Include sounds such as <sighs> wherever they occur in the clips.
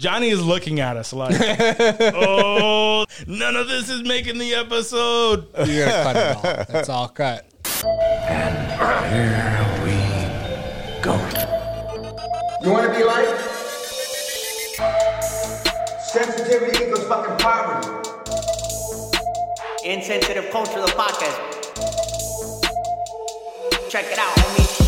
Johnny is looking at us like, <laughs> oh, none of this is making the episode. <laughs> You gotta cut it all. That's all cut. And here we go. You want to be like? Sensitivity equals fucking poverty. Insensitive Culture, the podcast. Check it out, homie.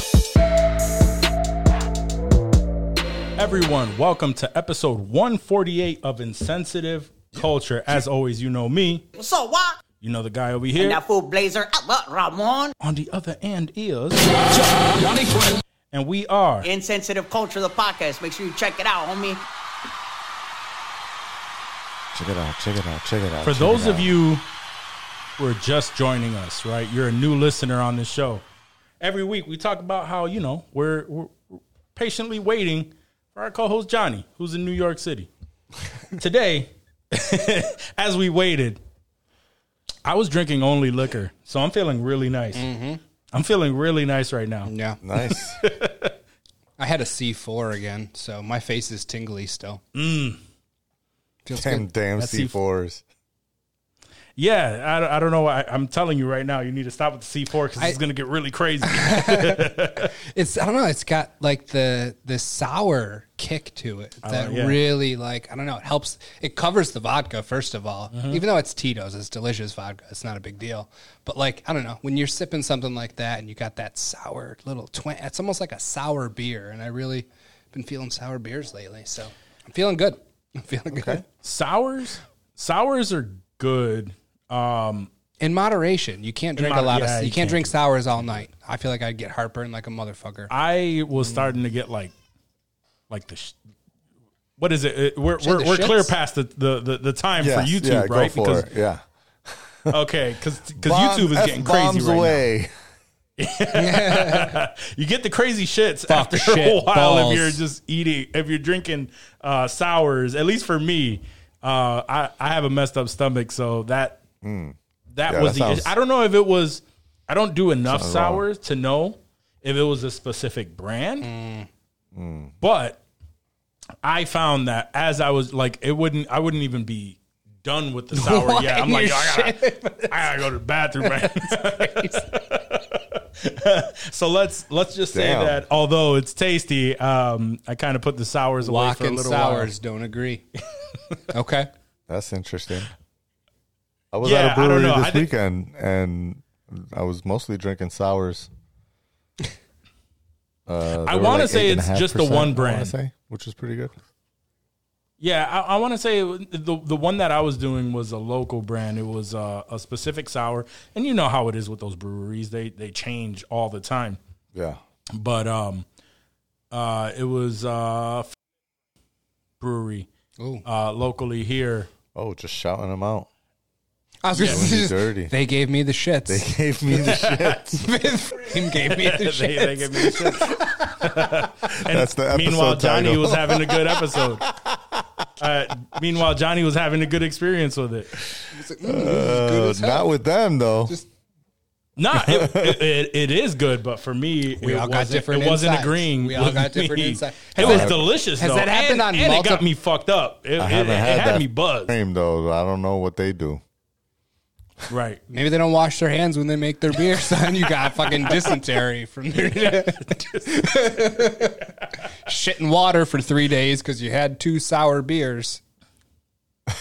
Everyone, welcome to episode 148 of Insensitive Culture. As always, you know me. What's up, what? You know the guy over And here. that fool blazer, Albert Ramon. On the other end is. And we are. Insensitive Culture, the podcast. Make sure you check it out, homie. Check it out. Check it out. Check it out. For those it of out. you who are just joining us, right? You're a new listener on this show. Every week we talk about how, you know, we're, we're patiently waiting for our co-host Johnny, who's in New York City. Today, <laughs> as we waited, I was drinking only liquor, so I'm feeling really nice. I'm feeling really nice right now. Yeah. nice. <laughs> I had a C4 again, so my face is tingly still. Mm. Feels damn, good. damn That's C4s. Yeah, I, don't- I don't know. I, I'm telling you right now, you need to stop with the C4 because it's going to get really crazy. <laughs> It's I don't know. It's got like the the sour kick to it that yeah. really like I don't know. It helps. It covers the vodka first of all. Mm-hmm. Even though it's Tito's, it's delicious vodka. It's not a big deal. But like I don't know when you're sipping something like that and you got that sour little twang. It's almost like a sour beer. And I really been feeling sour beers lately. So I'm feeling good. I'm feeling good. sours, sours are good. Um, In moderation, you can't drink moder- a lot yeah, of. You, you can't can't. drink sours all night. I feel like I'd get heartburn like a motherfucker. I was starting to get like, like the, sh- what is it? It- We're we're, we're clear past the the the, the time Yes, for YouTube, yeah, right? Go for it. Yeah. <laughs> okay, because Bomb- YouTube is F getting crazy bombs right away. now. <laughs> You get the crazy shits after shit, a while balls. if you're just eating if you're drinking uh, sours. At least for me, uh, I I have a messed up stomach, so that that Hmm. Yeah, was that the. sounds- I don't know if it was. I don't do enough Sounds wrong. sours to know if it was a specific brand, Hmm. but I found that as I was like, it wouldn't. I wouldn't even be done with the <laughs> sour Why yet. I'm like, yo, I gotta, I gotta go to the bathroom, man. <laughs> so let's let's just say Damn. that although it's tasty, um, I kind of put the sours away Lock for a and little sours don't agree. <laughs> okay. That's interesting. I was Yeah, at a I don't brewery know. this I weekend and I was mostly drinking sours. <laughs> Uh, I wanna like say it's 8.5%, just the one brand. say, which is pretty good. Yeah, I, I want to say the the one that I was doing was a local brand. It was uh, a specific sour, and you know how it is with those breweries; they they change all the time. Yeah. But um, uh, it was uh, brewery Ooh. uh, locally here. Oh, just shouting them out. I was gonna say, dirty. They gave me the shits. They gave me the <laughs> shit. Frame <laughs> gave me the shits. they gave me the shit. and That's the episode meanwhile, Johnny title. was having a good <laughs> episode. Uh, meanwhile, Johnny was having a good experience with it. Uh, not with them though. Nah, it, it, it, it is good, but for me, We it all got wasn't, different It wasn't insights. agreeing. We all with got different me. insights. It was delicious. has though. that happened and, on and it got me fucked up. It, I it, haven't it had had that me buzzed. frame though. I don't know what they do. Right. Maybe they don't wash their hands when they make their beer, <laughs> son. You got fucking dysentery from their <laughs> shit and water for three days because you had two sour beers. <laughs>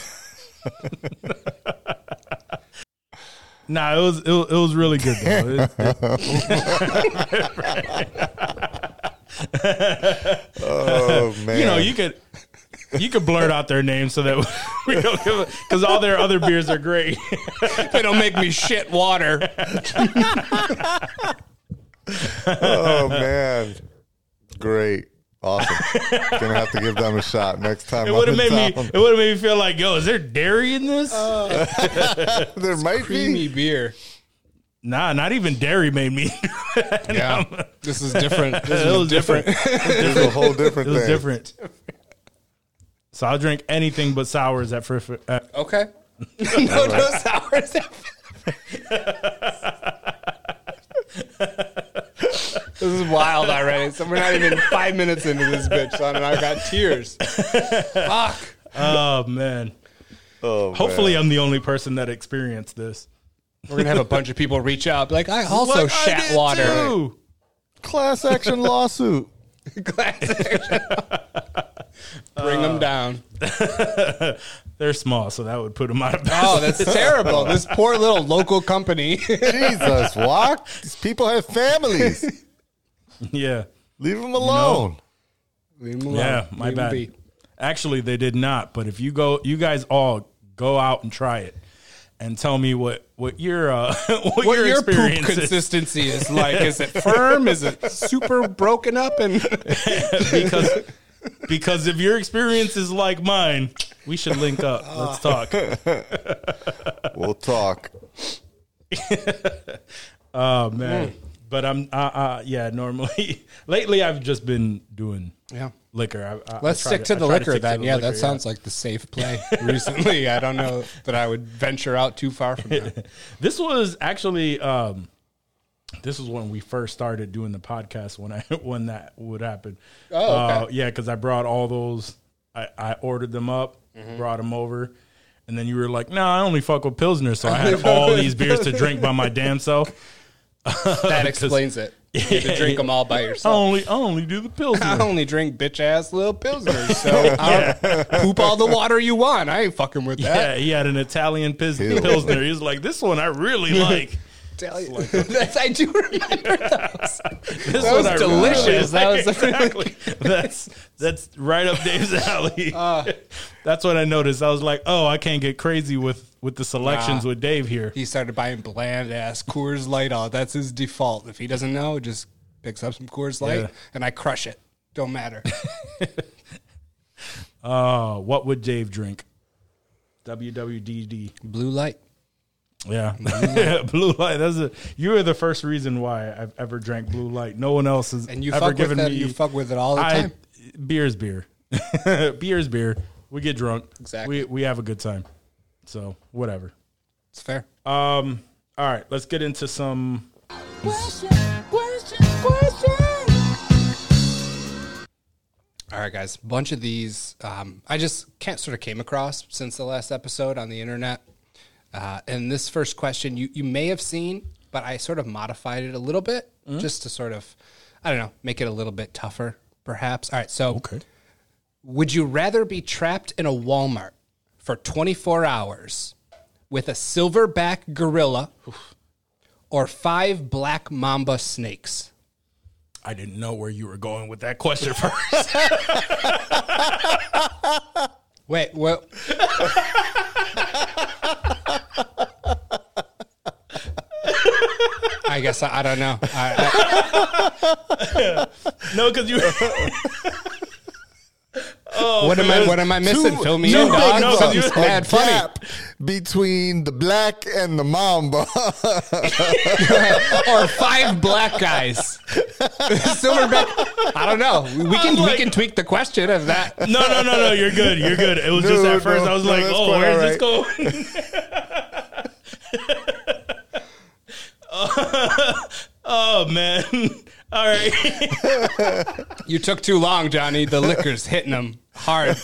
Nah, it was it, was- it was really good though. It- Oh man. you know, you could you could blurt out their names so that <laughs> we don't give because all their other beers are great. <laughs> They don't make me shit water. Oh man. Great. Awesome. Gonna have to give them a shot next time. It would have in made me. It would have made me feel like, yo, is there dairy in this? <laughs> There might Creamy be. beer. nah, not even dairy made me. Yeah. This is different. This it is was different. It's a whole different It was thing. different. So I'll drink anything but sours at first. At, Okay. <laughs> no, no sours. This is wild already. So we're not even five minutes into this bitch, son, and I got tears. Fuck. Oh man. Oh, Hopefully, I'm the only person that experienced this. We're gonna have a bunch of people reach out, be like, I also Like, shat did water. too. class action lawsuit. <laughs> Classic. Bring them down. <laughs> They're small, so that would put them out of business. Oh, that's <laughs> terrible. This poor little local company. <laughs> Jesus, walk. These people have families. yeah. Leave them alone. Leave 'em alone. Yeah, my Leave 'em bad. be. Actually, they did not. But if you go, you guys all go out and try it, and tell me what what your uh, what, What your, your, poop is. consistency is like? Is it firm? Is it super broken up? And because because if your experience is like mine, we should link up. Let's talk. <laughs> We'll talk. <laughs> Oh man, but I'm uh, uh yeah. Normally, <laughs> lately I've just been doing yeah. liquor. I, I, Let's I stick to I the liquor to then. the yeah, liquor, that sounds like the safe play recently. I don't know that I would venture out too far from that. This was actually um, this was when we first started doing the podcast when I <laughs> when that would happen. Oh, okay. Uh, yeah, because I brought all those. I, I ordered them up, Mm-hmm. brought them over, and then you were like, "No, I only fuck with pilsner," so I had <laughs> all these beers to drink by my damn self. <laughs> That explains it. You get to drink them all by I yourself. only I only do the pilsner. I only drink bitch ass little pilsners, so I'll poop all the water you want. I ain't fucking with that. yeah, he had an Italian pis- pilsner. He was like, "This one I really like." Italian. That's, <laughs> I do remember <laughs> those. This That was I delicious. That was exactly. <laughs> that's that's right up Dave's alley. Uh. that's what I noticed. I was like, "Oh, I can't get crazy with with the selections Nah. with Dave here." He started buying bland ass Coors Light. All that's his default. If he doesn't know, just picks up some Coors Light, Yeah. and I crush it. Don't matter. Uh, what would Dave drink? WWDD. Blue Light. Yeah, <laughs> blue light. That's a. You are the first reason why I've ever drank blue light. No one else has And you ever fuck with given that. me. You fuck with it all the I, time. beer's beer. <laughs> beer's beer. We get drunk. Exactly. We we have a good time. So whatever. It's fair. Um. All right. Let's get into some. Question, question, question. All right, guys. A bunch of these um, I just can't sort of came across since the last episode on the internet. Uh, and this first question you, you may have seen, but I sort of modified it a little bit just to sort of, I don't know, make it a little bit tougher, perhaps. All right. So, would you rather be trapped in a Walmart for 24 hours with a silverback gorilla or five black mamba snakes? I didn't know where you were going with that question <laughs> first. <laughs> Wait, what? <laughs> I guess I, I don't know. I, <laughs> no, because you. I, <laughs> oh, what am I? What am I missing? Two- Fill me in, dog. no, Something's you- mad funny. gap between the black and the mamba. <laughs> or five black guys. Silverback. I don't know. We can like- we can tweak the question of that. No, no, no, no. You're good. You're good. It was No, just no, at first I was no, like, "Oh, where's all this going?" <laughs> oh man. <laughs> All right. <laughs> You took too long, Johnny. The liquor's hitting them hard.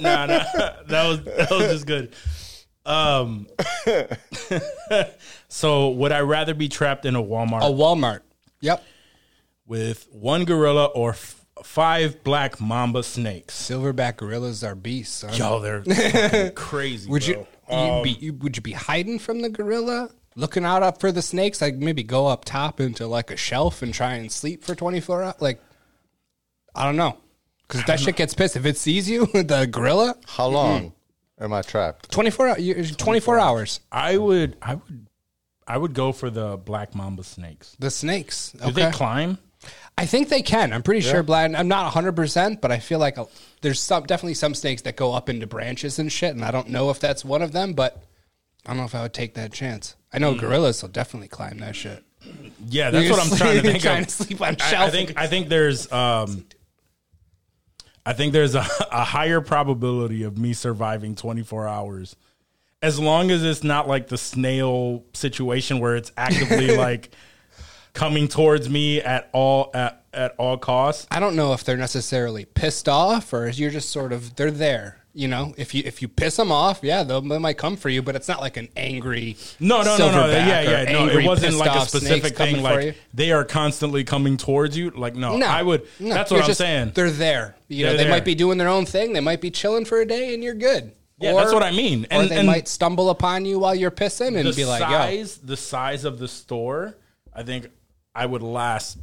nah, nah. That was that was just good. Um. so, would I rather be trapped in a Walmart A Walmart. Yep. with one gorilla or f- five black mamba snakes? Silverback gorillas are beasts. son. Yo, they're fucking crazy. Would bro. you, you be you, would you be hiding from the gorilla, looking out up for the snakes? Like maybe go up top into like a shelf and try and sleep for twenty four hours. Like I don't know, because that shit gets pissed if it sees you. <laughs> The gorilla, How long mm-hmm. am I trapped? 24, hours. I would. I would. I would go for the black mamba snakes. The snakes. Do they climb? I think they can. I'm pretty sure. Blind. I'm not 100, percent but I feel like a, there's some definitely some snakes that go up into branches and shit, and I don't know if that's one of them, but I don't know if I would take that chance. I know gorillas will definitely climb that shit. Yeah, that's You're what I'm trying to <laughs> think trying of. to sleep on I, I shelf. think I think there's um I think there's a, a higher probability of me surviving 24 hours as long as it's not like the snail situation where it's actively <laughs> like coming towards me at all at, at all costs. I don't know if they're necessarily pissed off or you're just sort of they're there. You know, if you if you piss them off, yeah, they'll, might come for you, but it's not like an angry. No, no, no, no. Yeah, yeah. No, it wasn't like a specific thing. Like they are constantly coming towards you. Like no, No, I would. no, that's what I'm just- saying. They're there. You know, They're they there. might be doing their own thing. They might be chilling for a day, and you're good. Yeah, that's what I mean. or And- they and- might stumble upon you while you're pissing and be like, "Yo, the size of the store, I think I would last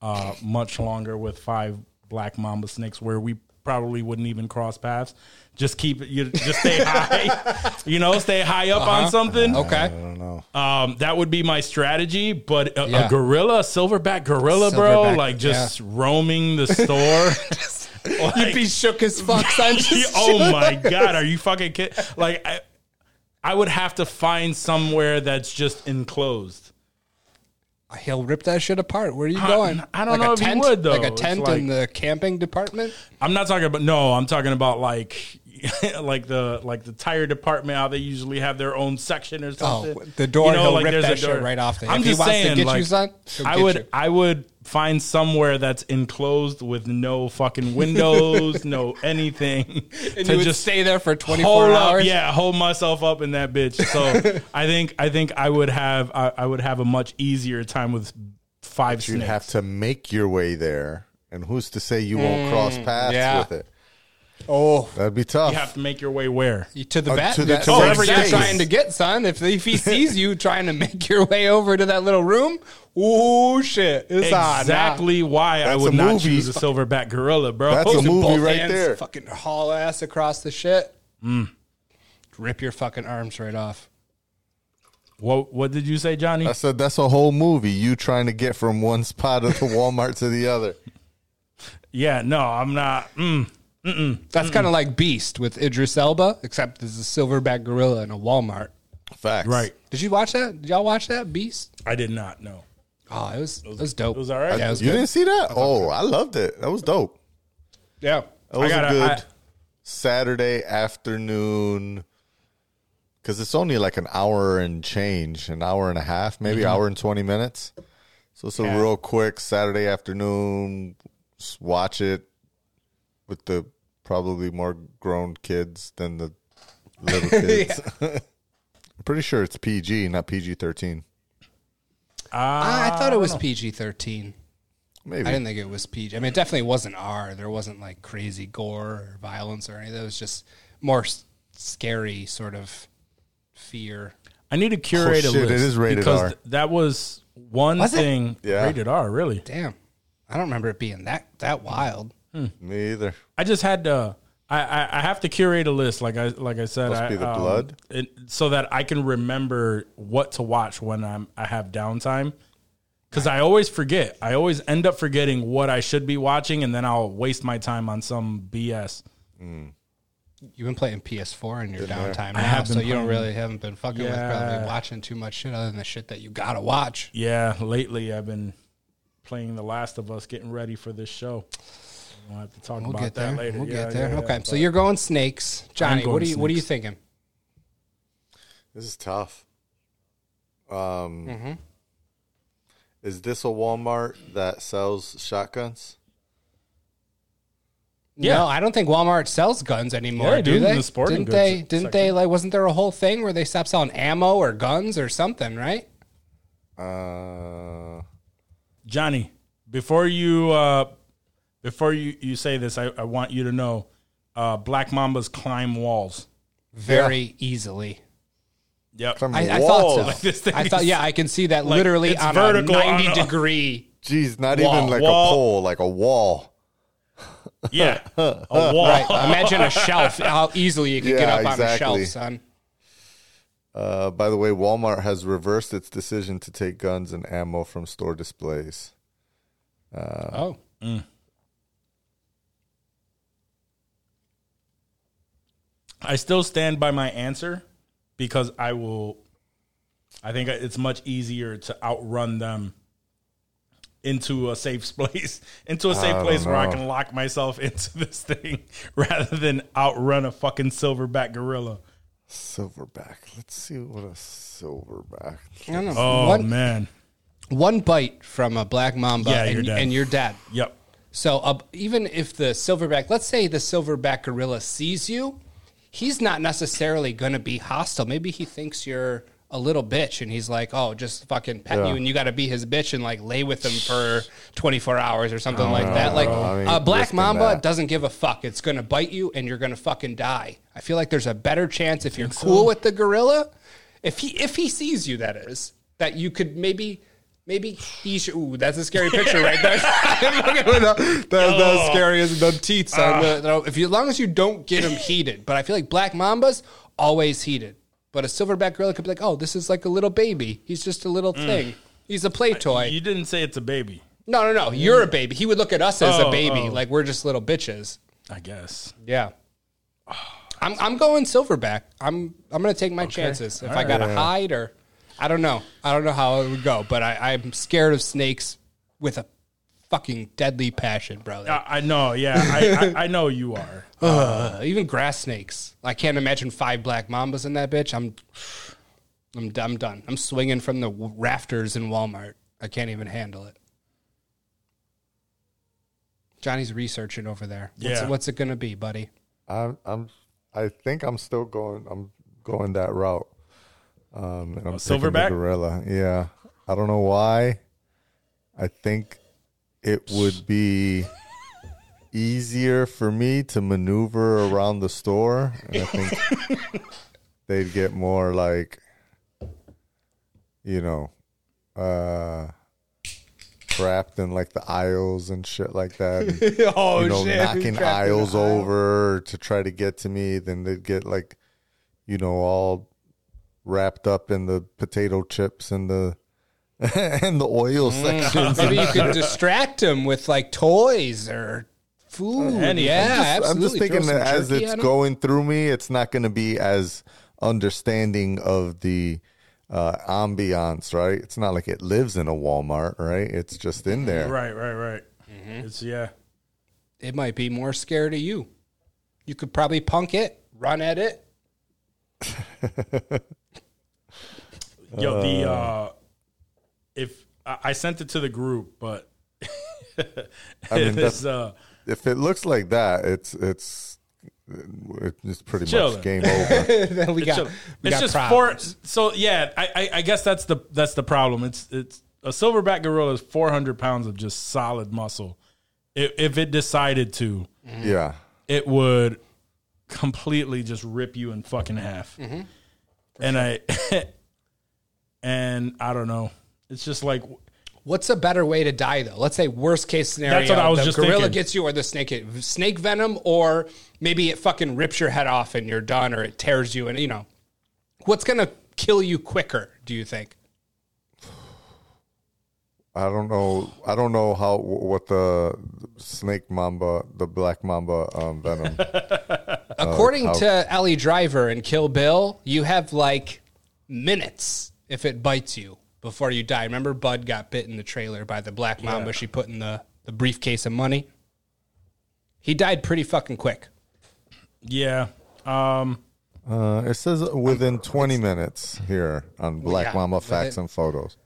uh, much longer with five black mamba snakes, where we probably wouldn't even cross paths. Just keep it, you just stay high, <laughs> you know, stay high up on something. okay, I don't know. Um, that would be my strategy. But a, Yeah. a gorilla, a silverback gorilla, bro, like just roaming the <laughs> store. you'd <laughs> be shook as fuck, son. Just oh my god, are you fucking kidding? Like, I, I would have to find somewhere that's just enclosed. He'll rip that shit apart. Where are you I- going? I don't Like know a if he tent? would, though. Like a It's tent like- in the camping department. I'm not talking about no. I'm talking about like <laughs> like the like the tire department how they usually have their own section or oh, something. Oh, the door, he'll rip there's that a shit right off there. I'm If he just wants to saying, get you, like, son, I would you. I would find somewhere that's enclosed with no fucking windows, <laughs> no anything, And to you would stay there for 24 hold hours. Up, yeah, hold myself up in that bitch. So <laughs> I think I think I would have I, I would have a much easier time with five You'd snakes. have to make your way there, and who's to say you won't mm, cross paths yeah. with it? Oh, That'd be tough. you have to make your way where. To the Uh, vet, to the- to, to wherever you're trying to get, son. If if he sees you trying to make your way over to that little room, oh shit, it's on. now. Exactly why I would not movie. choose a silverback gorilla, bro. That's a Both movie right hands, there. Fucking haul ass across the shit. Mm. Rip your fucking arms right off. What What did you say, Johnny? I said that's a whole movie. You trying to get from one spot of the Walmart to the other. <laughs> yeah, no, I'm not. Mm. That's kind of like Beast with Idris Elba, except there's a silverback gorilla in a Walmart. Facts. Right. Did you watch that? Did y'all watch that Beast? I did not know. Oh, it was it was dope. It was all right. Yeah, it was You good. didn't see that? Oh, I loved it. That was dope. Yeah. That was I gotta- a good I- Saturday afternoon. Because it's only like an hour and change, an hour and a half, maybe hour and 20 minutes. So it's a Mm-hmm. Yeah. real quick Saturday afternoon. Just watch it with the probably more grown kids than the little <laughs> kids. <laughs> I'm pretty sure it's PG, not PG 13. Uh, ah, I thought it was PG thirteen. Maybe. I didn't think it was PG. I mean, it definitely wasn't R. There wasn't like crazy gore or violence or anything. It was just more s- scary sort of fear. I need to oh, curate Oh, a shit, list it is rated because R. th- that was one Was it? thing. Yeah. Rated R, really. Damn, I don't remember it being that that wild. Me either. I just had to. I, I, I have to curate a list, like I like I said. Must I, be the um, blood? it- so that I can remember what to watch when I'm I have downtime. Because I always forget. I always end up forgetting what I should be watching, and then I'll waste my time on some BS. You've been playing PS4 in your downtime now, have been so you don't really haven't been fucking with probably watching too much shit other than the shit that you gotta watch. Yeah, lately I've been playing The Last of Us, getting ready for this show. We'll have to talk We'll about get there. later. We'll Yeah, get there. yeah, yeah, okay, so you're going snakes, Johnny. going What are you What are you thinking? This is tough. Um, Mm-hmm. Is this a Walmart that sells shotguns? Yeah. No, I don't think Walmart sells guns anymore. Yeah, they do do in they? the sporting didn't goods they? section. Didn't they? Like, wasn't there a whole thing where they stopped selling ammo or guns or something? Right? Uh, Johnny, before you uh, before you, you say this, I, I want you to know uh, black mambas climb walls. Very easily. Yep. Climb I, I thought so. <laughs> Like this thing I thought, yeah, I can see that like, literally on vertical a on ninety a- degree. <laughs> Jeez, not Wall. even like Wall. a pole, like a wall. <laughs> Yeah, a wall. Right. Imagine a shelf. How easily you could get Yeah, up on a shelf, son. Uh, by the way, Walmart has reversed its decision to take guns and ammo from store displays. oh, I still stand by my answer because I will. I think it's much easier to outrun them into a safe <laughs> place, into a safe don't place where I can lock myself <laughs> into this thing <laughs> rather than outrun a fucking silverback gorilla. Silverback. Let's see what a silverback. I don't know. Oh What- man, One bite from a black mamba, Yeah, and, you're dead. and you're dead. Yep. So uh, even if the silverback, let's say the silverback gorilla sees you, he's not necessarily going to be hostile. Maybe he thinks you're a little bitch, and he's like, "Oh, just fucking pet Yeah. you, and you got to be his bitch and like lay with him for 24 hours or something like that." Like I mean, a black mamba that. doesn't give a fuck. It's going to bite you, and you're going to fucking die. I feel like there's a better chance if you're cool with the gorilla, if he if he sees you, that is, that you could maybe. Maybe he should. Ooh, that's a scary picture right there. <laughs> <laughs> that's not oh. scary as the teeth. on ah. the- if you, as long as you don't get him heated, but I feel like black mambas always heated. But a silverback gorilla could be like, oh, this is like a little baby. He's just a little mm. thing. He's a play toy. You didn't say it's a baby. no, no, no. You're a mm. baby. He would look at us as Oh, a baby, oh. like we're just little bitches. I guess. Yeah. <sighs> I'm I'm going silverback. I'm I'm gonna take my chances. If I gotta hide or I don't know. I don't know how it would go, but I, I'm scared of snakes with a fucking deadly passion, brother. I, I know. Yeah, I, I, I know you are. <laughs> Uh, even grass snakes. I can't imagine five black mambas in that bitch. I'm I'm I'm done. I'm swinging from the rafters in Walmart. I can't even handle it. Johnny's researching over there. What's, Yeah. what's it gonna be, buddy? I'm I'm I think I'm still going I'm going that route. Um and I'm the silverback? gorilla. Yeah. I don't know why. I think it would be easier for me to maneuver around the store and I think <laughs> they'd get more like you know uh trapped in like the aisles and shit like that. And- <laughs> oh you know, knocking aisles over to try to get to me. Then they'd get like, you know, all wrapped up in the potato chips and the <laughs> and the oil sections. Maybe you could distract him with like toys or food. Anything. Yeah, I'm absolutely. just thinking that as it's going through me, it's not going to be as understanding of the uh, ambiance, right? It's not like it lives in a Walmart, right? It's just in there. Right, right, right. Mm-hmm. It's yeah. it might be more scared of you. You could probably punk it, run at it. Yo, the uh, if I, I sent it to the group, but I mean, <laughs> that's- uh, If it looks like that, it's it's it's pretty Chill much game over. <laughs> then we it's got, just, we it's got just problems. four. So yeah, I, I I guess that's the that's the problem. It's it's a silverback gorilla is four hundred pounds of just solid muscle. If, if it decided to, yeah. it would completely just rip you in fucking half. Mm-hmm. And I <laughs> and I don't know. It's just like What's a better way to die, though? Let's say worst case scenario. That's what I was the just gorilla thinking. gets you, or the snake snake venom, or maybe it fucking rips your head off and you're done, or it tears you, and you know, what's gonna kill you quicker? Do you think? I don't know. I don't know how what the snake mamba, the black mamba um, venom. <laughs> <laughs> According how- to Ellie Driver and Kill Bill, you have like minutes if it bites you before you die. Remember, Budd got bit in the trailer by the black mamba Yeah. she put in the, the briefcase of money. He died pretty fucking quick. yeah. Um uh, it says within 20 minutes here on Black yeah, Mamba facts it- and photos.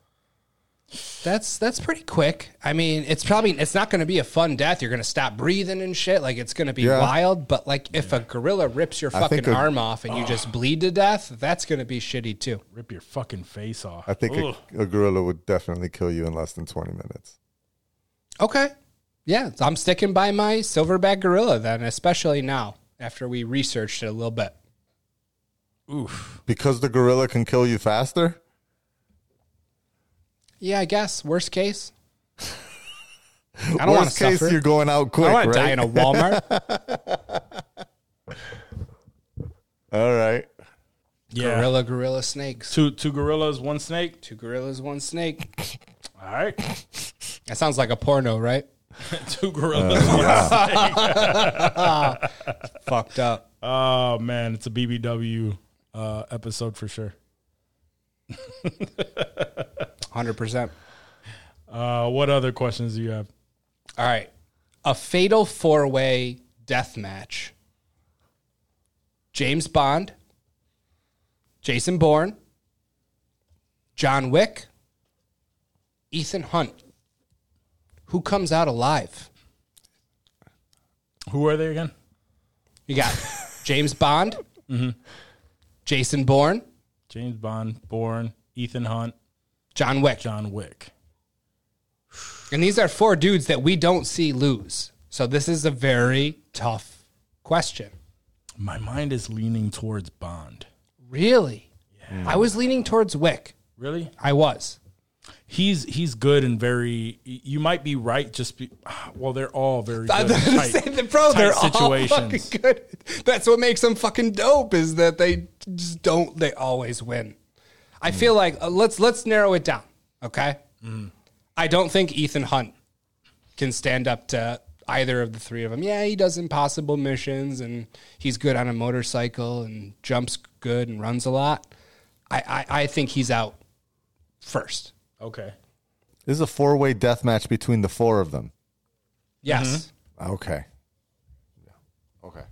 That's that's pretty quick. I mean, it's probably it's not going to be a fun death. You're going to stop breathing and shit. Like it's going to be Yeah. wild. But like if a gorilla rips your I fucking a- arm off and you just bleed to death, that's going to be shitty too. rip your fucking face off. I think a, a gorilla would definitely kill you in less than 20 minutes. Okay. Yeah, I'm sticking by my silverback gorilla then, especially now after we researched it a little bit. Oof. Because the gorilla can kill you faster? Yeah, I guess worst case. <laughs> I don't want to Worst case, suffer. you're going out quick, I want to right? die in a Walmart. <laughs> All right. Yeah. gorilla, gorilla, snakes. Two two gorillas, one snake. Two gorillas, one snake. All right. <laughs> That sounds like a porno, right? two gorillas. Uh, one Fucked up. Oh man, it's a BBW uh, episode for sure. Hundred percent. Uh, what other questions do you have? All right. A fatal four way death match. James Bond, Jason Bourne, John Wick, Ethan Hunt. Who comes out alive? Who are they again? You got <laughs> James Bond, Jason Bourne, James Bond, Bourne, Ethan Hunt, John Wick. John Wick. And these are four dudes that we don't see lose. So this is a very tough question. My mind is leaning towards Bond. Really? I was leaning towards Wick. Really? I was. He's he's good and very. You might be right. Just be, <sighs> well, they're all very good. tight- say that, bro, tight they're all fucking good. That's what makes them fucking dope is that they just don't. They always win. I feel like uh, let's let's narrow it down. Okay. I don't think Ethan Hunt can stand up to either of the three of them. Yeah, he does impossible missions and he's good on a motorcycle and jumps good and runs a lot. I I, I think he's out first. Okay. This is a four way death match between the four of them. Yes. Okay. Okay.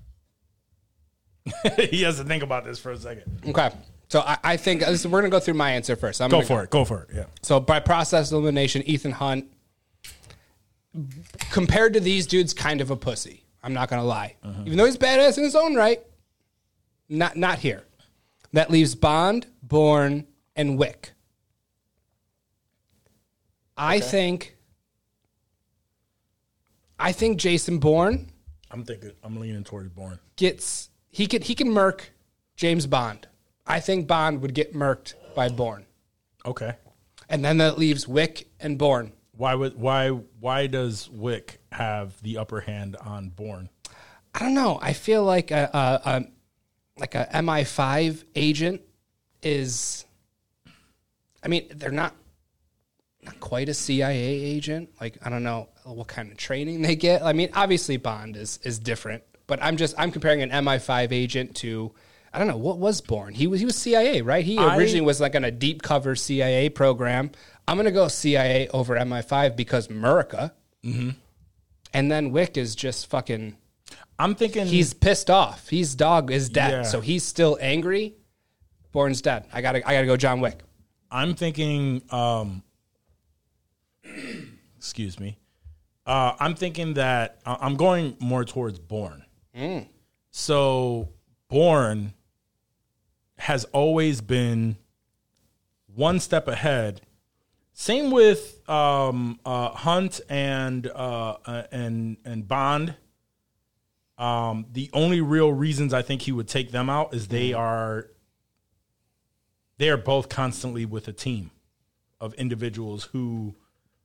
<laughs> he has to think about this for a second. Okay. So I, I think uh, this, we're gonna go through my answer first. I'm Go gonna for it. Go for it. Yeah. So by process elimination, Ethan Hunt, compared to these dudes, kind of a pussy. I'm not gonna lie. Uh-huh. Even though he's badass in his own right, not not here. That leaves Bond, Bourne, and Wick. I think. I think Jason Bourne I'm thinking. I'm leaning towards Bourne. gets he can he can murk James Bond. I think Bond would get murked by Bourne, Okay. and then that leaves Wick and Bourne. Why would why why does Wick have the upper hand on Bourne? I don't know. I feel like a, a, a like a MI5 agent is. I mean, they're not not quite a CIA agent. Like I don't know what kind of training they get. I mean, obviously Bond is is different, but I'm just I'm comparing an MI5 agent to. I don't know what was Bourne. He was he was CIA, right? He I- originally was like on a deep cover CIA program. I'm gonna go CIA over MI5 because America. Mm-hmm. And then Wick is just fucking I'm thinking he's pissed off. He's dog is dead, Yeah. so he's still angry. Bourne's dead. I gotta I gotta go John Wick. I'm thinking. Um, <clears throat> excuse me. Uh, I'm thinking that I- I'm going more towards Bourne. So Bourne has always been one step ahead. Same with um, uh, Hunt and uh, uh, and and Bond. Um, the only real reasons I think he would take them out is they are they are both constantly with a team of individuals who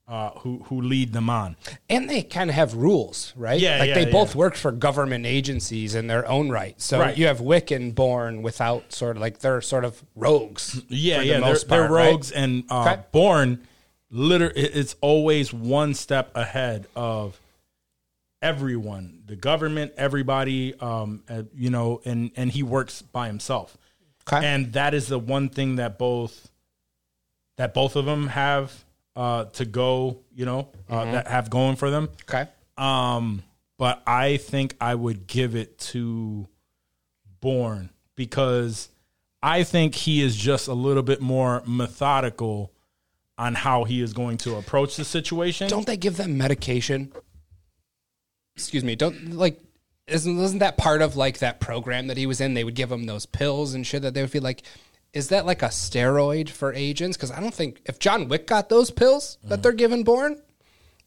uh, who who lead them on. And they kind of have rules, right? Yeah, like yeah, they yeah. both work for government agencies in their own right. So Right. you have Wick and Bourne without sort of like they're sort of rogues. Yeah, the yeah, they're, most they're part, right? rogues and uh, Okay. Bourne. Liter, it's always one step ahead of everyone, the government, everybody. Um, uh, you know, and and he works by himself. Okay. and that is the one thing that both that both of them have uh, to go. You know, uh, Mm-hmm. that have going for them. Okay. Um, but I think I would give it to Bourne because I think he is just a little bit more methodical on how he is going to approach the situation. Don't they give them medication? Excuse me. Don't like isn't isn't that part of like that program that he was in? They would give him those pills and shit that they would feel like. Is that like a steroid for agents? Because I don't think if John Wick got those pills Mm-hmm. that they're giving Bourne,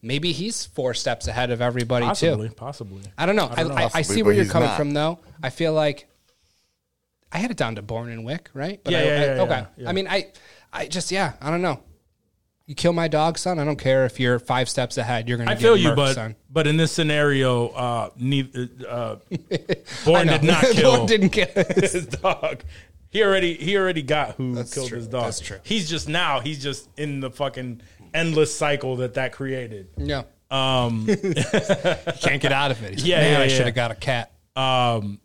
maybe he's four steps ahead of everybody possibly, too. possibly. I don't know. I, I, I, Possibly, see but where you're he's coming not. from, though. I feel like I had it down to Bourne and Wick, right? But Yeah, I, yeah, I- yeah, okay. yeah, yeah. I mean, I, I just yeah, I don't know. You kill my dog, son. I don't care if you're five steps ahead. You're gonna. I get feel you, murked, but son. but in this scenario, uh, neither uh, <laughs> Bourne know. did not <laughs> kill Bourne didn't kill. <laughs> his dog. He already he already got who killed true. his dog. That's true. He's just now he's just in the fucking endless cycle that that created. Yeah. Um, <laughs> can't get out of it. He's like, Yeah, man, yeah, I yeah. should have got a cat. Um,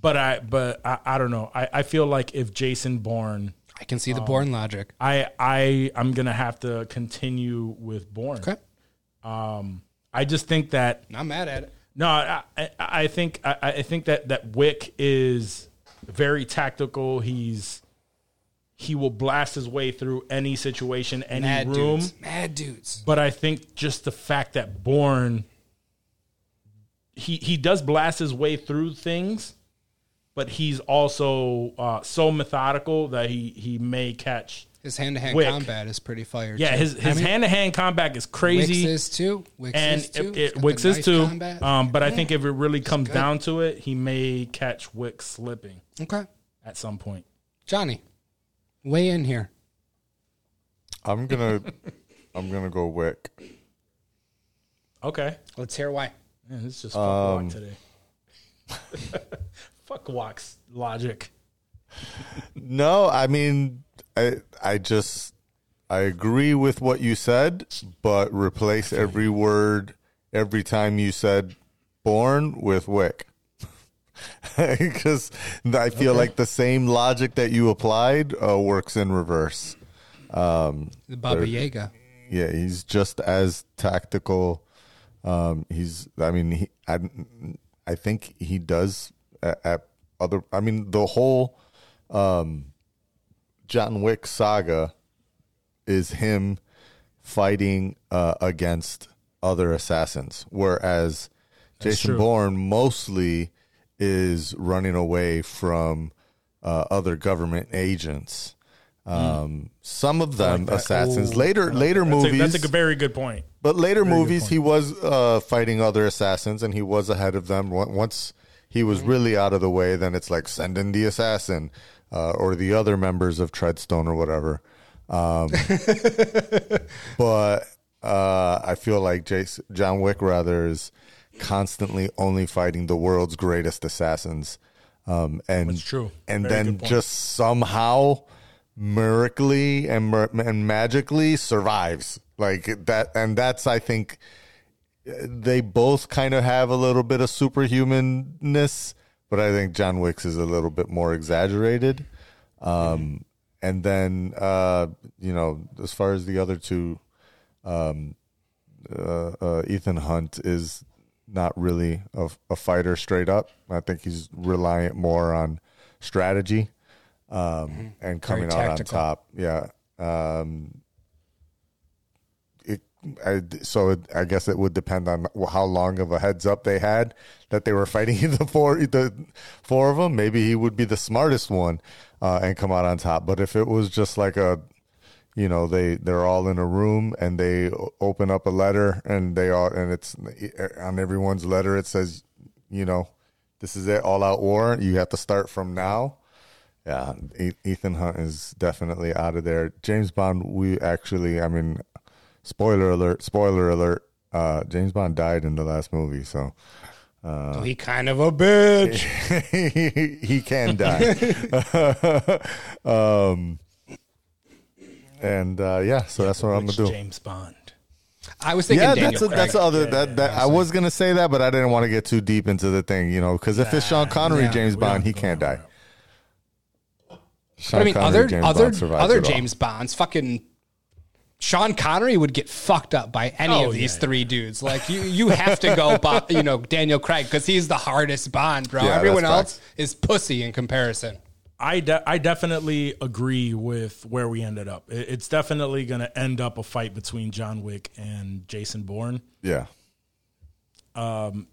But I but I, I don't know. I, I feel like if Jason Bourne, I can see the Um, Bourne logic. I I I'm gonna have to continue with Bourne. Okay, I just think that I'm mad at it. No, I, I, I think I, I think that that Wick is very tactical. He's he will blast his way through any situation, any Mad room. dudes. Mad dudes. But I think just the fact that Bourne, he he does blast his way through things, but he's also uh, so methodical that he he may catch. His hand to hand combat is pretty fire. Yeah, too. his his hand to hand combat is Wick's crazy, is too. Wick's and is too. it, He's it, Wick's the is knife too. Um, but I think if it really comes down to it, he may catch Wix slipping okay, at some point. Johnny, weigh in here. I'm gonna I'm gonna go Wick. Okay, Let's hear why. man, it's just fuck Um, walk today. <laughs> fuck walks logic. <laughs> No, I mean, I I just I agree with what you said, but replace every word every time you said "Bourne" with "wick," <laughs> because I feel like the same logic that you applied uh, works in reverse. The Baba Yaga. Yeah, he's just as tactical. Um, he's, I mean, he, I, I think he does at, at other. I mean, the whole um, John Wick saga is him fighting uh, against other assassins, whereas Jason true. Bourne mostly is running away from uh, other government agents. Um, some of them assassins. later, later That's a, movies. that's a very good point. But later movies, he was uh, fighting other assassins, and he was ahead of them. Once he was really out of the way, then it's like send in the assassin uh, or the other members of Treadstone or whatever. Um, <laughs> but uh, I feel like Jason, John Wick rather is constantly only fighting the world's greatest assassins, um, and That's true. and Very then just somehow miraculously and and magically survives like that and that's i think they both kind of have a little bit of superhumanness but i think john wicks is a little bit more exaggerated um and then uh you know as far as the other two um uh, uh ethan hunt is not really a, a fighter straight up i think he's reliant more on strategy um, and coming out on top. Yeah. Um, I, so I guess it would depend on how long of a heads up they had that they were <laughs> fighting the four, the four of them. Maybe he would be the smartest one uh, and come out on top. But if it was just like a, you know, they they're all in a room and they open up a letter and they all and it's on everyone's letter it says, you know, this is it, all out war. You have to start from now. Yeah, Ethan Hunt is definitely out of there. James Bond, we actually, I mean, spoiler alert, spoiler alert. Uh, James Bond died in the last movie, so oh, he kind of a bitch. he, <laughs> he can die. <laughs> um, and uh, yeah, so that's what I'm gonna do. James Bond. I was thinking Yeah, Daniel that's a, Craig. that's the other that, that I was gonna say that, but I didn't want to get too deep into the thing, you know, because if it's Sean Connery, yeah. James Bond, he can't down die. But I mean, Connery, other James other Bond other. James Bonds, fucking Sean Connery would get fucked up by any Oh, of these yeah. three dudes. Like you, you have to go, <laughs> Bo- you know, Daniel Craig because he's the hardest Bond, bro. Yeah, that's Everyone facts. else is pussy in comparison. I de- I definitely agree with where we ended up. It's definitely going to end up a fight between John Wick and Jason Bourne. Yeah, um,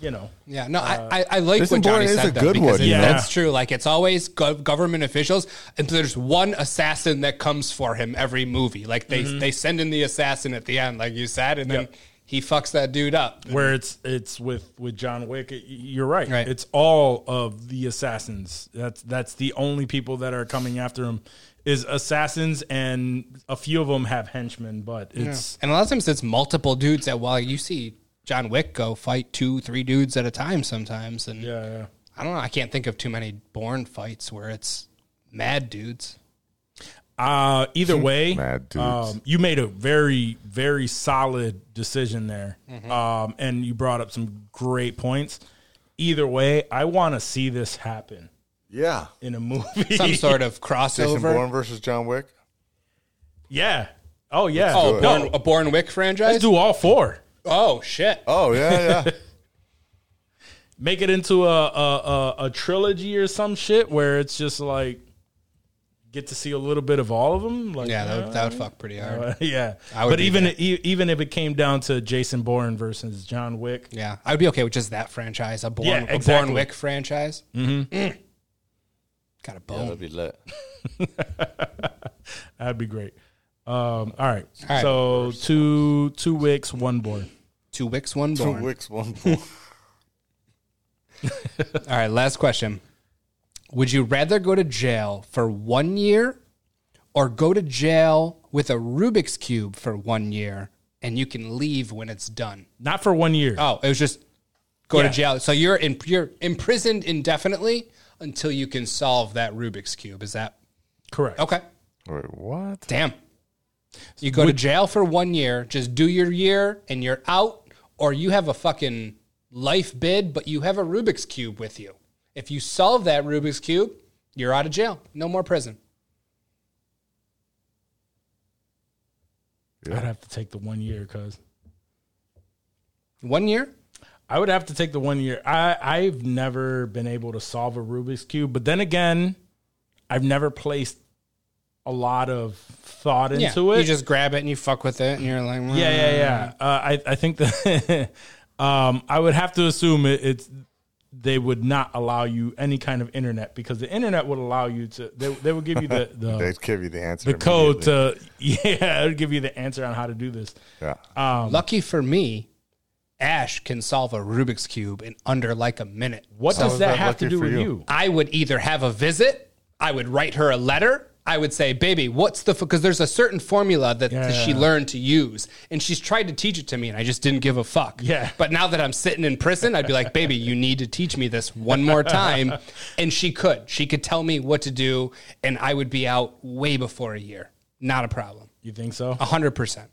You know, Yeah, no, I, I, I like what Johnny Bourne is said a though, good because one, it- you know? that's true. Like it's always gov- government officials, and there's one assassin that comes for him every movie. Like they Mm-hmm. they send in the assassin at the end, like you said, and then Yep. he fucks that dude up. where it's it's with with John Wick. You're right. Right. It's all of the assassins. That's that's the only people that are coming after him is assassins, and a few of them have henchmen. But it's And a lot of times it's multiple dudes that while you see John Wick go fight two, three dudes at a time sometimes. And yeah, yeah. I don't know, I can't think of too many Bourne fights where it's mad dudes. Uh, either <laughs> way, Mad dudes. um, you made a very, very solid decision there. Mm-hmm. Um, and you brought up some great points. Either way, I want to see this happen yeah. in a movie. Some sort of <laughs> Jason crossover. Bourne versus John Wick. yeah. Oh yeah. Oh, no, Bourne, a Bourne Wick franchise? let's do all four. Oh, shit. Oh yeah, yeah. <laughs> Make it into a a, a a trilogy or some shit where it's just like get to see a little bit of all of them. Like, Yeah, that would, that would uh, fuck pretty hard. uh, <laughs> yeah, I would but even there. e- even if it came down to Jason Bourne versus John Wick, Yeah, I would be okay with just that franchise, a Bourne, Yeah, a Bourne exactly. Wick franchise. Mm-hmm. Got a Yeah, that'd be lit. <laughs> that'd be great. Um, all right, All right. so two two Wicks, one Bourne. Two Wicks, one Two Bourne. wicks, one Bourne. <laughs> All right, last question. Would you rather go to jail for one year or go to jail with a Rubik's Cube for one year and you can leave when it's done? Not for one year. Oh, it was just go Yeah. to jail. So you're in, you're imprisoned indefinitely until you can solve that Rubik's Cube. Is that Correct. okay? Wait, what? Damn. You go to jail for one year, just do your year and you're out, or you have a fucking life bid, but you have a Rubik's Cube with you. If you solve that Rubik's Cube, you're out of jail. No more prison. I'd have to take the one year because One year? I would have to take the one year. I I've never been able to solve a Rubik's cube, but then again, I've never placed a lot of thought Yeah. into it. You just grab it and you fuck with it and you're like, yeah, yeah, yeah. Uh, I I think that <laughs> um, I would have to assume it, it's they would not allow you any kind of internet because the internet would allow you to. They, they would give you the <laughs> the, They'd give you the answer. the code to <laughs> yeah, it would give you the answer on how to do this. Yeah. Um, Lucky for me, Ash can solve a Rubik's Cube in under like a minute. What So does that, that have to do with you? you? I would either have a visit, I would write her a letter. I would say, baby, what's the, because there's a certain formula that Yeah. she learned to use. And she's tried to teach it to me and I just didn't give a fuck. Yeah. But now that I'm sitting in prison, I'd be like, baby, you need to teach me this one more time. <laughs> And she could. She could tell me what to do and I would be out way before a year. Not a problem. You think so? A hundred percent.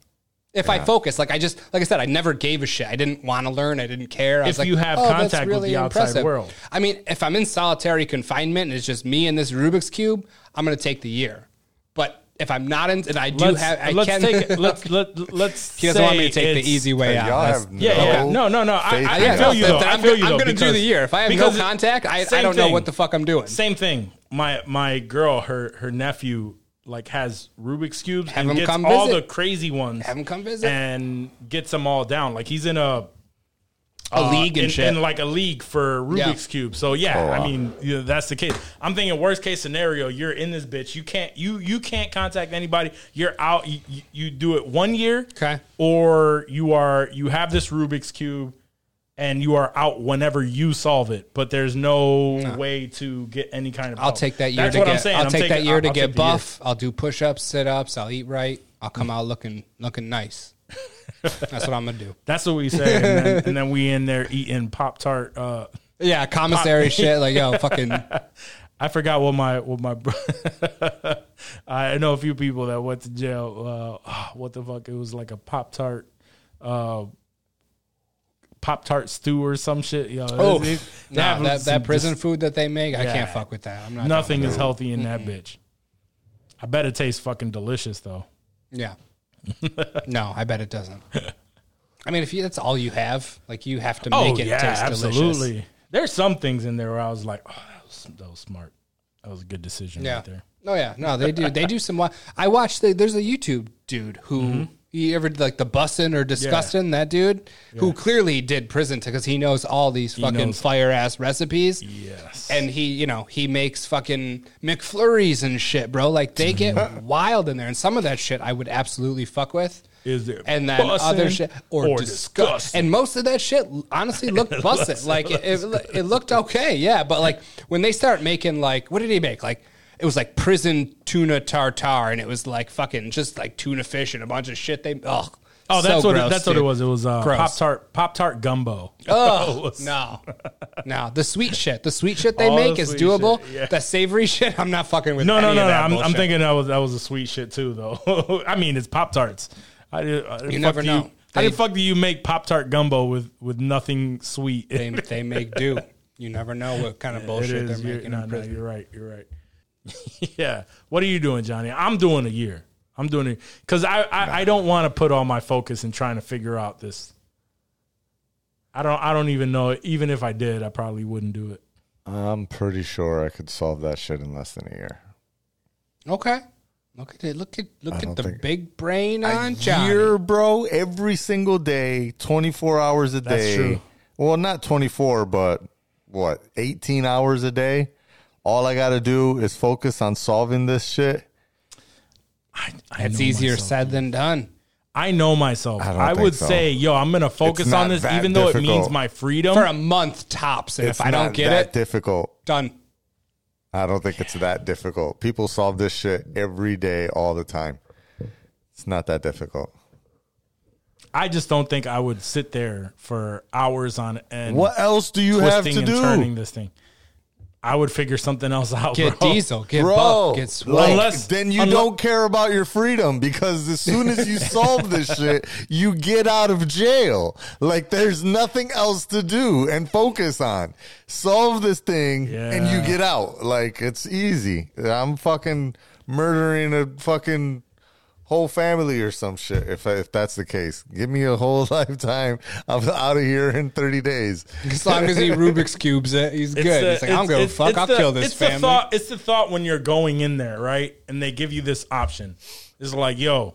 If I focus, like I just, like I said, I never gave a shit. I didn't want to learn. I didn't care. I If was like, you have "Oh, contact with the outside world. I mean, if I'm in solitary confinement and it's just me and this Rubik's cube, I'm going to take the year. But if I'm not in, and I do let's, have, I let's can. take it. <laughs> Let's let let's. he doesn't want me to take the easy way out. y'all That's- have Yeah, yeah. no No, no, no. I, I, in I yeah, feel no, you then- though. then I I'm feel gonna- you I'm though. gonna do the year. If I have no contact, I- I don't know what the fuck I'm doing. Same thing. My my girl, her her nephew, like has Rubik's cubes Have and gets come all visit. the crazy ones. Have him come visit. and gets them all down. Like he's in a A uh, league and in, shit. in like a league for Rubik's cube. So yeah, Oh, wow. I mean you know, that's the case. I'm thinking worst case scenario, you're in this bitch. You can't you you can't contact anybody. You're out. You, you, you do it one year, Okay. or you are you have this Rubik's cube. And you are out whenever you solve it, but there's no, way to get any kind of. I'll take that year That's to what get. I'm saying. I'll I'm take taking- that year to I'll get take the year. buff. I'll do push-ups, sit-ups. I'll eat right. I'll come out looking looking nice. That's what I'm gonna do. That's what we say, and then, and then we in there eating pop tart. Uh, Yeah, commissary shit. Like yo, fucking. <laughs> I forgot what my what my. bro- <laughs> I know a few people that went to jail. Uh, <sighs> what the fuck? It was like a pop tart, uh, pop tart stew or some shit. Yo, Oh, it- it- have that that prison dis- food that they make, I can't fuck with that. I'm not. nothing is healthy in that bitch. I bet it tastes fucking delicious though. Yeah. <laughs> no, I bet it doesn't. I mean, if you, that's all you have, like you have to make it taste absolutely. delicious. There's some things in there where I was like, oh, that was, that was smart. That was a good decision Yeah. right there. Oh yeah, no, they do. They do some. I watched. The, there's a YouTube dude who Mm-hmm. You ever like the bussin' or disgusting that dude who clearly did prison because he knows all these fucking knows- fire ass recipes. Yes. And he, you know, he makes fucking McFlurries and shit, bro. Like they get <laughs> wild in there, and some of that shit I would absolutely fuck with. Is there and then other shit or, or disgust. disgusting? And most of that shit honestly looked <laughs> busted. like it, it, it looked okay, yeah. But like when they start making like, what did he make? Like it was like prison tuna tartar, and it was like fucking just like tuna fish and a bunch of shit. They ugh. Oh, that's So what gross, it, that's what it was. It was uh, pop tart pop tart gumbo. <laughs> Oh no, no. The sweet shit, the sweet shit they All make the is doable. shit, yeah. The savory <laughs> shit, I'm not fucking with. No, no, no, no. I'm, I'm thinking that was that was a sweet shit too, though. <laughs> I mean, it's pop tarts. I, I, You never know. how They- the fuck do you make pop tart gumbo with with nothing sweet? they they make do. You never know what kind of It bullshit is. they're making no, no, you're right. You're right. <laughs> yeah. What are you doing, Johnny? I'm doing a year. I'm doing it because I I, I don't want to put all my focus in trying to figure out this. I don't. I don't even know. Even if I did, I probably wouldn't do it. I'm pretty sure I could solve that shit in less than a year. Okay. Look at it. Look at look at the think- big brain A on Johnny. year, bro, every single day, 24 hours a That's day. true. Well, not 24, but what, 18 hours a day? All I got to do is focus on solving this shit. I, I It's know easier myself. said than done. I know myself. I I, would so. say, yo, I'm gonna focus on this, even though it means my freedom. For a month tops. And it's if I don't get that it, difficult. done. I don't think it's that difficult. People solve this shit every day, all the time. It's not that difficult. I just don't think I would sit there for hours on end. What else do you have to do? turning this thing. I would figure something else out. Get bro. diesel. Get Bro, buff. Get swole. like, Unless- then you unle- don't care about your freedom because as soon as you solve this <laughs> shit, you get out of jail. Like there's nothing else to do and focus on. Solve this thing and you get out. Like it's easy. I'm fucking murdering a fucking whole family or some shit if if that's the case. Give me a whole <laughs> lifetime. I'm out of here in 30 days. As long as he <laughs> Rubik's cubes it, he's It's good. the- He's like, I'm gonna it's, fuck. It's I'll the- kill this it's family. The thought, it's the thought when you're going in there, right? And they give you this option. It's like, yo,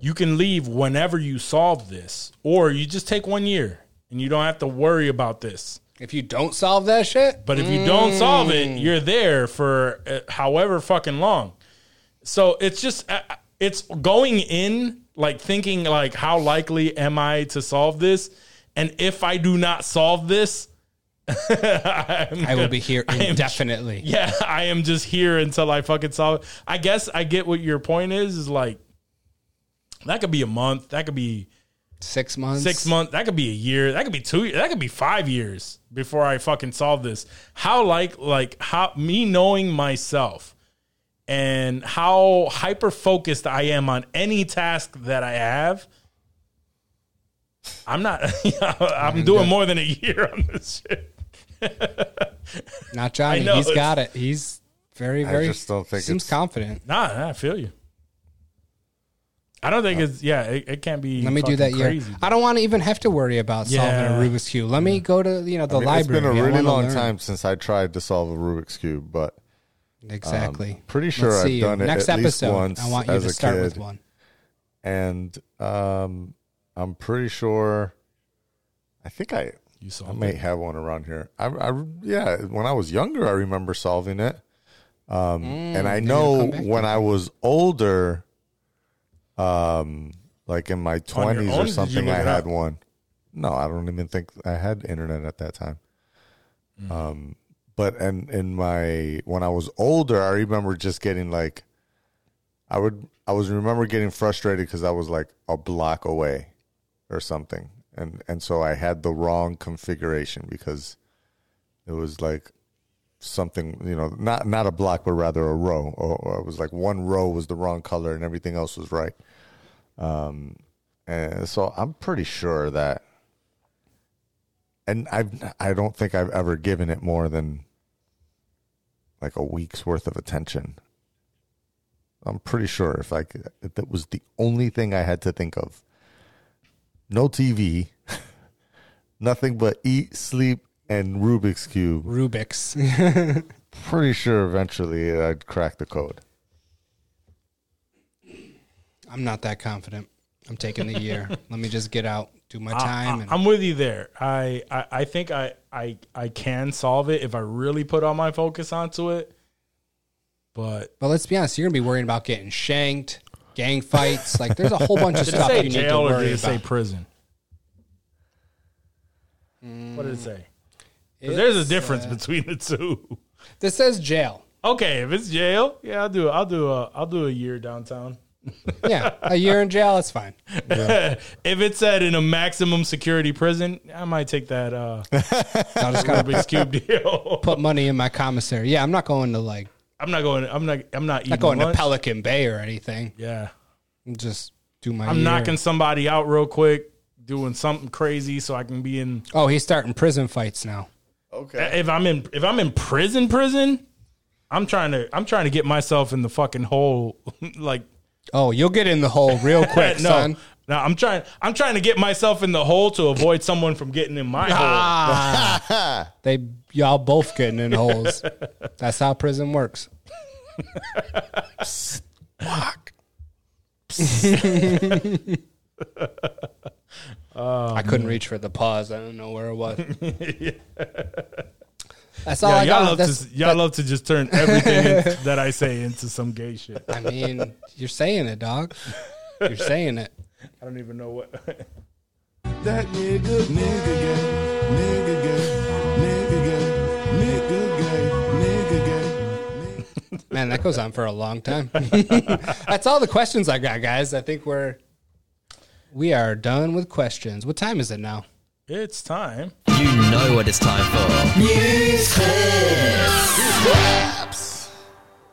you can leave whenever you solve this, or you just take one year and you don't have to worry about this. if you don't solve that shit, But if you don't solve Mm. it, you're there for uh, however fucking long. So it's just uh, it's going in like thinking like how likely am I to solve this? And if I do not solve this, <laughs> I will be here I am- indefinitely. yeah, I am just here until I fucking solve it. I guess I get what your point is. Is like that could be a month. That could be Six months. six months. That could be a year. That could be two. That could be five years before I fucking solve this. How like like how me knowing myself and how hyper focused I am on any task that I have. I'm not. <laughs> I'm doing more than a year on this shit. <laughs> Not Johnny. I know, He's it's- got it. He's very, very. I just don't think seems it's- confident. Nah, nah, I feel you. I don't think uh, it's yeah. It, it can't be. Let me do fucking that year. Crazy. I don't want to even have to worry about solving Yeah. a Rubik's cube. Let me go to you know the I mean, it's library. been a really long learn. time since I tried to solve a Rubik's cube, but Exactly. pretty sure Let's I've see. done it Next at least episode. once I want you as to a start with kid. one. and um, I'm pretty sure. I think I You saw I solved may have one around here. I, I yeah, when I was younger, I remember solving it. Um, and I Mm, maybe it'll know come back to when. I was older, um, like in my twenties or something, I had up? one. No, I don't even think I had internet at that time. Mm. Um, but and in my when I was older, I remember just getting like, I would I was remember getting frustrated because I was like a block away, or something, and and so I had the wrong configuration because it was like something you know not not a block but rather a row. Or, or it was like one row was the wrong color and everything else was right. Um and so i'm pretty sure that and i've i don't think i've ever given it more than like a week's worth of attention i'm pretty sure if i could, if that was the only thing i had to think of no tv <laughs> nothing but eat sleep and rubik's cube Rubik's. <laughs> pretty sure eventually I'd crack the code. I'm not that confident. I'm taking the year. <laughs> Let me just get out, do my I, time. and am with you there. I, I I think I I I can solve it if I really put all my focus onto it. But but let's be honest, you're gonna be worrying about getting shanked, gang fights. like there's a whole <laughs> bunch of did stuff say you need to jail or worry did it say prison? What did it say? there's a difference uh, between the two. This says jail. Okay, if it's jail, yeah, I'll do. I'll do a. I'll do a year downtown. <laughs> Yeah, a year in jail. That's fine. <laughs> if it said in a maximum security prison, I might take that uh, <laughs> I'll just gotta Rubik's cube deal. put money in my commissary. Yeah, I'm not going to like I'm not going. I'm not. I'm not eating. not going lunch. to Pelican Bay or anything. Yeah, Just do my. I'm year. knocking somebody out real quick, doing something crazy so I can be in. Oh, he's starting prison fights now. Okay. If I'm in, if I'm in prison, prison, I'm trying to. I'm trying to get myself in the fucking hole. like Oh, you'll get in the hole real <laughs> quick, no, son. no. I'm trying. I'm trying to get myself in the hole to avoid someone from getting in my hole. Ah. <laughs> They y'all both getting in holes. That's how prison works. Fuck. <laughs> I couldn't reach for the pause. I don't know where it was. That's all Yeah, I y'all got. love That's- to y'all love to just turn everything in- <laughs> that I say into some gay shit. I mean, you're saying it, dog. You're saying it. I don't even know what. <laughs> That nigga, nigga gay, nigga gay, nigga gay, nigga gay, nigga gay. Man, that goes on for a long time. <laughs> That's all the questions I got, guys. I think we're we are done with questions. What time is it now? It's time. You know what it's time for. News clips. Claps.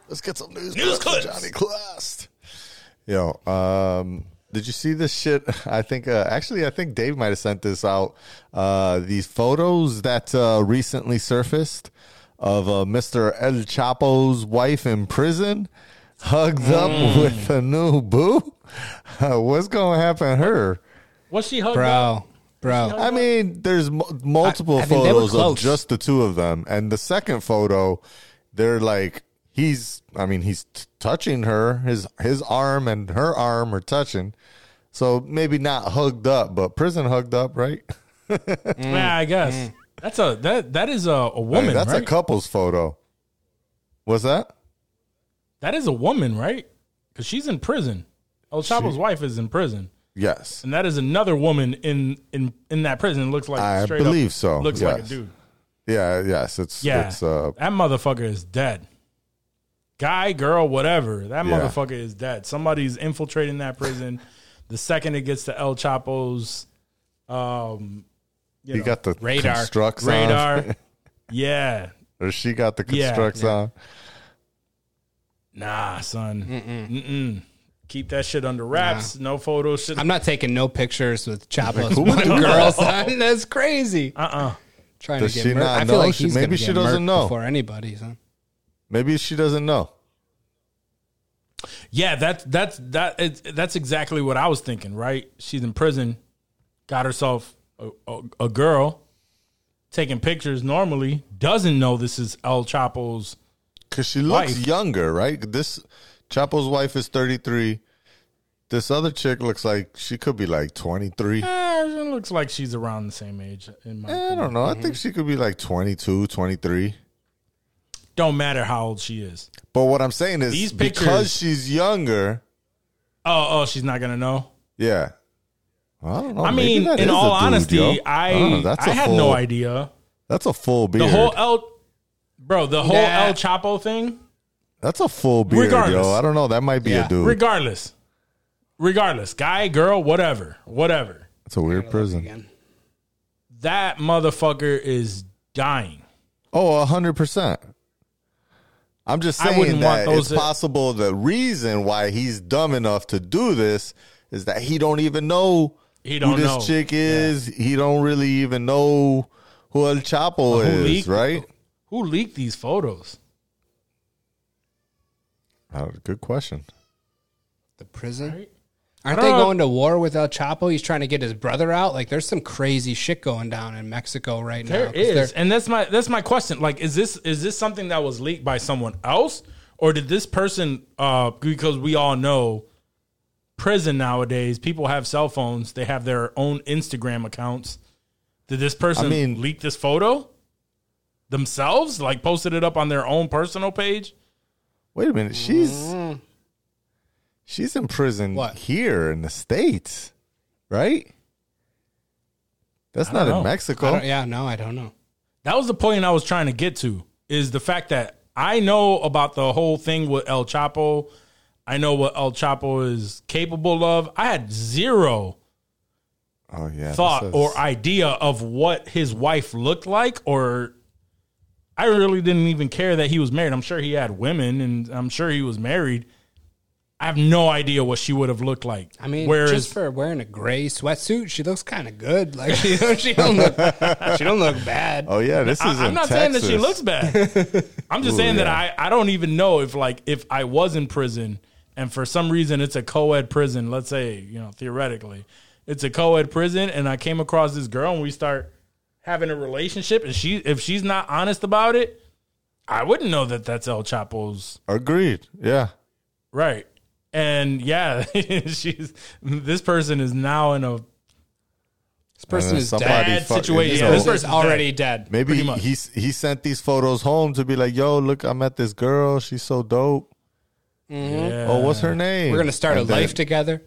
Let's get some news, news clips. Johnny Quest. Yo, um, did you see this shit? <laughs> I think uh, actually, I think Dave might have sent this out. Uh, these photos that uh, recently surfaced of uh, Mr. El Chapo's wife in prison, hugged up with a new boo. Uh, <laughs> what's going to happen to her? What's she hugged up? Bro, bro. I mean, there's m- multiple I- I mean, they were photos of close. just the two of them, and the second photo, they're like he's. I mean, he's t- touching her. His his arm and her arm are touching. So maybe not hugged up, but prison hugged up, right? <laughs> Mm. Yeah, I guess mm. that's a that that is a, a woman. Hey, that's right? a couple's photo. What's that? That is a woman, right? Because she's in prison. El Chapo's wife is in prison, Yes, and that is another woman in in in that prison. Looks like I straight up believe so, Looks like a dude. yeah, yes. It's Yeah, It's uh, that motherfucker is dead. Guy, girl, whatever. That Yeah. motherfucker is dead. Somebody's infiltrating that prison. the second it gets to El Chapo's, um, you you know, got the radar. constructs radar. on, <laughs> yeah, or she got the constructs yeah. on. nah, son. Mm-mm. Keep that shit under wraps. No photos. Shit. I'm not taking no pictures with Chapo's Who one girl, son. That's crazy. uh uh Trying Does to get she murked. not I feel know? like She- he's maybe gonna she get doesn't murked know. before anybody, son. Maybe she doesn't know. Yeah, that's that's that it's, that's exactly what I was thinking. Right? She's in prison, got herself a, a, a girl, taking pictures. Normally, doesn't know this is El Chapo's. Because she looks Wife. younger, right? This Chapo's wife is 33. This other chick looks like she could be like 23. Eh, it looks like she's around the same age. In my I don't know. I think she could be like 22, 23. Don't matter how old she is. But what I'm saying is These because she's younger, Oh, oh, she's not gonna know. yeah. I don't know. I mean, in all dude, honesty, yo. I don't. That's I a had full- no idea. That's a full beard. The whole El, bro, the whole Nah. El Chapo thing. That's a full beard, Regardless. yo. I don't know. That might be Yeah. a dude. Regardless, regardless, guy, girl, whatever, whatever. It's a weird prison. Again. That motherfucker is dying. Oh, a hundred percent. I'm just I saying wouldn't want that those it's that- possible the reason why he's dumb enough to do this is that he don't even know He don't who this know. chick is. He don't really even know who El Chapo Who is, leaked- right? Who leaked these photos? Oh, good question. The prison. Right? Aren't they know. going to war with El Chapo? He's trying to get his brother out. Like, there's some crazy shit going down in Mexico right There now. 'cause is, they're- and that's my that's my question. Like, is this is this something that was leaked by someone else, or did this person? Uh, because we all know prison nowadays, people have cell phones. They have their own Instagram accounts. Did this person I mean- leak this photo themselves? Like, posted it up on their own personal page? Wait a minute. She's mm-hmm. she's in prison What? here in the states, right? That's not don't in Mexico. yeah, no, I don't know. That was the point I was trying to get to is the fact that I know about the whole thing with El Chapo. I know what El Chapo is capable of. I had zero Oh yeah, thought this is- or idea of what his wife looked like or I really didn't even care that he was married. I'm sure he had women and I'm sure he was married. I have no idea what she would have looked like. I mean, whereas just for wearing a gray sweatsuit, she looks kind of good. Like <laughs> she, she don't look, she don't look bad. Oh yeah, this is. I, am in not saying that she looks bad. <laughs> I'm just Ooh, saying that. I, I don't even know if like if I was in prison and for some reason it's a co-ed prison, let's say, you know, theoretically, it's a co-ed prison and I came across this girl and we start having a relationship and she if she's not honest about it, I wouldn't know that that's El Chapo's Agreed. Yeah. right. And yeah, <laughs> she's this person is now in a This person uh, is dead. bad fucking- situation. so- Yeah, This this person's person's already dead. Maybe Pretty much. he's he sent these photos home to be like, "Yo, look, I met this girl. She's so dope. Mm-hmm. yeah. Oh, what's her name? We're gonna start And a life together.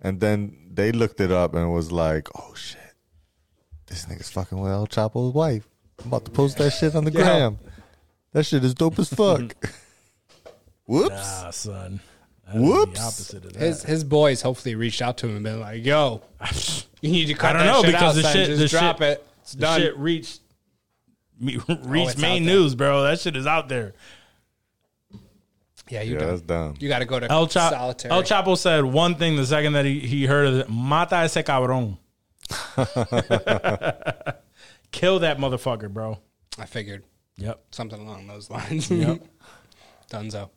And then they looked it up and was like, "Oh shit, this nigga's fucking with El Chapo's wife. I'm about to post that shit on the Yeah. gram. That shit is dope as fuck." <laughs> Whoops. Ah, son. That is Whoops. The opposite of that. His his boys hopefully reached out to him and been like, "Yo, <laughs> you need to cut I don't that know shit because out, the son. shit, Just the drop shit, it. It's the done." shit reached <laughs> me, reached it's main out there. news, bro. That shit is out there. Yeah, you Yeah, done. that's dumb. You got to go to El, Cha- solitary. El Chapo said one thing the second that he, he heard of it. Mata ese cabrón. <laughs> Kill that motherfucker, bro. I figured Yep. something along those lines. Yep. <laughs> Dunzo.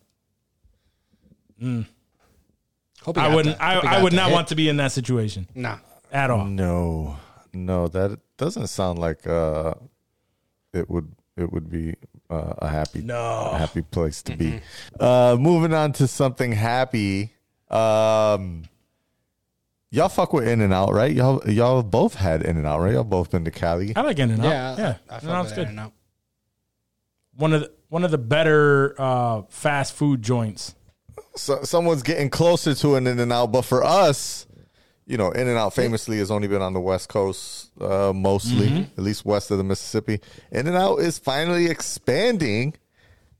Hope he I wouldn't. the- hope I, I would not hit. want to be in that situation Nah. at all. No, no, that doesn't sound like uh, it would. It would be uh, a happy, No. a happy place to be. Uh, moving on to something happy. Um, y'all fuck with In-N-Out, right? Y'all, y'all both had In-N-Out, right? Y'all both been to Cali. I like In-N-Out. Yeah, yeah, I, I In-N-Out's felt good. good. Out. One of the one of the better uh, fast food joints. so, someone's getting closer to an In-N-Out, but for us, you know, In-N-Out famously has only been on the West Coast, uh, mostly, at least west of the Mississippi. In-N-Out is finally expanding.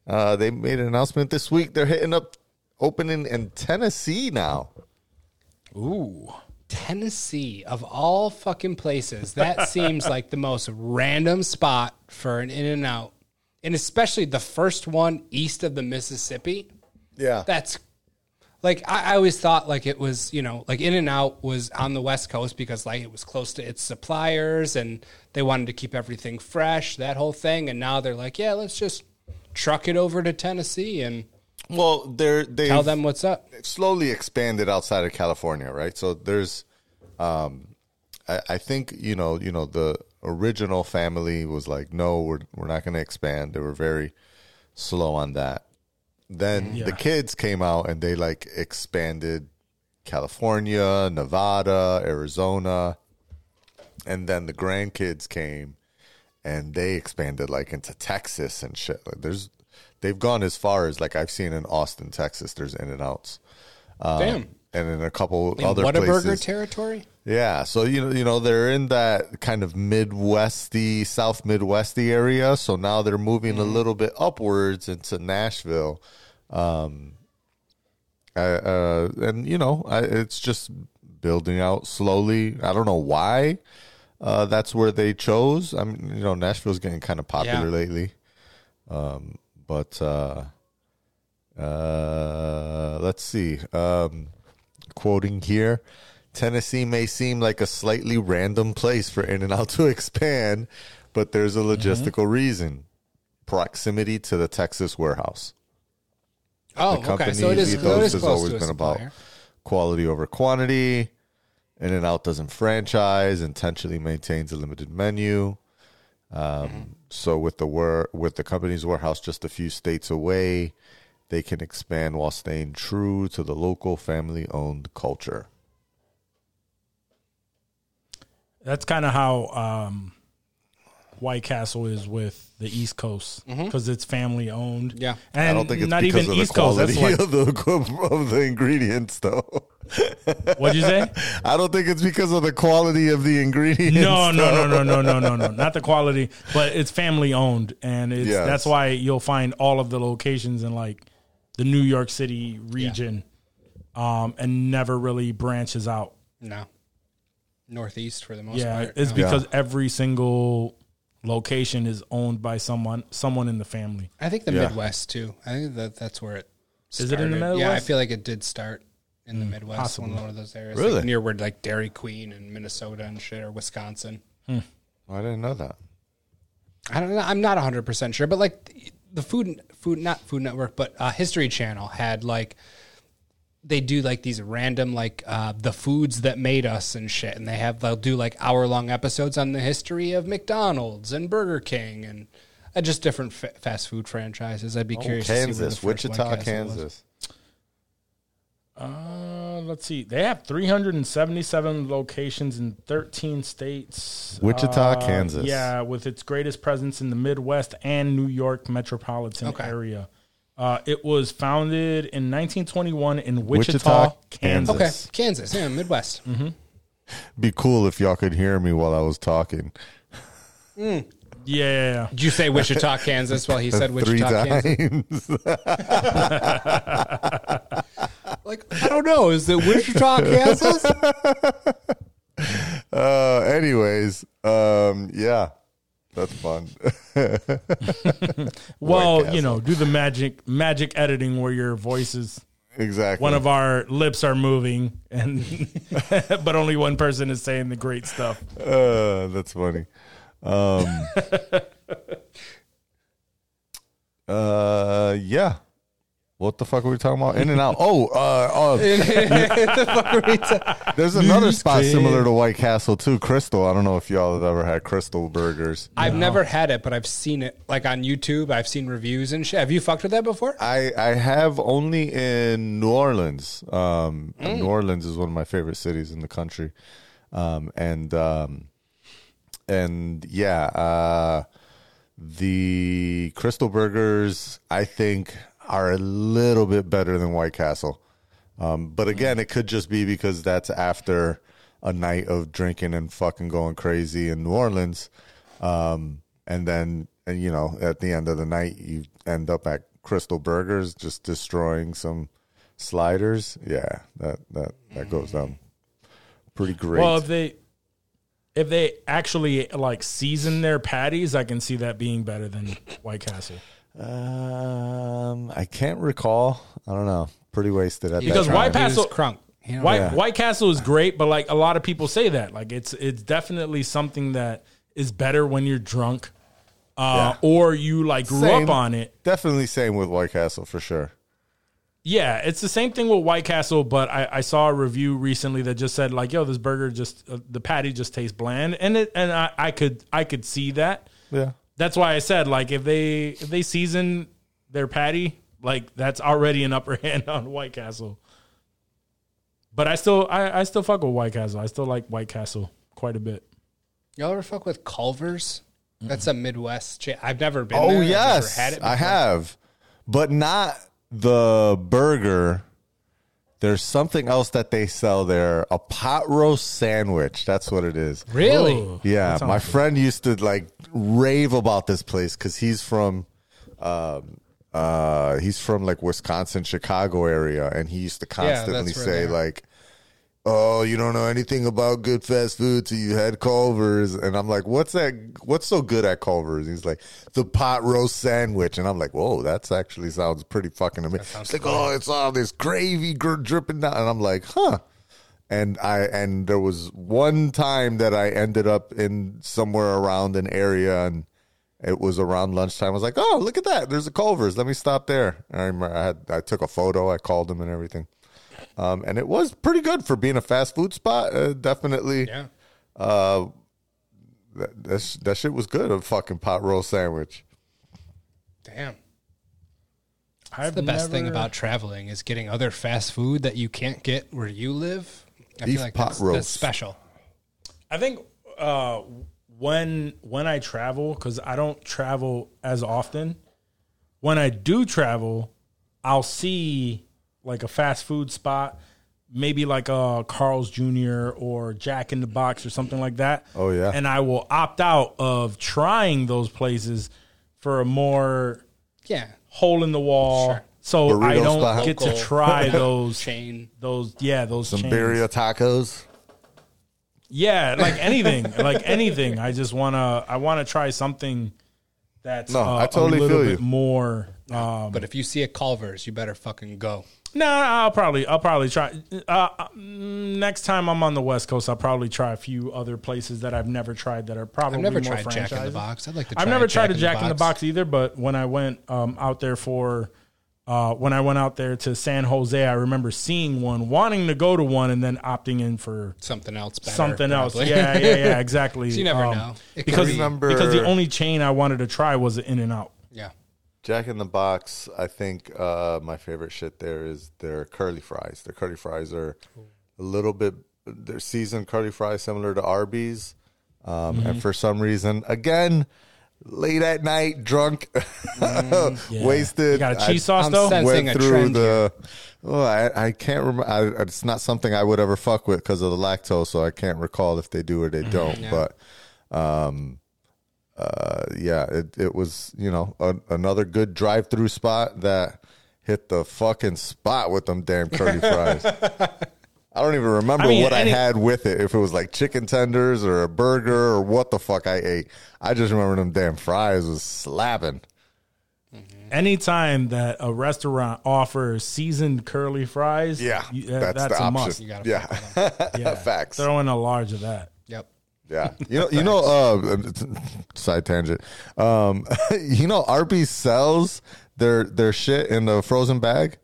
Uh, they made an announcement this week. They're hitting up opening in Tennessee now. Ooh, Tennessee, of all fucking places, that <laughs> seems like the most random spot for an In-N-Out, and especially the first one east of the Mississippi. Yeah, That's like I, I always thought like it was you know like In-N-Out was on the West Coast because like it was close to its suppliers and they wanted to keep everything fresh, that whole thing. And now they're like, yeah, let's just truck it over to Tennessee and well, they're they tell them what's up. slowly expanded outside of California, right? So there's, um, I, I think you know, you know, the original family was like, no, we're we're not going to expand. They were very slow on that. Then the kids came out and they like expanded California, Nevada, Arizona, and then the grandkids came and they expanded like into Texas and shit. Like, there's they've gone as far as like I've seen in Austin, Texas. There's In-N-Outs. Damn. and in a couple In other Whataburger places. territory? yeah, so you know, you know, they're in that kind of Midwesty, South Midwesty area. So now they're moving a little bit upwards into Nashville. Um, uh, and you know, I, it's just building out slowly. I don't know why. Uh, that's where they chose. I mean, you know, Nashville's getting kind of popular Yeah. lately. Um, but uh, uh, let's see. Um, quoting here Tennessee may seem like a slightly random place for In-N-Out to <laughs> expand, but there's a logistical reason proximity to the Texas warehouse. Oh, The okay. So it is, ethos has always been about quality over quantity. In-N-Out doesn't franchise, intentionally maintains a limited menu. Um, Mm-hmm. So with the wor- with the company's warehouse just a few states away, they can expand while staying true to the local family owned culture. that's kind of how um, White Castle is with the East Coast because it's family owned. Yeah. and I don't think it's not because even of the East Coast. quality That's like of the of the ingredients, though. <laughs> what'd you say? I don't think it's because of the quality of the ingredients. No, no, though. no, no, no, no, no, no. Not the quality, but it's family owned, and it's Yes. that's why you'll find all of the locations in like the New York City region, um, and never really branches out. No. Northeast for the most Yeah, part. it's No. because every single location is owned by someone, someone in the family. I think the Yeah. Midwest too. I think that that's where it Is it in the started. Yeah, I feel like it did start in the Midwest, possibly. one of those areas, Really? like near where like Dairy Queen and Minnesota and shit, or Wisconsin. I didn't know that. I don't know. I'm not 100 percent sure, but like the food, food, not Food Network, but uh, History Channel had like they do like these random like uh, the foods that made us and shit, and they have they'll do like hour long episodes on the history of McDonald's and Burger King and Uh, just different fa- fast food franchises. I'd be curious. to see where Kansas, Wichita, Kansas. Uh, let's see. They have 377 locations in 13 states. Wichita, Uh, Kansas. Yeah, with its greatest presence in the Midwest and New York metropolitan Okay. area. Uh, it was founded in 1921 in Wichita, Wichita, Kansas. Okay, Kansas. Kansas, yeah, Midwest. Be cool if y'all could hear me while I was talking. Yeah. Did you say Wichita, Kansas? While he said <laughs> Three Wichita, Kansas. times. <laughs> Like I don't know. Is it Wichita, Kansas? <laughs> uh, anyways, um, yeah, that's fun. <laughs> <laughs> Well, you know, do the magic magic editing where your voice is exactly. one of our lips are moving and <laughs> but only one person is saying the great stuff. Uh, that's funny. Um, uh, yeah. What the fuck are we talking about? In-N-Out. Oh, uh, <laughs> oh. <laughs> There's another spot similar to White Castle too. Krystal. I don't know if y'all have ever had Krystal burgers. I've never had it, but I've seen it like on YouTube. I've seen reviews and shit. Have you fucked with that before? I I have only in New Orleans. Um, New Orleans is one of my favorite cities in the country, um, and um, and yeah, uh, the Krystal Burgers I think are a little bit better than White Castle, um, but again, it could just be because that's after a night of drinking and fucking going crazy in New Orleans um, and then and you know at the end of the night you end up at Krystal Burgers just destroying some sliders. Yeah, that that that goes down pretty great. Well, if they if they actually like season their patties, I can see that being better than White Castle. Um, I can't recall. I don't know. Pretty wasted at Because that time. White Castle- crunk. You know? White Yeah. White Castle is great, but like a lot of people say that, like it's it's definitely something that is better when you're drunk, uh, Yeah. or you like grew Same. up on it. Definitely same with White Castle for sure. Yeah, it's the same thing with White Castle, but I, I saw a review recently that just said like, "Yo, this burger just uh, the patty just tastes bland," and it and I, I could I could see that. Yeah. That's why I said like if they if they season their patty, like that's already an upper <laughs> hand on White Castle. But I still I, I still fuck with White Castle. I still like White Castle quite a bit. Y'all ever fuck with Culver's? That's a Midwest. Cha- I've never been. Oh there. I've never yes, had it I before. have, but not the burger. There's something else that they sell there. A pot roast sandwich. That's what it is. Really? Ooh, Yeah, that my good. friend used to like rave about this place because he's from, um, uh, he's from like Wisconsin, Chicago area, and he used to constantly that's where say they are. like, "Oh, you don't know anything about good fast food till you had Culver's," and I'm like, "What's that? What's so good at Culver's?" He's like, "The pot roast sandwich," and I'm like, "Whoa, that's actually sounds pretty fucking amazing." It's like, "Oh, it's all this gravy gr- dripping down," and I'm like, "Huh." and I and there was one time that I ended up in somewhere around an area and it was around lunchtime. I was like, "Oh, look at that! There's a Culver's. Let me stop there." And I remember I had I took a photo. I called him and everything, um, and it was pretty good for being a fast food spot. Uh, definitely, Yeah. uh, that that, sh- that shit was good. A fucking pot roll sandwich. Damn. I've The best thing about traveling is getting other fast food that you can't get where you live. I Beef feel like pot that's, that's special. I think uh, when when I travel, because I don't travel as often. When I do travel, I'll see like a fast food spot, maybe like a Carl's Jr. or Jack in the Box or something like that. Oh, yeah. and I will opt out of trying those places for a more Yeah. hole in the wall. Sure. So I don't style. get to try <laughs> those Chain. those yeah those Some chains. birria tacos. Yeah, like <laughs> anything, like anything. I just wanna, I wanna try something that's No, uh, I totally a little feel bit you. more. Um, But if you see a Culver's, you better fucking go. No, I'll probably, I'll probably try. Uh, uh, next time I'm on the West Coast, I'll probably try a few other places that I've never tried that are probably I've never more tried Jack in the. Box. I'd like to. Try I've never a tried a Jack in the Box either, but when I went um, out there for uh, when I went out there to San Jose, I remember seeing one, wanting to go to one, and then opting in for Something else better. something else. probably. Yeah, yeah, yeah, <laughs> exactly. So you never know. It because be- because the only chain I wanted to try was In-N-Out. Yeah. Jack in the Box, I think uh, my favorite shit there is their curly fries. Their curly fries are a little bit, they're seasoned curly fries similar to Arby's. Um, And for some reason, again, late at night, drunk, <laughs> wasted. You got a I cheese sauce I'm though. sensing went a through trend the. Oh, I, I can't remember. It's not something I would ever fuck with because of the lactose, so I can't recall if they do or they don't. But um, uh, yeah, it it was you know a, another good drive through spot that hit the fucking spot with them damn curly <laughs> fries. I don't even remember I mean, what any- I had with it. If it was like chicken tenders or a burger or what the fuck I ate. I just remember them damn fries was slapping. Anytime that a restaurant offers seasoned curly fries, Yeah, you- uh, that's, the a option. must. You gotta yeah, <laughs> Yeah, facts. Throw in a large of that. Yep. Yeah, you know, you know, <laughs> uh, <laughs> side tangent. Um, <laughs> you know, Arby's sells their their shit in the frozen bag.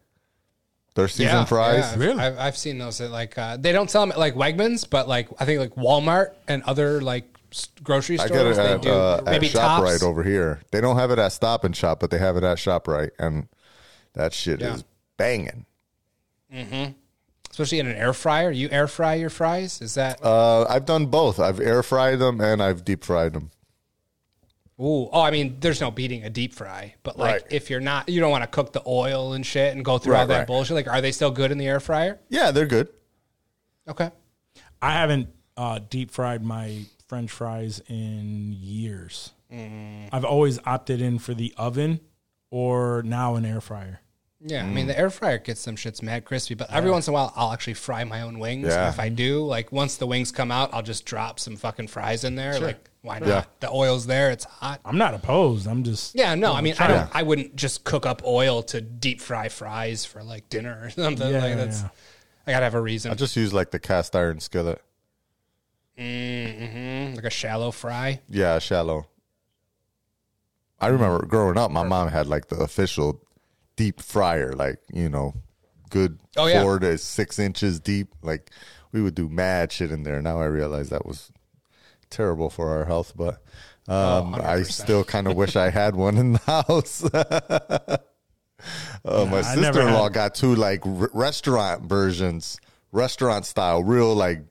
Their seasoned fries. Yeah, I've- Really? I've, I've seen those at like uh, they don't sell them at like Wegmans, but like I think like Walmart and other like s- grocery I stores get it they at, do uh, maybe at tops. Shoprite over here. They don't have it at Stop and Shop, but they have it at Shoprite, and that shit Yeah. is banging. Especially in an air fryer. You air fry your fries? Is that? Uh, I've done both. I've air fried them and I've deep fried them. Ooh, oh, I mean, there's no beating a deep fry, but like Right. if you're not, you don't want to cook the oil and shit and go through Right, all that right. bullshit. Like, are they still good in the air fryer? Yeah, they're good. Okay. I haven't uh, deep fried my French fries in years. Mm. I've always opted in for the oven or now an air fryer. Yeah, I mean the air fryer gets some shits mad crispy, but every once in a while I'll actually fry my own wings. Yeah. If I do, like once the wings come out, I'll just drop some fucking fries in there. Like why not? Yeah. The oil's there, it's hot. I'm not opposed. I'm just Yeah, no, I mean I don't I wouldn't just cook up oil to deep fry fries for like dinner or <laughs> something. Yeah, like that's yeah. I gotta have a reason. I just use like the cast iron skillet. Mm, like a shallow fry. Yeah, shallow. I remember growing up, my mom had like the official deep fryer, like you know, good Oh, yeah. four to six inches deep. Like we would do mad shit in there. Now I realize that was terrible for our health, but um, I still kind of wish I had one in the <laughs> house. <laughs> Uh, my I sister in law had- got two like r- restaurant versions, restaurant style, real like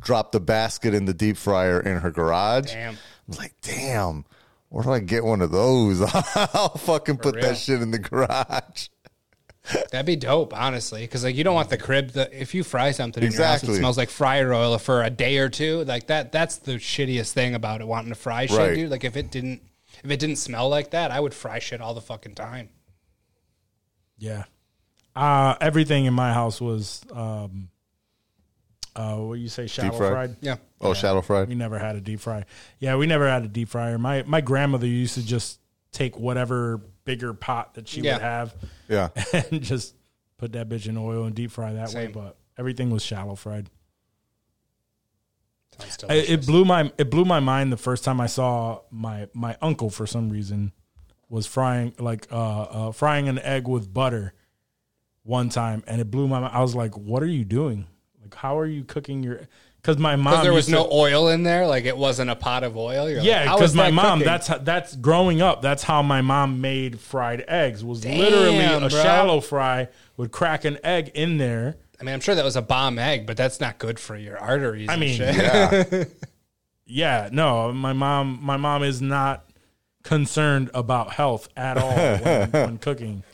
drop the basket in the deep fryer in her garage. Damn. I was like, damn, where do I get one of those? <laughs> I'll fucking put real. that shit in the garage. <laughs> That'd be dope, honestly, because like you don't want the crib. The, if you fry something in your house, it smells like fryer oil for a day or two. Like that. That's the shittiest thing about it. Wanting to fry shit, Right. dude. Like if it didn't, if it didn't smell like that, I would fry shit all the fucking time. yeah. Uh, everything in my house was um, uh, what do you say, shallow fried? fried? Yeah. Oh, shallow fried. We never had a deep fry. Yeah, we never had a deep fryer. My my grandmother used to just take whatever bigger pot that she Yeah. would have Yeah, <laughs> and just put that bitch in oil and deep fry that Same. way. But everything was shallow fried. I- it blew my it blew my mind the first time I saw my my uncle for some reason was frying like uh, uh frying an egg with butter one time and it blew my mind. I was like, "What are you doing? Like how are you cooking your cuz my mom Because there was to- no oil in there, like it wasn't a pot of oil. You're Yeah, because is my mom cooking? that's how, that's growing up. That's how my mom made fried eggs. Was literally a bro. shallow fry. Would crack an egg in there. I mean, I'm sure that was a bomb egg, but that's not good for your arteries. I and mean, shit. yeah. <laughs> Yeah, no, my mom my mom is not concerned about health at all when, <laughs> when cooking.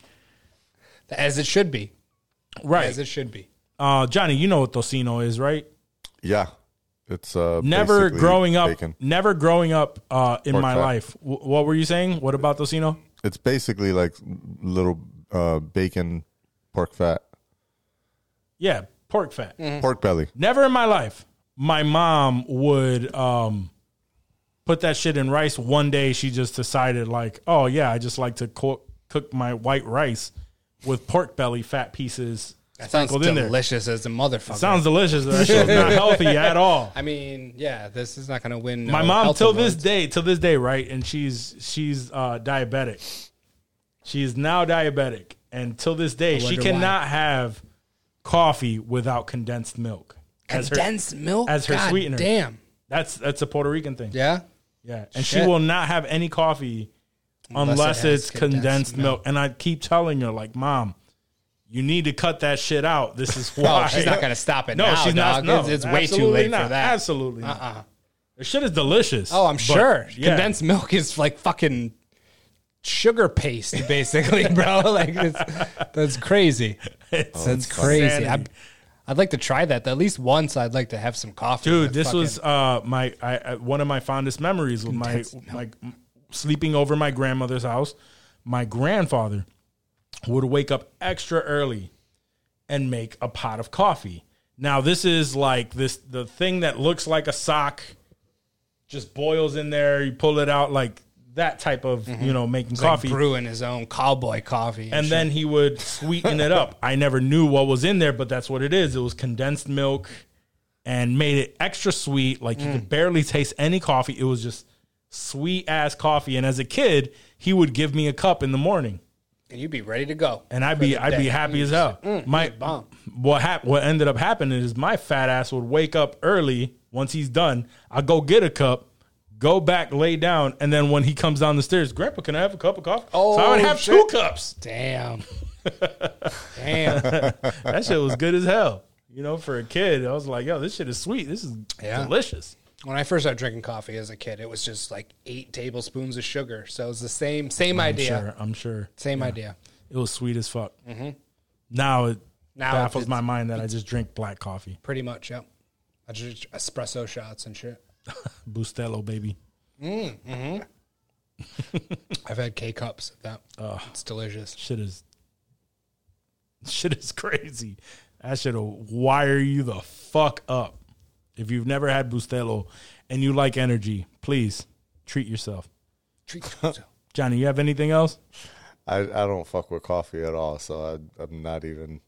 as it should be, Right. as it should be. Uh, Johnny, you know what tocino is, right? yeah. It's uh, Never growing up, bacon. never growing up uh, in Pork my fat. life. W- what were you saying? What about tocino? It's basically like little uh, bacon, pork fat, Yeah, pork fat. pork belly. Never in my life. My mom would um, put that shit in rice. One day, she just decided, like, oh yeah, I just like to cook, cook my white rice with pork belly fat pieces That sounds sprinkled in there. delicious as a motherfucker. Sounds delicious. That shit's not <laughs> healthy at all. I mean, yeah, this is not going to win. My no mom health till this day, till this day, right? And she's she's uh, diabetic. She's now diabetic, and till this day, she cannot have coffee without condensed milk. as her- Condensed milk as her God sweetener. Damn. That's that's a Puerto Rican thing. Yeah. Yeah, and Shit. she will not have any coffee Unless unless, it it's condensed, condensed milk. And I keep telling her, like, Mom, you need to cut that shit out. This is <laughs> why. She's not gonna stop it. No, now, she's dog. not. No, it's, it's way too late not. for that. Absolutely. Not. Uh-uh. The shit is delicious. Oh, I'm sure. yeah. Condensed milk is like fucking sugar paste, basically, <laughs> bro. Like it's, that's crazy. <laughs> It's That's crazy. I'd, I'd like to try that. At least once, I'd like to have some coffee. dude this fucking- was uh my I, I one of my fondest memories with my my sleeping over my grandmother's house my grandfather would wake up extra early and make a pot of coffee now this is like this the thing that looks like a sock just boils in there you pull it out like that type of you know making like, coffee brewing his own cowboy coffee, and shit. then he would sweeten it up. I never knew what was in there, but that's what it is. It was condensed milk and made it extra sweet. Like you Mm. could barely taste any coffee. It was just sweet ass coffee. And as a kid, he would give me a cup in the morning, and you'd be ready to go. and I'd be I'd be happy as hell. mm, my bomb. what hap- what ended up happening is my fat ass would wake up early. Once he's done, I go get a cup. Go back, lay down, and then when he comes down the stairs, Grandpa, can I have a cup of coffee? so I would Oh, have shit. two cups. Damn. <laughs> Damn. that shit was good as hell. You know, for a kid, I was like, yo, this shit is sweet. This is Yeah. delicious. When I first started drinking coffee as a kid, it was just like eight tablespoons of sugar. So it was the same same I'm idea. sure. I'm sure. Same idea. It was sweet as fuck. Now it Now baffles it's- my mind that I just drink black coffee. Pretty much, yep. I just espresso shots and shit. <laughs> Bustelo, baby. Mm-hmm. <laughs> I've had K cups of that. it's delicious. Shit is shit is <laughs> crazy. That shit'll wire you the fuck up. If you've never had Bustelo and you like energy, please treat yourself. Treat <laughs> yourself. Johnny, you have anything else? I, I don't fuck with coffee at all, so I, I'm not even.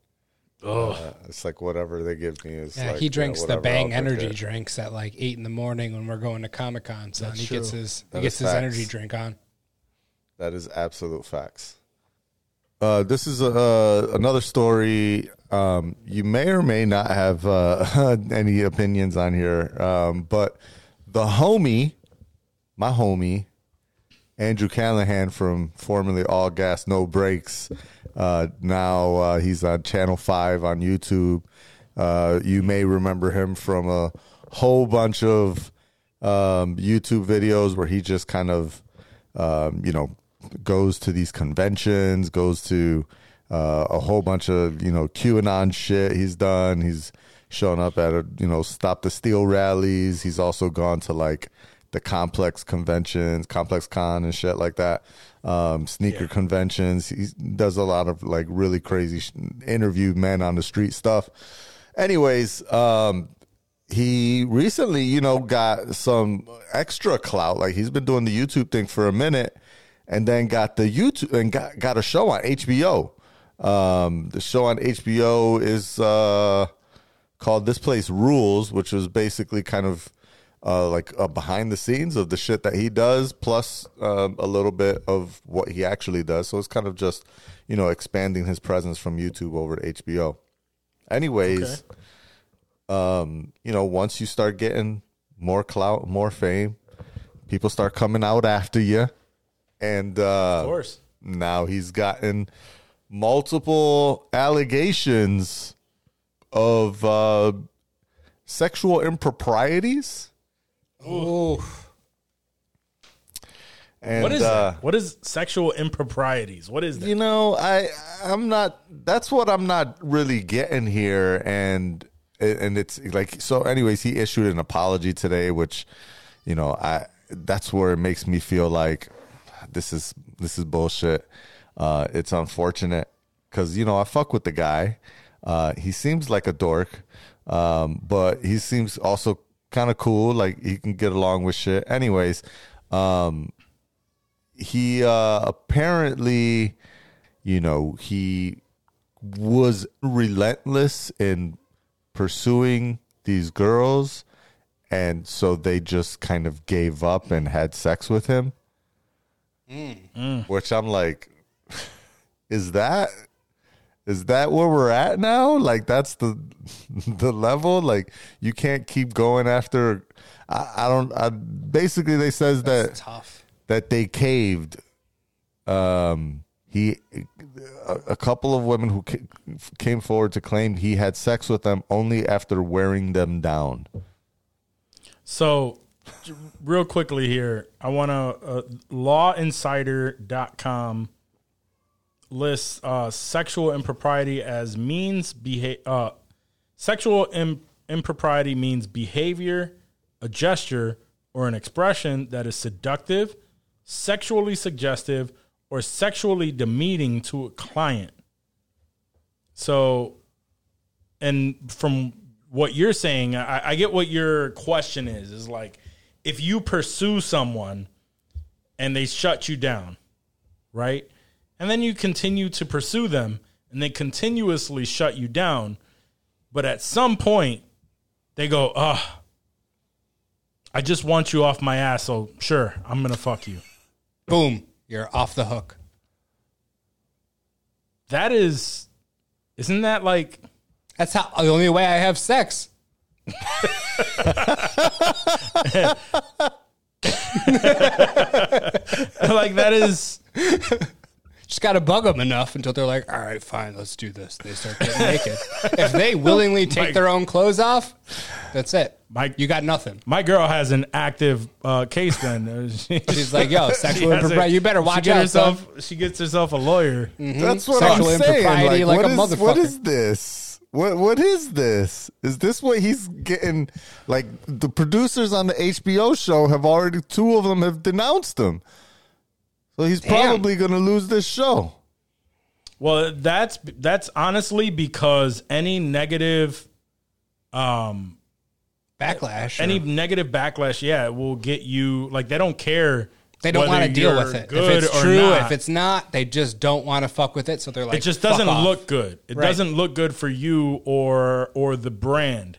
Uh, it's like whatever they give me is. Yeah, like, he drinks the Bang I'll energy it. drinks at like eight in the morning when we're going to Comic Con. Son, That's he gets his That he gets his facts. energy drink on. That is absolute facts. Uh, this is uh, another story. Um, you may or may not have uh, <laughs> any opinions on here, um, but the homie, my homie, Andrew Callaghan from formerly All Gas No Brakes. Uh, now uh, he's on Channel Five on YouTube. Uh, you may remember him from a whole bunch of um, YouTube videos where he just kind of, um, you know, goes to these conventions, goes to uh, a whole bunch of you know QAnon shit. He's done. He's shown up at a you know stop the steal rallies. He's also gone to like the complex conventions, complex con and shit like that. Um, sneaker conventions. He does a lot of like really crazy sh- interview men on the street stuff. Anyways, um, he recently, you know, got some extra clout. Like he's been doing the YouTube thing for a minute, and then got the YouTube and got got a show on HBO. Um, the show on HBO is uh, called "This Place Rules," which was basically kind of uh, like a behind the scenes of the shit that he does, plus um, a little bit of what he actually does. So it's kind of just, you know, expanding his presence from YouTube over to HBO. Anyways, um, you know, once you start getting more clout, more fame, people start coming out after you, and uh, Of course. now he's gotten multiple allegations of uh, sexual improprieties. Ooh, And, what is uh, that? What is sexual improprieties? What is that? You know, I I'm not. That's what I'm not really getting here, and and it's like so. Anyways, he issued an apology today, which you know, I that's where it makes me feel like this is this is bullshit. Uh, it's unfortunate because you know I fuck with the guy. Uh, he seems like a dork, um, but he seems also kind of cool. Like he can get along with shit. Anyways, um, he uh apparently you know he was relentless in pursuing these girls and so they just kind of gave up and had sex with him which i'm like <laughs> is that Is that where we're at now? Like that's the <laughs> the level. Like you can't keep going after. I, I don't. I, basically, they says that Tough. that they caved. Um, he a, a couple of women who came forward to claim he had sex with them only after wearing them down. So, j- real quickly here, I want to uh, lawinsider.com lists uh, sexual impropriety as means behavior. uh, sexual Im- impropriety means behavior, a gesture, or an expression that is seductive, sexually suggestive, or sexually demeaning to a client. So, and from what you're saying, I, I get what your question is. Is like if you pursue someone and they shut you down, right? And then you continue to pursue them and they continuously shut you down. But at some point, they go, Ugh, I just want you off my ass. So sure, I'm going to fuck you. Boom. You're off the hook. That is, isn't that like, That's how the only way I have sex. <laughs> like that is, Just got to bug them enough until they're like, all right, fine, let's do this. They start getting naked. If they willingly take Mike. their own clothes off, that's it. Mike- you got nothing. my girl has an active uh, case then. <laughs> She's like, yo, <laughs> sexual has impropriety. a- You better watch get out, herself. son. She gets herself a lawyer. That's what Sexual I'm saying. impropriety Like, like a what is- What motherfucker. is this? What what is this? Is this what he's getting? Like the producers on the HBO show have already two of them have denounced him, so he's probably going to lose this show. Well, that's that's honestly because any negative, um, Backlash. any or- negative backlash, yeah, will get you. Like they don't care. They don't want to deal with it. Good If it's true, not. if it's not, they just don't want to fuck with it. So they're like, it just doesn't off." look good. It Right. doesn't look good for you or or the brand,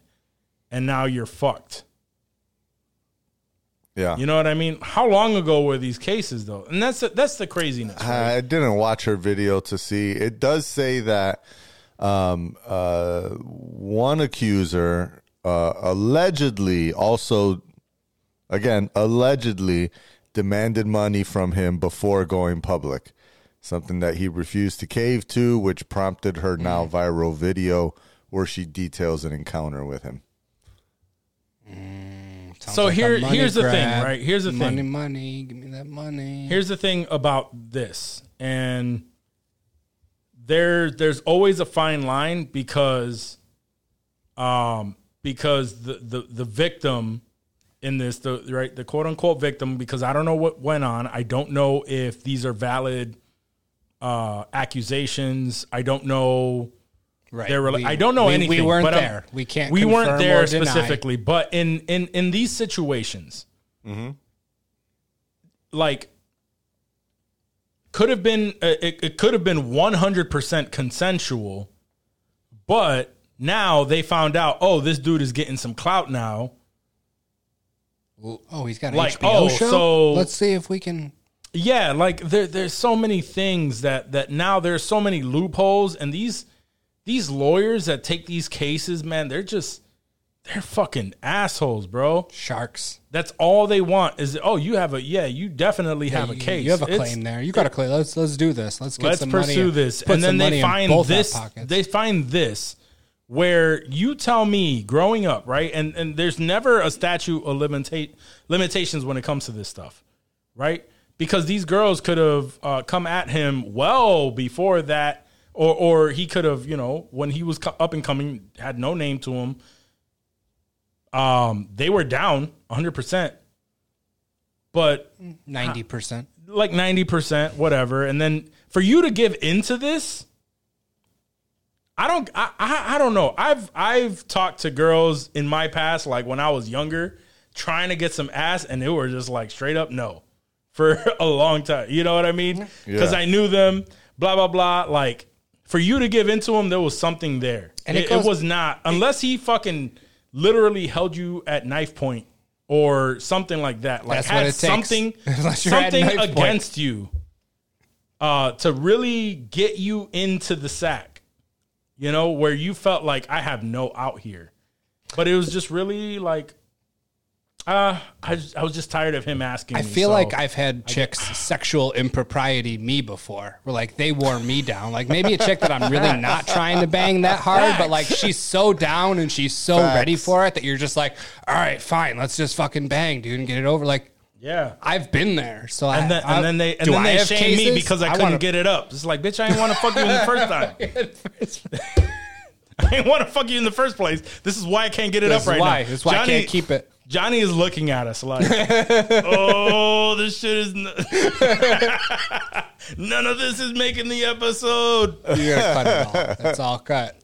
and now you're fucked. Yeah, You know what I mean? How long ago were these cases though? And that's that's the craziness. right? I didn't watch her video to see. It does say that um, uh, one accuser uh, allegedly also, again, allegedly demanded money from him before going public. Something that he refused to cave to, which prompted her now viral video where she details an encounter with him. Sounds So like here- money here's the thing, right? Here's the money, thing. Money, give me that money. here's the thing about this and there there's always a fine line because um because the the, the victim in this the right the quote unquote victim because I don't know what went on I don't know if these are valid uh accusations I don't know right. their rela- We- I don't know we, anything. We weren't but I'm- there. we can't. We weren't there or deny. specifically, but in in in these situations, mm-hmm. like could have been uh, it, it could have been one hundred percent consensual, but now they found out. Oh, this dude is getting some clout now. Oh, he's got an Like, HBO oh, show. so- let's see if we can. Yeah, like there there's so many things that that now there's so many loopholes and these these lawyers that take these cases, man, they're just they're fucking assholes, bro. Sharks. That's all they want is oh, you have a yeah, you definitely have a case. You have a It's- claim there. You got a claim. Let's let's do this. Let's get Let's some pursue money. this, and then they find this. They find this where you tell me growing up, right? And and there's never a statute of limitate limitations when it comes to this stuff, right? Because these girls could have uh, come at him well before that, or or he could have, you know, when he was up and coming, had no name to him. Um, they were down 100, percent but Ninety percent. like 90%, whatever. And then for you to give into this, I don't I, I I don't know. I've I've talked to girls in my past, like when I was younger, trying to get some ass, and they were just like straight up no for <laughs> a long time. You know what I mean? Because Yeah. I knew them, blah blah blah. Like for you to give into them, there was something there. And it it, goes- was not unless he fucking literally held you at knife point or something like that. Like That's had what it takes. something <laughs> Unless you're at something knife point. against you uh, to really get you into the sack. You know, where you felt like I have no out here, but it was just really like, uh, I I was just tired of him asking. I me, feel so- like I've had chicks sexual impropriety me before. Where like they wore me down. Like maybe a chick that I'm really not trying to bang that hard, but like she's so down and she's so Facts. ready for it that you're just like, all right, fine, let's just fucking bang, dude, and get it over. Like yeah. I've been there, so I, And then, I- and then they and then I they have shame me because I, I couldn't wanna- get it up. It's like, bitch, I didn't want to fuck you in the first <laughs> time. <laughs> I didn't want to fuck you in the first place. This is why I can't get it This up right why. now. This is why I can't keep it. Johnny is looking at us like, <laughs> oh, this shit is. N- None of this is making the episode. You gotta cut it all. That's all cut.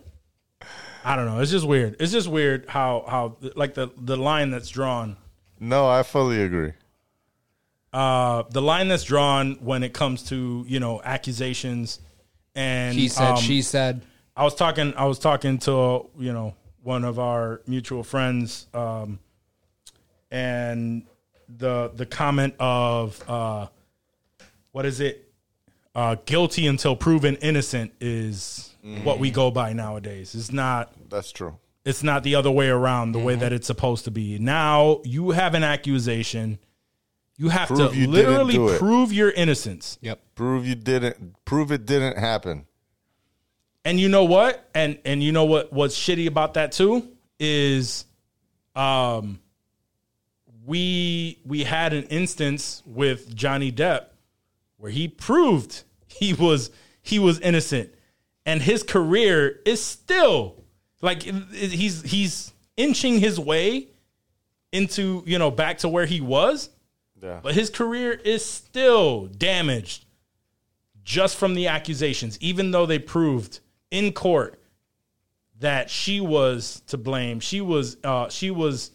I don't know. It's just weird. It's just weird how how like the the line that's drawn. No, I fully agree. Uh, the line that's drawn when it comes to you know accusations and He said, um, she said. I was talking. I was talking to you know one of our mutual friends, um, and the the comment of uh, what is it? Uh, guilty until proven innocent is what we go by nowadays. It's not. That's true. It's not the other way around. The way that it's supposed to be. Now you have an accusation. You have Prove to you literally prove your innocence. Yep. Prove you didn't. Prove it didn't happen. And you know what? And and you know what what's shitty about that too is um we we had an instance with Johnny Depp where he proved he was he was innocent and his career is still like it- it- he's he's inching his way into, you know, back to where he was, Yeah. but his career is still damaged just from the accusations, even though they proved in court that she was to blame. She was uh, she was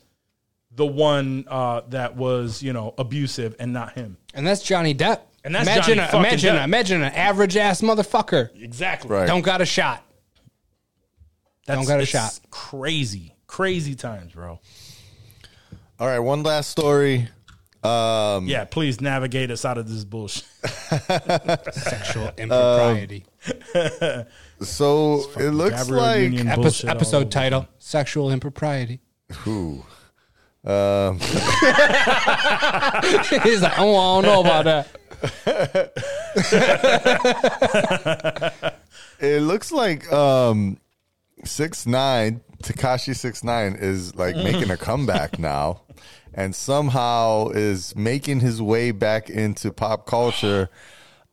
the one uh, that was you know abusive and not him. And that's Johnny Depp. And that's imagine, Johnny a, fucking imagine, Depp. imagine an average ass motherfucker. Exactly. Right. Don't got a shot. That's, Don't got a it's shot. Crazy, crazy times, bro. All right. One last story. Um, Yeah, please navigate us out of this bullshit. <laughs> Sexual <laughs> impropriety. So it looks Gabrielle like Epi- bullshit all over. episode title: Sexual impropriety. Ooh. Um, <laughs> He's like, oh, I don't know about that. it looks like um, six nine Tekashi six nine is like making a comeback now, and somehow is making his way back into pop culture.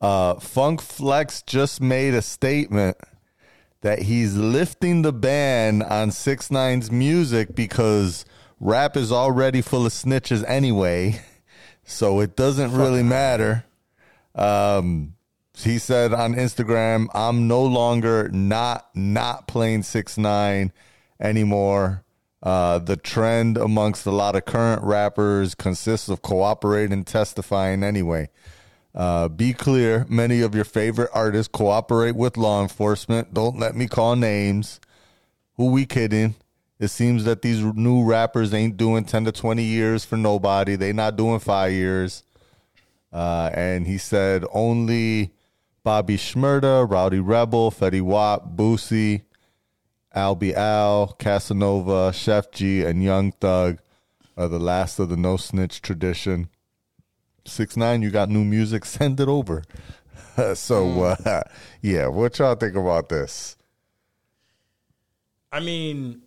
Uh, Funk Flex just made a statement that he's lifting the ban on six nine's music because rap is already full of snitches anyway, so it doesn't really matter. Um, he said on Instagram, "I'm no longer not not playing six nine anymore." Uh, the trend amongst a lot of current rappers consists of cooperating and testifying anyway. Uh, be clear, many of your favorite artists cooperate with law enforcement. Don't let me call names. Who we kidding? It seems that these new rappers ain't doing 10 to 20 years for nobody. They not doing five years. Uh, and he said only Bobby Shmurda, Rowdy Rebel, Fetty Wap, Boosie, Albee Al, Casanova, Sheff G, and Young Thug are the last of the no snitch tradition. Six nine, you got new music? <laughs> Send it over. <laughs> so, uh, yeah, what y'all think about this? I mean,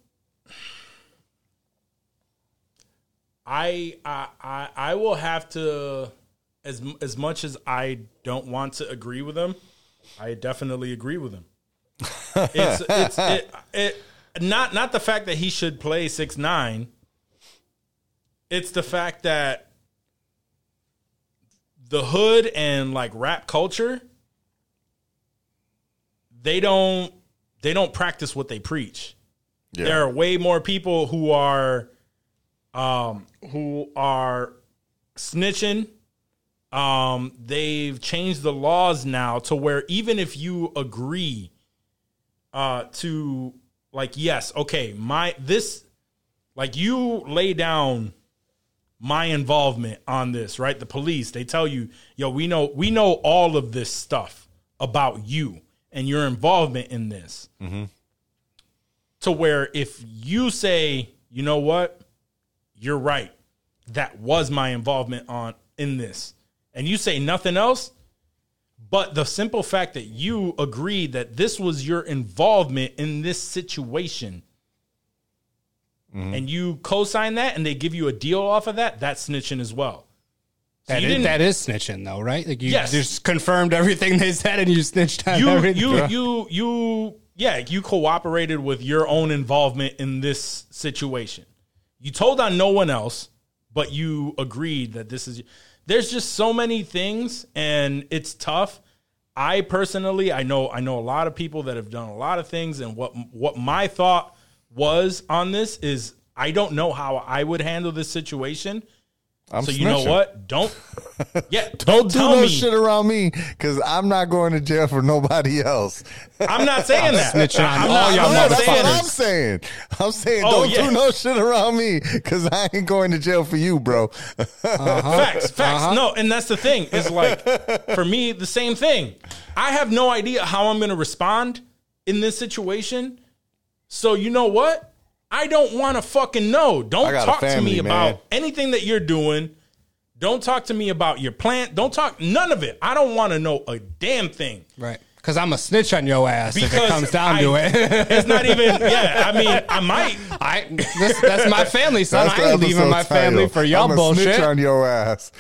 I I I, I will have to as as much as I don't want to agree with him, I definitely agree with him. It's it's it, it not not the fact that he should play six nine. It's the fact that the hood and like rap culture they don't they don't practice what they preach Yeah. there are way more people who are um who are snitching um they've changed the laws now to where even if you agree uh to like yes okay my this like you lay down my involvement on this right? The police they tell you yo we know we know all of this stuff about you and your involvement in this. To where if you say, you know what, you're right, that was my involvement on in this, and you say nothing else, but the simple fact that you agreed that this was your involvement in this situation, mm-hmm. and you co-sign that, and they give you a deal off of that, that's snitching as well. So That is, that is snitching, though, right? Like you Yes. just confirmed everything they said, and you snitched on you everything. you you you yeah you cooperated with your own involvement in this situation you told on no one else but you agreed that this is there's just so many things and it's tough. I personally i know i know a lot of people that have done a lot of things and what what my thought was on this is i don't know how i would handle this situation I'm so you know what don't <laughs> yeah Don't don't do no me shit around me because I'm not going to jail for nobody else. i'm not saying that snitching on I'm all not- y'all I'm Yeah, not that's saying what that. I'm saying. I'm saying Oh, don't yeah. do no shit around me because I ain't going to jail for you, bro. Uh-huh. Facts, facts. Uh-huh. No, and that's the thing. Is like for me the same thing. I have no idea how I'm going to respond in this situation. So you know what? I don't want to fucking know. Don't got a talk to me man. about anything that you're doing. Don't talk to me about your plant. Don't talk none of it. I don't want to know a damn thing. right? Because I'm a snitch on your ass if it comes down I- to it. <laughs> It's not even. Yeah, I mean, I might. I this, that's my family, son. That's I ain't leaving episode my family for y'all I'm a bullshit. Snitch on your ass.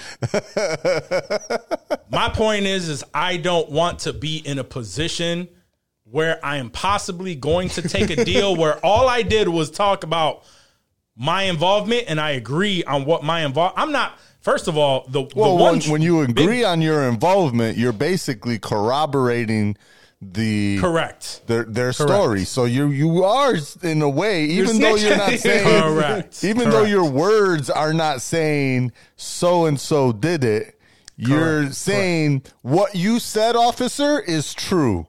My point is, is I don't want to be in a position where I am possibly going to take a deal where all I did was talk about my involvement and I agree on what my involve. I'm not. First of all, the, the one when, when you big- agree on your involvement, you're basically corroborating the correct, their their story. So you you are in a way, even though you're not <laughs> saying Correct. even though your words are not saying so and so did it, you're Correct. saying what you said, officer, is true.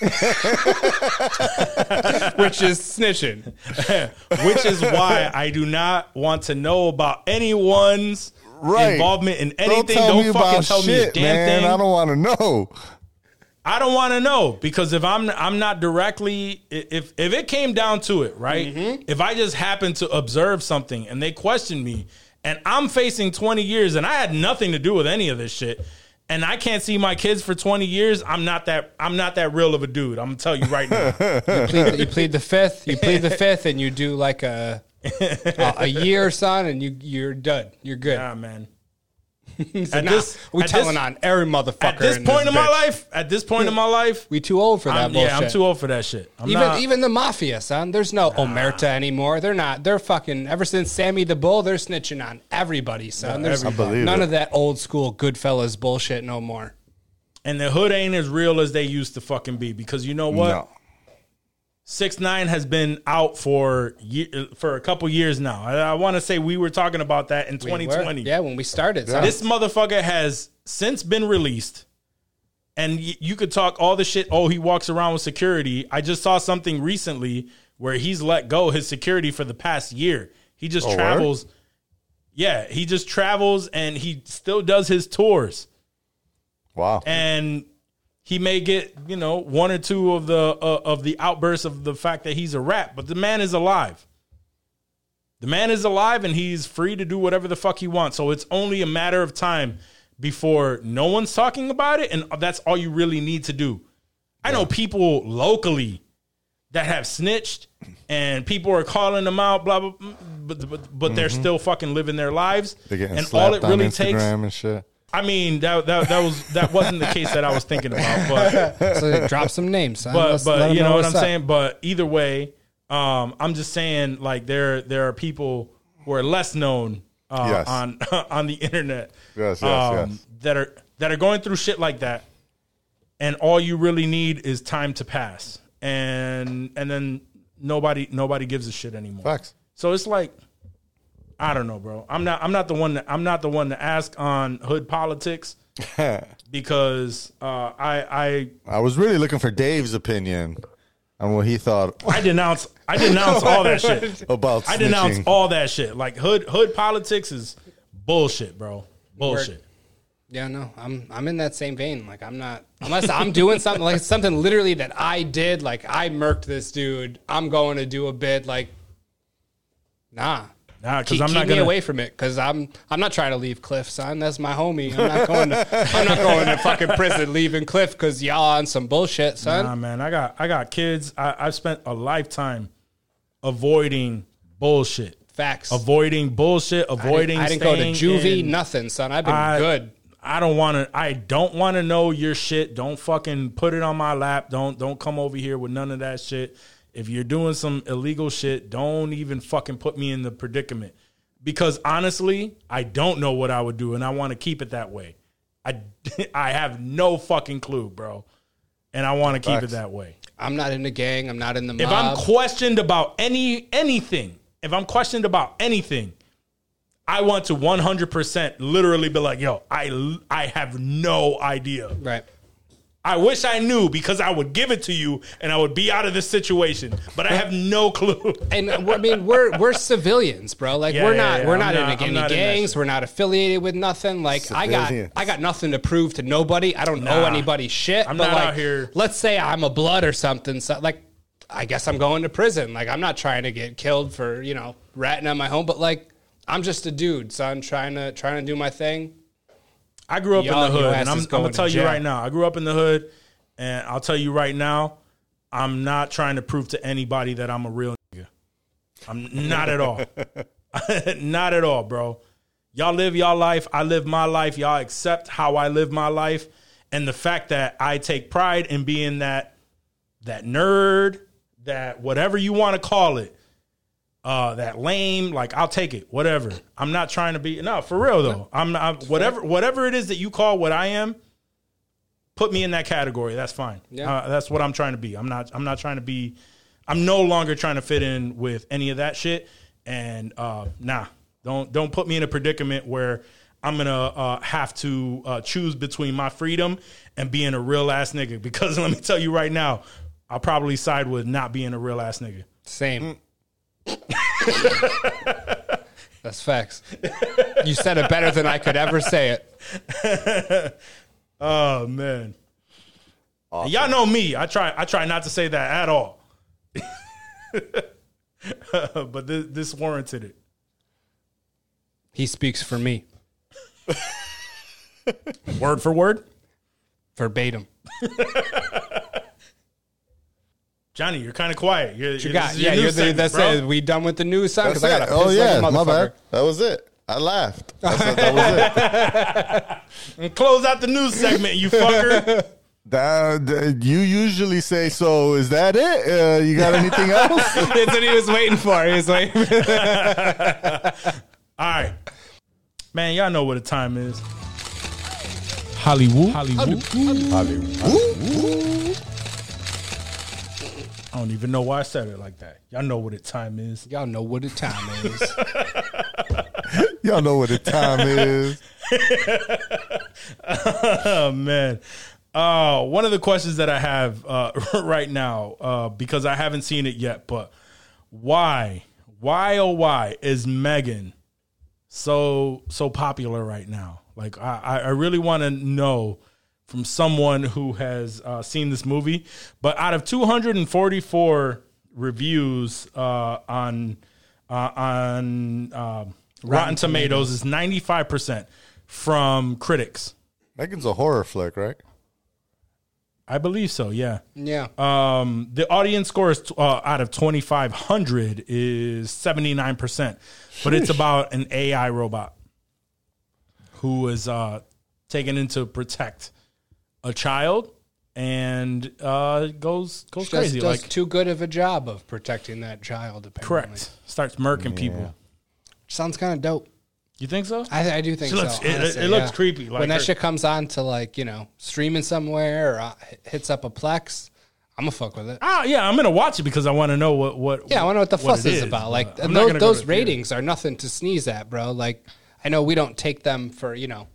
<laughs> which is snitching. <laughs> which is why I do not want to know about anyone's Right. involvement in anything. Don't Don't, fucking tell me a damn man. thing. I don't want to know. I don't want to know because if I'm I'm not directly if if it came down to it, right? Mm-hmm. If I just happened to observe something and they questioned me and I'm facing 20 years and I had nothing to do with any of this shit and I can't see my kids for 20 years, I'm not that I'm not that real of a dude. I'm gonna tell you right now. <laughs> You plead, you plead the fifth. You plead the fifth, and you do like a a, a year, son, and you you're done. You're good. nah, man. <laughs> So At nah, this- we at telling this- on every motherfucker. At this in point in my life, at this point in my life, we too old for that I'm, bullshit. yeah, I'm too old for that shit. I'm Even not, even the mafia, son. There's no omerta anymore. They're not. They're fucking. Ever since Sammy the Bull, they're snitching on everybody, son. There's everybody. None it. of that old school Goodfellas bullshit no more. and the hood ain't as real as they used to fucking be because you know what? No. Six nine has been out for ye- for a couple years now. I, I want to say we were talking about that in We 2020. Yeah, when we started. son. This motherfucker has since been released, and y- you could talk all the shit. Oh, he walks around with security. I just saw something recently where he's let go his security for the past year. He just Oh, word? travels. Yeah, he just travels and he still does his tours Wow. and he may get you know one or two of the uh, of the outbursts of the fact that he's a rat, but the man is alive. The man is alive and he's free to do whatever the fuck he wants. So it's only a matter of time before no one's talking about it, and that's all you really need to do. I know people locally that have snitched, and people are calling them out, blah blah, blah but but, but they're still fucking living their lives. They're getting and slapped all it really on takes. Instagram and shit. I mean that that that was that wasn't the case that I was thinking about, but <laughs> so drop some names, son. but Let's let but 'em you know what I'm up. saying. But either way, um, I'm just saying like there there are people who are less known uh, Yes. on <laughs> on the internet, Yes, yes, um, yes. that are that are going through shit like that, and all you really need is time to pass, and and then nobody nobody gives a shit anymore. Facts. So it's like I don't know, bro. I'm not I'm not the one that I'm not the one to ask on hood politics <laughs> because uh, I I I was really looking for Dave's opinion on what he thought I denounce I denounce all that shit. <laughs> about I denounce snitching. all that shit. Like hood hood politics is bullshit, bro. Bullshit. Yeah, no, I'm I'm in that same vein. Like I'm not unless I'm doing something like something literally that I did. Like I murked this dude. I'm going to do a bit. Like nah, Nah, because keep, I'm keep not me gonna. away from it because I'm I'm not trying to leave Cliff, son. That's my homie. I'm not going to I'm not going to fucking prison leaving Cliff because y'all on some bullshit, son. Nah, man, I got I got kids. I, I've spent a lifetime avoiding bullshit, Facts. avoiding bullshit, I didn't, avoiding. I didn't go to juvie, in- nothing, son. I've been I- good. I don't want to. I don't want to know your shit. Don't fucking put it on my lap. Don't don't come over here with none of that shit. If you're doing some illegal shit, don't even fucking put me in the predicament. Because honestly, I don't know what I would do, and I want to keep it that way. I <laughs> I have no fucking clue, bro, and I want to keep it that way. I'm not in the gang. I'm not in the mob. If I'm questioned about any anything, if I'm questioned about anything, I want to 100% literally be like, "Yo, I I have no idea. right. I wish I knew because I would give it to you and I would be out of this situation, but I have no clue." And uh, I mean, we're we're civilians, bro. Like Yeah, we're not yeah. we're not, not- in any not gangs. shit. we're not affiliated with nothing. Like I got I got nothing to prove to nobody. I don't Nah. owe anybody shit. I'm but not like, out here- Let's say I'm a blood or something. So like, I guess I'm going to prison. Like I'm not trying to get killed for you know ratting on my home, but like I'm just a dude, son, trying to trying to do my thing. I grew up Y'all- in the hood, and I'm, I'm going gonna to tell you right now. I grew up in the hood, and I'll tell you right now, I'm not trying to prove to anybody that I'm a real nigga. I'm not at all. <laughs> <laughs> not at all, bro. Y'all live y'all life. I live my life. Y'all accept how I live my life, and the fact that I take pride in being that that nerd, that whatever you want to call it, uh, that lame, like I'll take it, whatever. I'm not trying to be no for real though. I'm not whatever whatever it is that you call what I am. Put me in that category. That's fine. Yeah. Uh, that's what I'm trying to be. I'm not. I'm not trying to be. I'm no longer trying to fit in with any of that shit. And uh, nah, don't don't put me in a predicament where I'm gonna uh, have to uh, choose between my freedom and being a real ass nigga. <laughs> Because let me tell you right now, I'll probably side with not being a real ass nigga. Same. That's facts. You said it better than I could ever say it. <laughs> Oh man. And Y'all know me. I try I try not to say that at all. <laughs> but this, this warranted it. He speaks for me, Word for word. verbatim. <laughs> Johnny, you're kind of quiet. You're, You got this yeah. You're news the, segment, that's bro. it. We done with the news son That's because I got a Oh yeah, like my motherfucker. bad. That was it. I laughed. <laughs> I said that was it. <laughs> And close out the news segment, you fucker. <laughs> That, that- you usually say so. Is that it? Uh, you got anything else? That's what he was waiting for. He was waiting. all right. Man, y'all know what the time is. Hollywood. Hollywood. Hollywood. I don't even know why I said it like that. Y'all know what the time is. Y'all know what the time is. <laughs> Y'all know what the time is. <laughs> Oh man. Uh, one of the questions that I have uh, <laughs> right now, uh, because I haven't seen it yet, but why, why, oh why is Megan so so popular right now? Like, I, I I really want to know from someone who has uh, seen this movie. But out of 244 reviews uh, on uh, on um Rotten, Tomatoes, is 95 percent from critics. Megan's a horror flick, right? I believe so. Yeah. yeah. Um, the audience score is uh, out of 2,500 is 79 percent, but it's about an AI robot who is uh, taken in to protect a child and uh, goes goes Does, crazy. does like too good of a job of protecting that child. Apparently. correct, starts murking people. Sounds kind of dope. You think so? I, I do think She so. looks- it- it honestly, looks creepy, like when that her- shit comes on to like you know streaming somewhere or uh, hits up a Plex, I'm gonna fuck with it. Ah, yeah, I'm gonna watch it because I want to know what what. Yeah, I want to know what the fuss is about. Like but and those, those to the theater. ratings are nothing to sneeze at, bro. Like I know we don't take them for you know,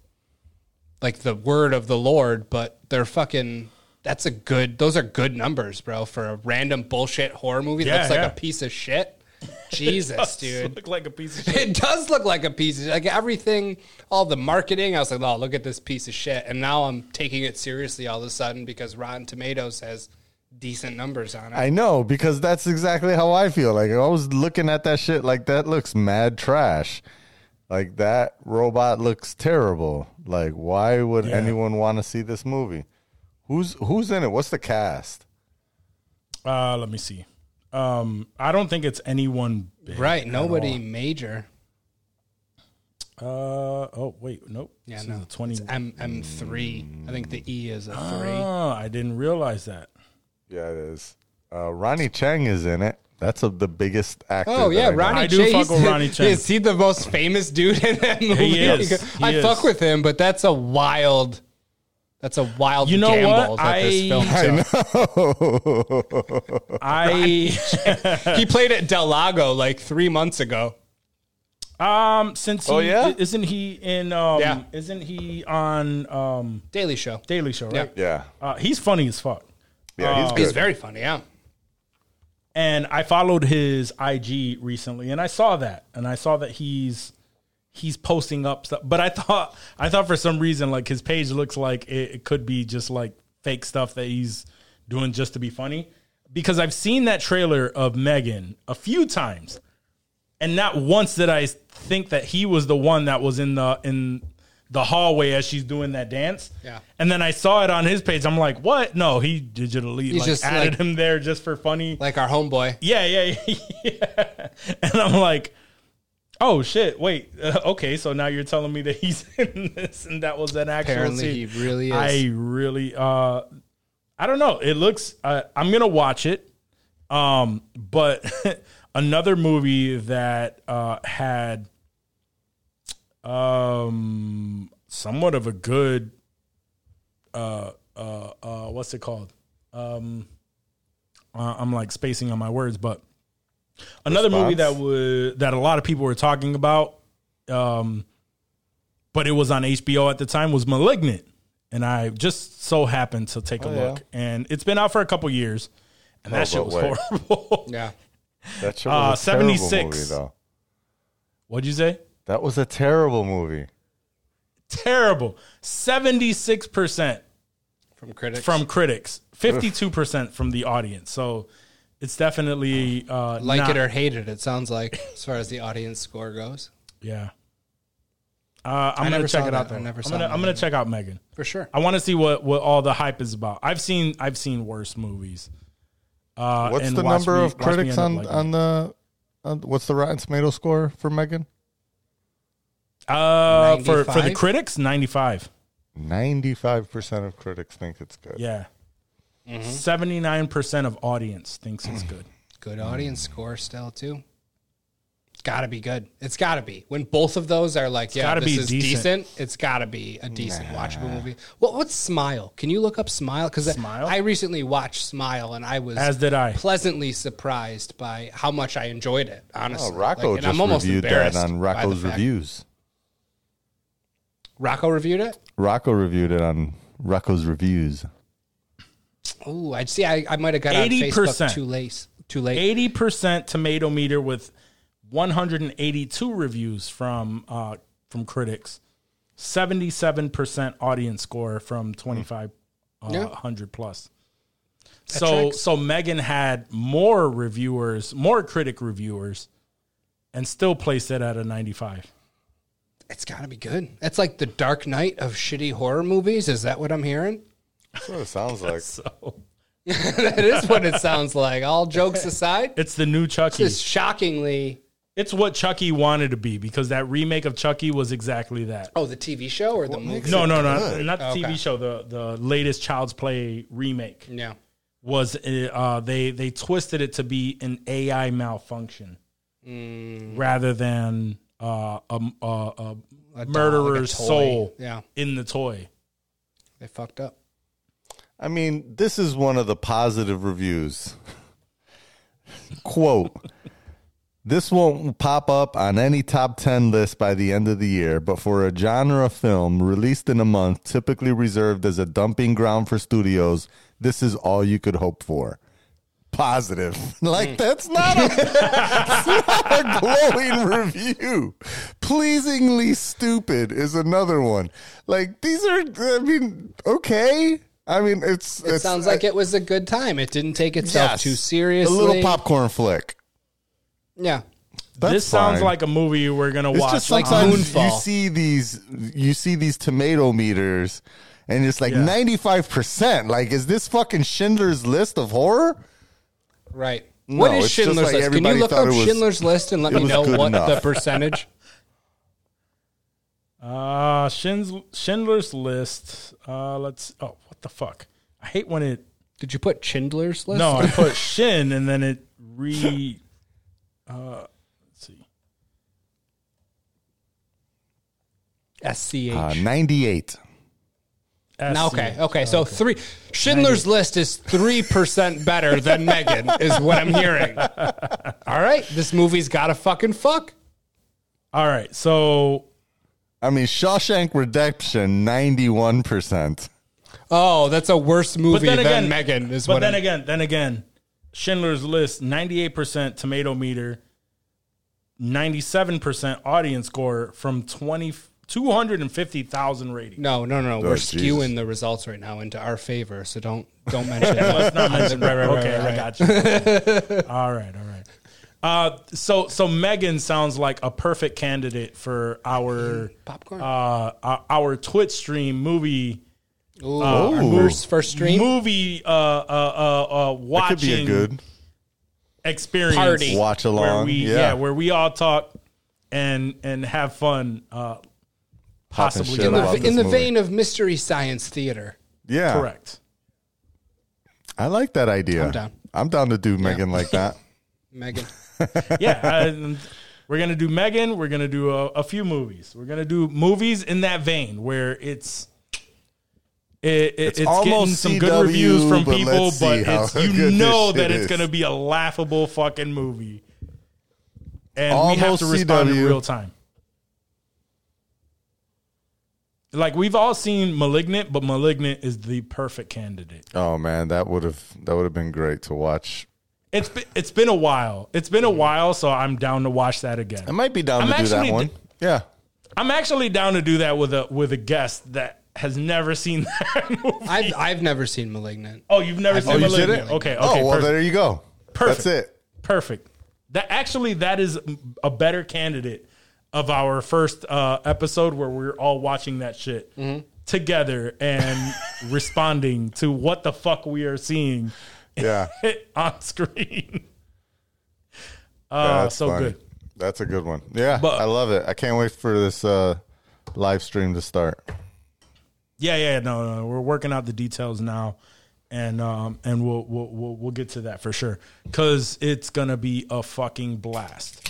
like the word of the Lord, but they're fucking. That's a good. Those are good numbers, bro, for a random bullshit horror movie Yeah, that looks like yeah. a piece of shit. <laughs> Jesus, dude. Look like a piece of shit. It does look like a piece of shit. like everything, all the marketing. I was like, oh, look at this piece of shit. And now I'm taking it seriously all of a sudden because Rotten Tomatoes has decent numbers on it. I know because that's exactly how I feel. Like I was looking at that shit like that looks mad trash. Like that robot looks terrible. Like why would Yeah. anyone want to see this movie? Who's who's in it? What's the cast? Uh, let me see. Um, I don't think it's anyone big right. Nobody all. major. Uh oh, wait, nope. Yeah, This is no. a twenty. It's M M3. I think the E is a 3. Oh, I didn't realize that. Yeah, it is. Uh, Ronny Chieng is in it. That's a, the biggest actor. Oh yeah, I know. Ronny I do Chieng. fuck with Ronny Chieng. Is he the most famous dude in that movie? He is. <laughs> He I is. fuck with him, but that's a wild. That's a wild You know gamble what? that this I- film took. I <laughs> He played at Del Lago like three months ago. um since he, Oh, yeah? isn't he in um Yeah. isn't he on um Daily Show. Daily Show right? Yeah, Uh, he's funny as fuck. yeah, he's good. He's very funny. Yeah. And I followed his IG recently, and I saw that, and I saw that he's he's posting up stuff. But I thought I thought for some reason like his page looks like it, it could be just like fake stuff that he's doing just to be funny. Because I've seen that trailer of Megan a few times, and not once did I think that he was the one that was in the in the hallway as she's doing that dance. Yeah. And then I saw it on his page. I'm like, what? No, he digitally like, just, added like- him there just for funny. Like our homeboy. Yeah, yeah, <laughs> yeah. And I'm like, oh shit, wait, uh, <laughs> okay, so now you're telling me that he's <laughs> in this and that was an actual Apparently scene. he really is. I really, uh, I don't know. It looks. Uh, I'm gonna watch it. Um, but another movie that uh, had um somewhat of a good uh uh uh what's it called um uh, I'm like spacing on my words, but another movie that Response? would that a lot of people were talking about, um, but it was on HBO at the time was *Malignant*, and I just so happened to take a Oh, yeah. look, and it's been out for a couple years, and that Oh, shit was wait. horrible. <laughs> Yeah. That shit Uh, was a terrible 76. movie, though. What'd you say? That was a terrible movie. Terrible. Seventy six percent From critics. from critics, fifty two percent from the audience. So it's definitely uh, like not- it or hate it, it sounds like, as far as the audience score goes. Yeah. Uh, I'm I gonna check it out. that. I never I'm, saw gonna, I'm gonna check out Megan. For sure. I want to see what, what all the hype is about. I've seen I've seen worse movies. Uh, What's and the number me- of critics on on the? On, what's the Rotten Tomato score for Megan? It. uh, for for the 95? critics, ninety five. Ninety-five percent of critics think it's good. Yeah, Mm-hmm. 79 percent of audience thinks it's good. Good audience score still, too. It's got to be good. It's got to be. When both of those are like, yeah, gotta this be is decent. decent, it's got to be a decent, watchable movie. Well, what's Smile? Can you look up Smile? Because Smile? I recently watched Smile and I was As did I. pleasantly surprised by how much I enjoyed it, Oh, honestly. Rocco Like, and just I'm almost reviewed that embarrassed on by the Rocco's fact- reviews. Rocco reviewed it? Rocco reviewed it on Rocco's reviews. Oh, I'd see. I, I might have got on 80%. Facebook too late. Too late. Eighty percent tomato meter with 182 reviews from uh, from critics. 77 percent audience score from 25 uh, Yeah. 100 plus. So tracks. so Megan had more reviewers, more critic reviewers, and still placed it at a 95. It's got to be good. It's like the Dark Knight of shitty horror movies. Is that what I'm hearing? That's what it sounds like. <laughs> So <laughs> that is what it sounds like. All jokes aside, it's the new Chucky. it's shockingly. It's what Chucky wanted to be because that remake of Chucky was exactly that. Oh, the TV show or the movie? No, no, no, not the Okay. TV show. The the latest Child's Play remake Yeah. was uh, they they twisted it to be an AI malfunction rather than uh, a, a, a, A dog, murderer's a soul Yeah. in the toy. They fucked up. I mean, this is one of the positive reviews. <laughs> Quote This won't pop up on any top 10 list by the end of the year, but for a genre film released in a month, typically reserved as a dumping ground for studios, this is all you could hope for. Positive. <laughs> Like hmm. that's not a, <laughs> that's not a glowing review. Pleasingly stupid is another one. Like these are. I mean, okay. I mean, it's. It sounds like uh, it was a good time. It didn't take itself too seriously. A little popcorn flick. Yeah. That's this sounds like a movie we're gonna It's watch. just like sometimes you see these you see these tomato meters and it's like ninety five percent. Like, is this fucking Schindler's List of horror? Right. No, what is Schindler's like List? Can you look up was- Schindler's List and let me know what enough. the percentage? <laughs> Uh, Schindler's, Schindler's List. Uh, let's. Oh, what the fuck! I hate when it. Did you put Schindler's List? No, I <laughs> put Shin and then it re. Uh, let's see. SCH. Uh, ninety eight. No, okay, okay. So three Schindler's List is three percent better than Megan, <laughs> is what I'm hearing. All right, this movie's got to fucking fuck. All right, so I mean, Shawshank Redemption ninety one percent. Oh, that's a worse movie then than again, Megan. Is but what then I'm- again, then again, Schindler's List, ninety-eight percent tomato meter, ninety-seven percent audience score from 20, 250,000 ratings. No, no, no. We're Oh, Jesus. skewing the results right now into our favor, so don't don't <laughs> mention it. Let's not mention Right, right, right, okay, right, I got you. all right, all right. Uh, so so Megan sounds like a perfect candidate for our Popcorn. uh our, our Twitch stream movie Ooh, our first first stream. movie uh uh uh, uh That could be a good experience Party. watch where along. we yeah. yeah. where we all talk and and have fun uh Popping possibly in the, in the movie. vein of mystery science theater. yeah, correct I like that idea. I'm down. I'm down to do Megan like that. <laughs> Megan. <laughs> yeah I- we're gonna do Megan we're gonna do a, a few movies we're gonna do movies in that vein where it's it, it, it's, It's getting almost some good reviews from but people, but it's <laughs> you know that it's going to be a laughable fucking movie, and we have Almost to respond in real time. Like we've all seen *Malignant*, but *Malignant* is the perfect candidate. Oh man, that would have that would have been great to watch. It's been, it's been a while. It's been a mm-hmm. while, so I'm down to watch that again. I might be down I'm to do that actually one. d- yeah. I'm actually down to do that with a with a guest that has never seen <laughs> that movie. I've I've never seen *Malignant*. oh, you've never seen Oh, you did *Malignant*? it? Okay, okay, oh well, perfect. there you go. Perfect. That's it. Perfect. That actually that is a better candidate of our first uh, episode where we're all watching that shit Mm-hmm. together and <laughs> responding to what the fuck we are seeing Yeah. <laughs> on screen. Uh, <laughs> That's so funny. good. That's a good one. Yeah, But- I love it. I can't wait for this uh, live stream to start. Yeah, yeah, no, no, we're working out the details now, and um, and we'll we'll we'll, we'll get to that for sure because it's gonna be a fucking blast.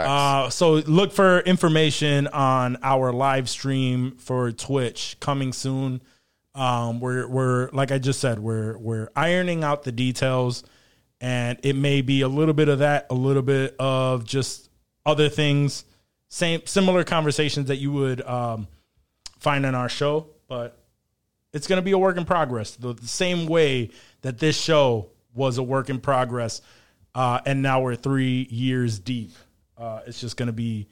Uh, so look for information on our live stream for Twitch coming soon. Um, we're we're like I just said, we're we're ironing out the details, and it may be a little bit of that, a little bit of just other things, same similar conversations that you would um, find on our show, but it's going to be a work in progress. The, the same way that this show was a work in progress, uh, and now we're three years deep. Uh, it's just going to be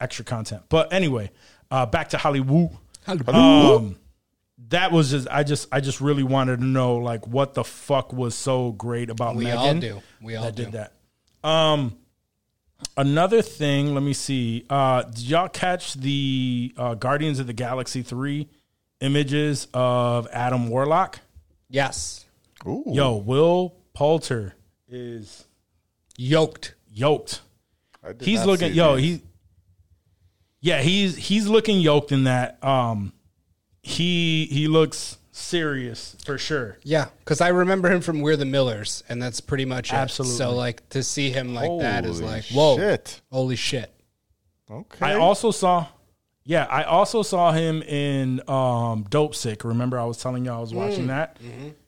extra content. But anyway, uh, back to Hollywood. Um, that was just I just I just really wanted to know like what the fuck was so great about We Megan all do. We all that do. did that. Um, another thing, let me see. Uh, did y'all catch the uh, Guardians of the Galaxy three images of Adam Warlock? Yes. Ooh. Yo, Will Poulter is Yoked. yoked. I did He's looking. Yo, these. he. Yeah, he's he's looking yoked in that. Um, he he looks serious for sure. Yeah, because I remember him from We're the Millers, and that's pretty much it. Absolutely. So like to see him like that is like whoa, shit. holy shit. Okay. I also saw, yeah, I also saw him in um, Dopesick. Remember, I was telling you I was watching that.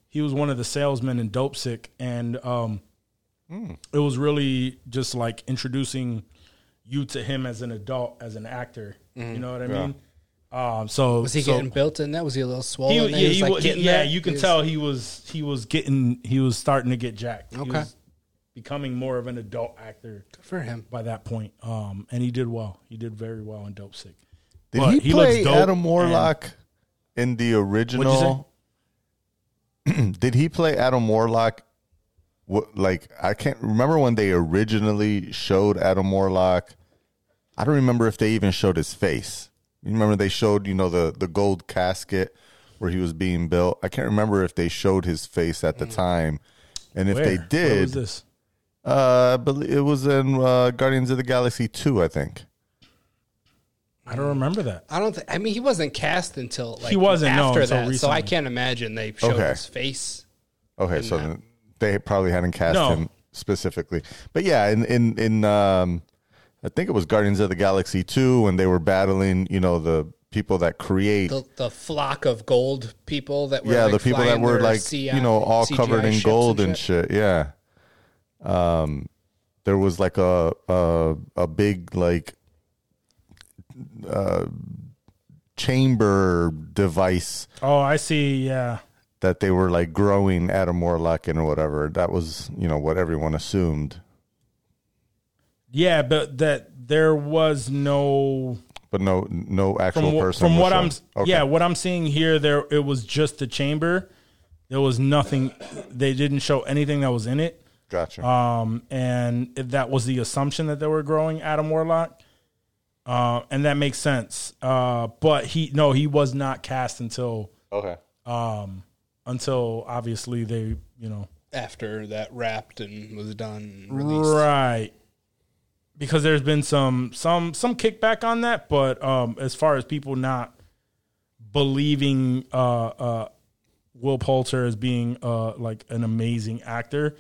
He was one of the salesmen in Dopesick, and um, it was really just like introducing you to him as an adult, as an actor. You know what I mean? Um, so Was he so getting built in that? Was he a little swollen? He, yeah, He was, he like, wa- he- yeah, you can He was- tell he was he was getting he was starting to get jacked. He Okay. was becoming more of an adult actor Good for him. by that point. Um, and he did well. He did very well in Dopesick. Did But he, he looks play dope Adam and- Warlock in the original? <clears throat> Did he play Adam Warlock? What, like I can't remember when they originally showed Adam Warlock. I don't remember if they even showed his face. You remember they showed you know the the gold casket where he was being built. I can't remember if they showed his face at the time, and if Where? they Where did, was this? uh, I believe it was in uh, Guardians of the Galaxy two. I think. I don't remember that. I don't think. I mean, he wasn't cast until like He wasn't, no, after until that. So I recently. can't imagine they showed Okay. his face. Okay, so then they probably hadn't cast No. him specifically, but yeah, in in in um, I think it was Guardians of the Galaxy two when they were battling, you know, the people that create, The, the flock of gold people that were yeah, like, the people that were like, CI you know, all CGI covered in ships gold and shit. Yeah, um, there was like a a a big like uh chamber device Oh, I see. Yeah. That they were like growing Adam Warlock in or whatever. That was, you know, what everyone assumed. Yeah, but that there was no But no, no actual from person. from what I'm. Okay. yeah what I'm seeing here there it was just the chamber. There was nothing. They didn't show anything that was in it. gotcha. Um, and that was the assumption that they were growing Adam Warlock. Uh, and that makes sense. Uh, but he no, he was not cast until okay, um until obviously they you know after that wrapped and was done and released. right because there's been some some some kickback on that, but um as far as people not believing uh uh Will Poulter as being uh like an amazing actor,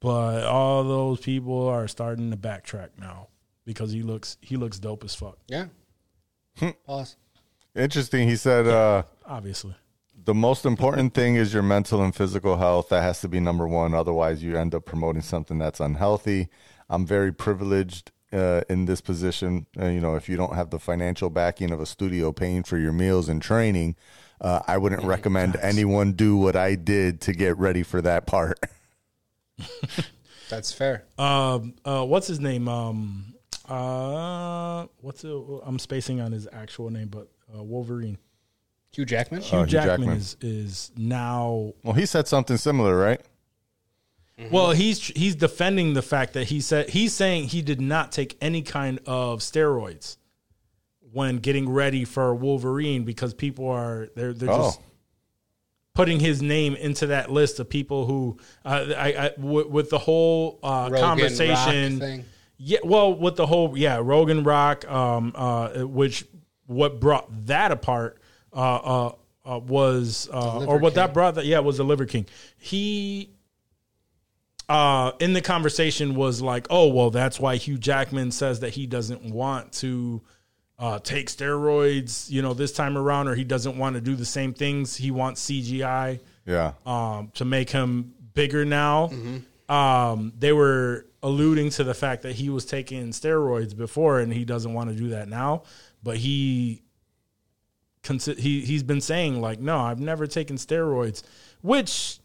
but all those people are starting to backtrack now because he looks he looks dope as fuck. Yeah. Hmm. Pause. interesting. He said uh, Obviously. The most important thing is your mental and physical health. That has to be number one. Otherwise, you end up promoting something that's unhealthy. I'm very privileged uh, in this position. Uh, you know, if you don't have the financial backing of a studio paying for your meals and training, uh, I wouldn't recommend anyone do what I did to get ready for that part. <laughs> That's fair. Um uh what's his name? Um uh what's it? I'm spacing on his actual name, but uh, Wolverine. Hugh Jackman. Hugh, Hugh Jackman, Jackman. is is now well, he said something similar, right? well he's he's defending the fact that he said he's saying he did not take any kind of steroids when getting ready for Wolverine because people are they're they're Oh, just putting his name into that list of people who uh, I, I w- with the whole uh, Rogan, conversation Rock thing. Yeah, well, with the whole yeah, Rogan Rock, um, uh, which what brought that apart uh, uh, uh, was uh, or what that brought that yeah was the Liver King. He uh, in the conversation was like, oh well, that's why Hugh Jackman says that he doesn't want to uh, take steroids, you know, this time around, or he doesn't want to do the same things. He wants CGI yeah. um, to make him bigger now. Um, they were alluding to the fact that he was taking steroids before and he doesn't want to do that now. But he, consi- he he's been saying like, no, I've never taken steroids, which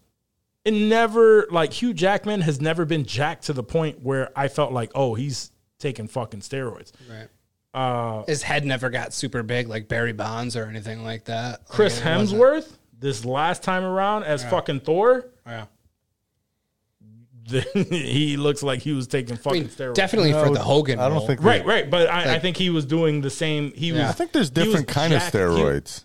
it never like Hugh Jackman has never been jacked to the point where I felt like, oh, he's taking fucking steroids. Right. Uh, His head never got super big like Barry Bonds or anything like that. Chris wasn't- Hemsworth, this last time around as fucking Thor, Yeah. <laughs> he looks like he was taking I fucking mean, steroids. definitely for the Hogan. I don't role. think Right, right, but I, I think he was doing the same. He was. I think there's different kind of jacked- he- steroids.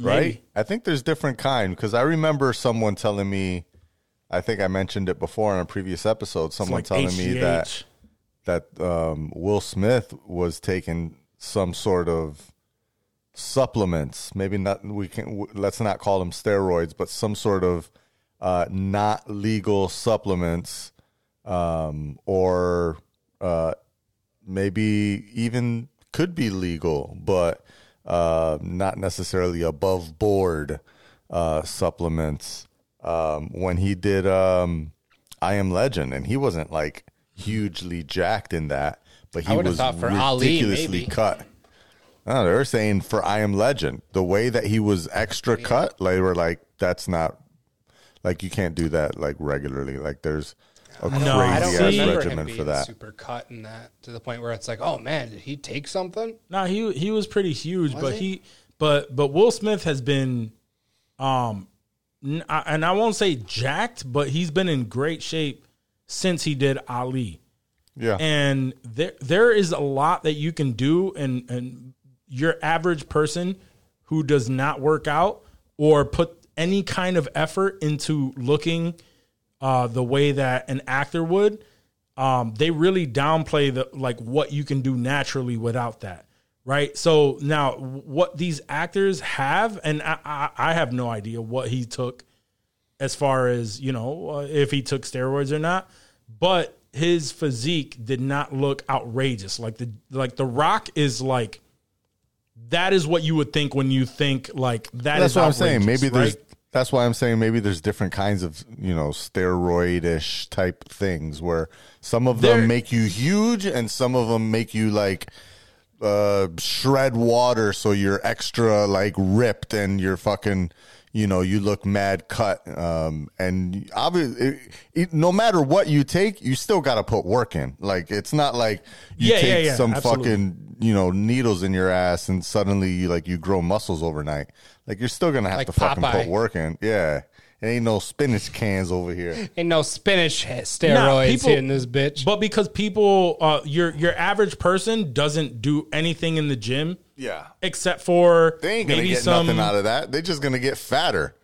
right? maybe. I think there's different kind because I remember someone telling me. I think I mentioned it before in a previous episode. Someone like telling me that that um, Will Smith was taking some sort of supplements. Maybe not. We can. Let's not call them steroids, but some sort of uh, not legal supplements, um, or uh, maybe even could be legal, but uh, not necessarily above board uh, supplements. Um, when he did um, I Am Legend, and he wasn't like hugely jacked in that, but he was Ali, ridiculously maybe. cut. No, they were saying for I Am Legend, the way that he was extra cut, they were like, that's not like you can't do that like regularly. Like there's a No, I crazy don't ass remember him regimen being for that. super cut in that to the point where it's like, oh man, did he take something? No, he he was pretty huge, but he? he? but but Will Smith has been, um, n- I- and I won't say jacked, but he's been in great shape since he did Ali. Yeah. and there there is a lot that you can do and and your average person who does not work out or put any kind of effort into looking uh, the way that an actor would um, they really downplay the like what you can do naturally without that right? So now what these actors have and i, I, I have no idea what he took as far as you know uh, if he took steroids or not but his physique did not look outrageous. Like the like the rock is like that is what you would think when you think like that that's is what I'm saying. Maybe there's. right? That's why I'm saying maybe there's different kinds of you know steroid-ish type things where some of them make you huge and some of them make you like uh shred water so you're extra like ripped and you're fucking you know you look mad cut um and obviously it, it, no matter what you take you still got to put work in. Like it's not like you Yeah, yeah, take yeah, some absolutely. fucking you know needles in your ass and suddenly you like you grow muscles overnight. Like you're still gonna have Like to fucking put work in. Yeah. It ain't no spinach cans over here. <laughs> Ain't no spinach Nah, steroids people- hitting this bitch. But because people, uh, your your average person doesn't do anything in the gym yeah except for they ain't gonna maybe get some. nothing out of that they're just gonna get fatter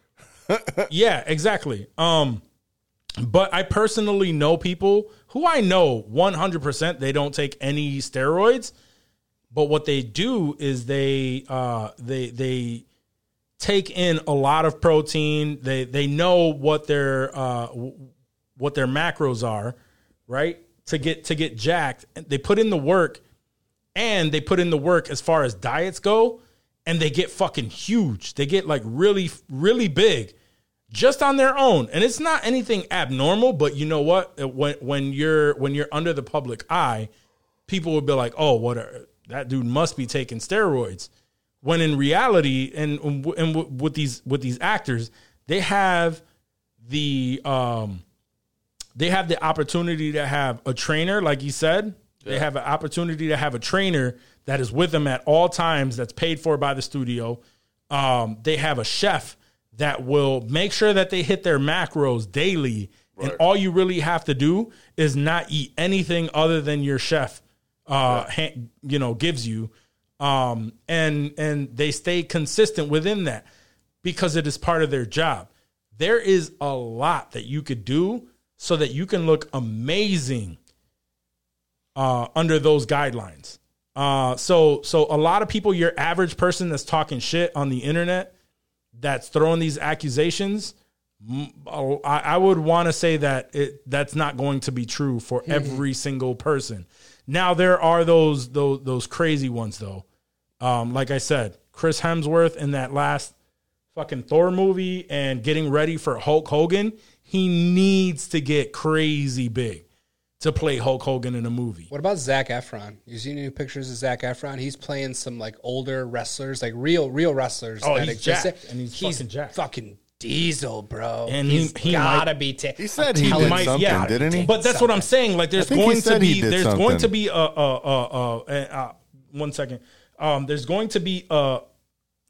<laughs> Yeah, exactly. Um, but I personally know people who I know 100% they don't take any steroids, but what they do is they uh they they take in a lot of protein. They they know what their uh what their macros are, right? To get to get jacked. They put in the work and they put in the work as far as diets go and they get fucking huge. They get like really really big just on their own. And it's not anything abnormal, but you know what? When when you're when you're under the public eye, people would be like, "Oh, what are, that dude must be taking steroids." When in reality, and and with these with these actors, they have the um they have the opportunity to have a trainer, like you said. They have an opportunity to have a trainer that is with them at all times, that's paid for by the studio. Um, they have a chef that will make sure that they hit their macros daily. And all you really have to do is not eat anything other than your chef, uh, ha- you know, gives you. Um, and and they stay consistent within that because it is part of their job. There is a lot that you could do so that you can look amazing uh, under those guidelines. Uh, so so a lot of people, your average person that's talking shit on the internet, that's throwing these accusations. I would want to say that it that's not going to be true for every single person. Now there are those those those crazy ones though. Um, like I said, Chris Hemsworth in that last fucking Thor movie and getting ready for Hulk Hogan, he needs to get crazy big to play Hulk Hogan in a movie. What about Zac Efron? You seen any pictures of Zac Efron? He's playing some like older wrestlers, like real, real wrestlers. Oh, that he's exist. jacked, and he's fucking jacked. fucking diesel, bro. And he- he's he gotta might- be. Ta- he said he telling did you, something yeah, didn't he But that's what I'm saying. Like, there's going to be there's something. going to be a, a, a, a, a, a one second. Um, there's going to be a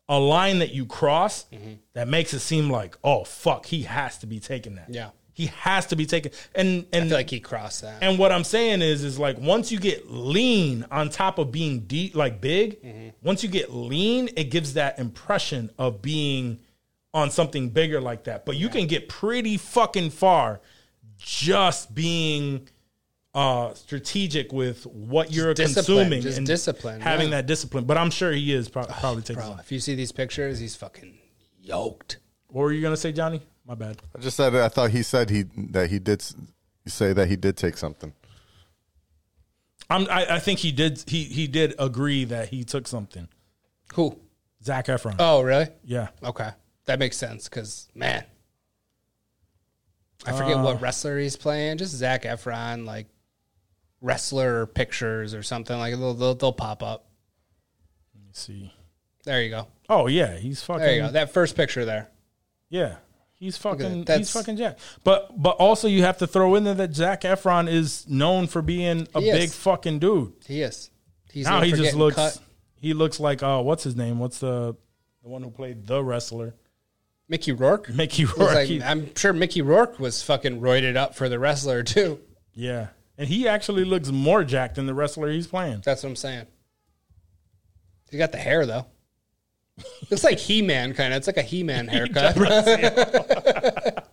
a line that you cross that makes it seem like, oh fuck, he has to be taking that. Yeah. He has to be taken. And and I feel like he crossed that. and what I'm saying is, is like once you get lean on top of being deep, like big, Mm-hmm. once you get lean, it gives that impression of being on something bigger like that. But you can get pretty fucking far just being uh strategic with what you're consuming just and discipline, having yeah. that discipline. But I'm sure he is pro- probably taking. Bro, if you see these pictures, he's fucking yoked. What were you gonna say, Johnny? My bad. I just said I thought he said he that he did say that he did take something. I'm, I, I think he did. He he did agree that he took something. Who? Zac Efron. Oh, really? yeah. Okay, that makes sense. Because man, I forget Uh. what wrestler he's playing. Just Zac Efron, like wrestler pictures or something like they'll they'll, they'll pop up. Let me see. There you go. Oh yeah, he's fucking. There you go. That first picture there. Yeah, he's fucking. that. He's fucking Jack. But but also you have to throw in there that Zac Efron is known for being a He is. big fucking dude. He is. He's now he just looks. cut. He looks like uh, what's his name? What's the the one who played the wrestler? Mickey Rourke. Mickey Rourke. like- He- I'm sure Mickey Rourke was fucking roided up for the wrestler too. yeah, and he actually looks more jacked than the wrestler he's playing. That's what I'm saying. He got the hair though. Looks like He Man kind of. It's like a <laughs> He Man haircut. <laughs>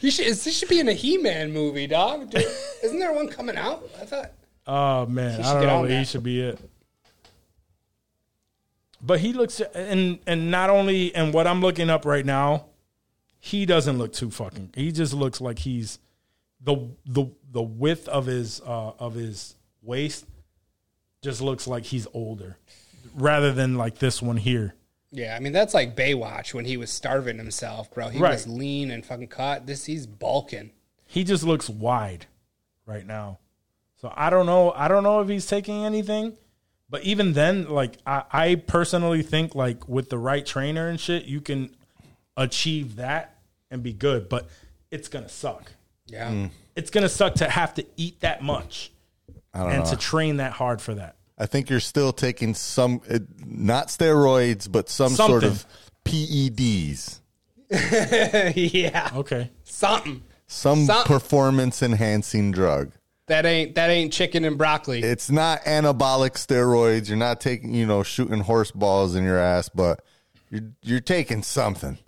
you should. This should be in a He Man movie, dog. Dude, isn't there one coming out? I thought. Oh man, I don't know. He should be it. But he looks, and and not only, and what I'm looking up right now, he doesn't look too fucking. He just looks like he's the the the width of his uh of his waist just looks like he's older, rather than like this one here. Yeah, I mean that's like Baywatch when he was starving himself, bro. He Right. was lean and fucking cut. This he's bulking. He just looks wide right now. So I don't know. I don't know if he's taking anything. But even then, like I, I personally think like with the right trainer and shit, you can achieve that and be good. But it's gonna suck. Yeah. Mm. It's gonna suck to have to eat that much I don't and know. to train that hard for that. I think you're still taking some, uh, not steroids, but some sort of PEDs, <laughs> yeah. Okay. Something. some Some- performance enhancing drug. That ain't that ain't chicken and broccoli. It's not anabolic steroids. You're not taking, you know, shooting horse balls in your ass, but you're you're taking something.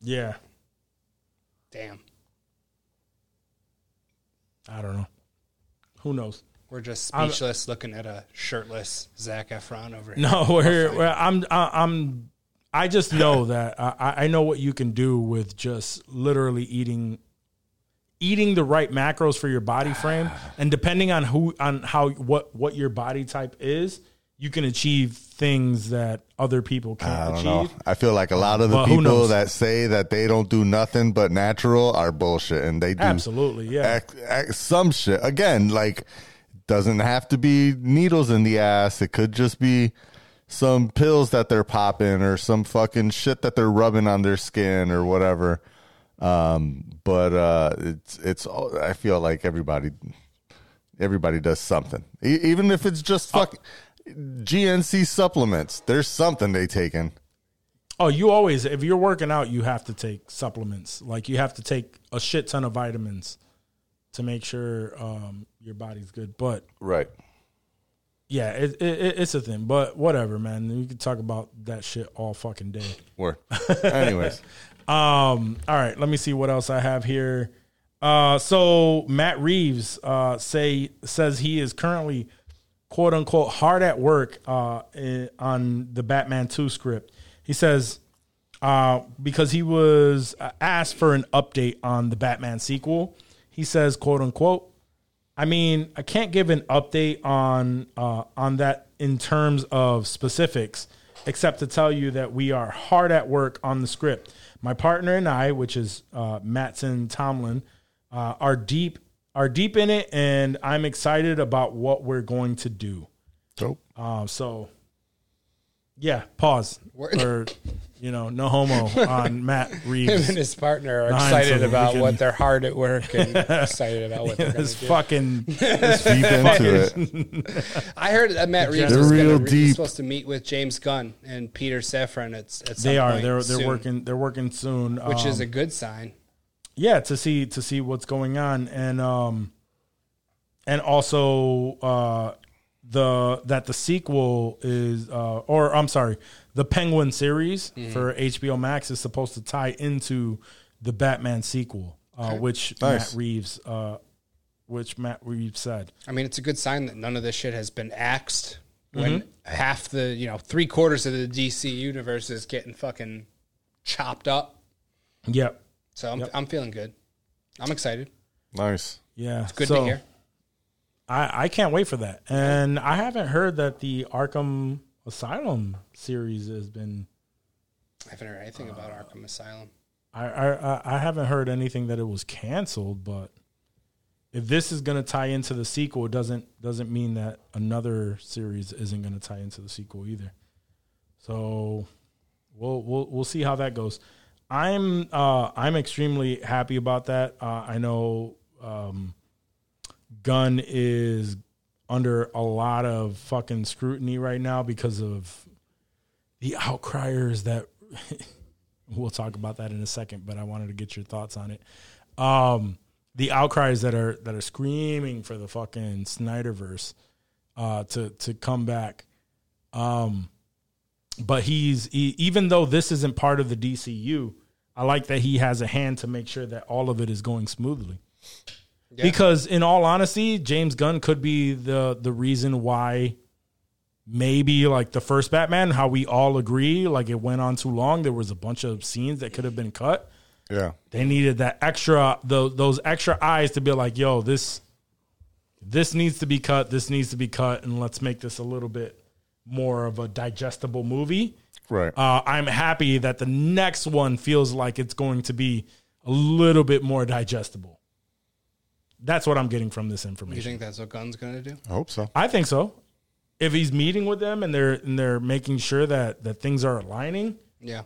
Yeah. Damn. I don't know. Who knows? We're just I'm- speechless looking at a shirtless Zac Efron over here. No, we're, <laughs> we're I'm I- I'm I just know that I, I know what you can do with just literally eating eating the right macros for your body frame <sighs> and depending on who on how what what your body type is you can achieve things that other people can't don't achieve know. I feel like a lot of the Well, people that say that they don't do nothing but natural are bullshit, and they do absolutely yeah ac- ac- some shit. Again, like doesn't have to be needles in the ass. It could just be some pills that they're popping or some fucking shit that they're rubbing on their skin or whatever. Um, but uh, it's it's. all- I feel like everybody everybody does something, E- even if it's just fuck GNC supplements. There's something they taking. oh you always if you're working out you have to take supplements like you have to take a shit ton of vitamins to make sure um, your body's good but Right. Yeah, it, it, it's a thing, but whatever, man. We could talk about that shit all fucking day. Word. Anyways, <laughs> Um, all right, let me see what else I have here. Uh, so Matt Reeves uh, say says he is currently quote unquote hard at work uh, on the Batman Two script. He says uh, because he was uh, asked for an update on the Batman sequel. He says quote unquote I mean, I can't give an update on uh, on that in terms of specifics, except to tell you that we are hard at work on the script. My partner and I, which is uh, Mattson Tomlin, uh, are deep are deep in it, and I'm excited about what we're going to do. dope. Uh, so, yeah, pause Word. or <laughs> you know, no homo on <laughs> Matt Reeves. Him and his partner are excited about what they're hard at work and <laughs> excited about what they're going to do. fucking <laughs> Deep into it. I heard that Matt Reeves was, gonna, real was deep. supposed to meet with James Gunn and Peter Safran at, at some they are they're they're soon, working they're working soon, which is Um, a good sign. yeah to see to see what's going on and um and also uh the that the sequel is uh or I'm sorry the Penguin series Mm-hmm. for HBO Max is supposed to tie into the Batman sequel uh which Nice. Matt Reeves uh which Matt Reeves said I mean, it's a good sign that none of this shit has been axed when Mm-hmm. half the, you know, three quarters of the DC universe is getting fucking chopped up. yep So I'm, I'm feeling good. I'm excited. Nice. yeah It's Good so to hear. I I can't wait for that and I haven't heard that the Arkham Asylum series has been I haven't heard anything about Arkham Asylum. I, I I- I haven't heard anything that it was canceled, but if this is going to tie into the sequel, it doesn't doesn't mean that another series isn't going to tie into the sequel either. So we'll we'll we'll see how that goes. I'm uh, I'm extremely happy about that. Uh, I know um, Gunn is under a lot of fucking scrutiny right now because of the outcriers that <laughs> we'll talk about that in a second, but I wanted to get your thoughts on it. Um, the outcries that are that are screaming for the fucking Snyderverse uh, to to come back. Um, but he's he, even though this isn't part of the DCU, I like that he has a hand to make sure that all of it is going smoothly. Because in all honesty, James Gunn could be the the reason why maybe like the first Batman, how we all agree, like it went on too long. There was a bunch of scenes that could have been cut. Yeah. They needed that extra those those extra eyes to be like, yo, this this needs to be cut, this needs to be cut, and let's make this a little bit more of a digestible movie. Right. Uh, I'm happy that the next one feels like it's going to be a little bit more digestible. That's what I'm getting from this information. You think that's what Gunn's going to do? I hope so. I think so. If he's meeting with them and they're and they're making sure that that things are aligning Yeah.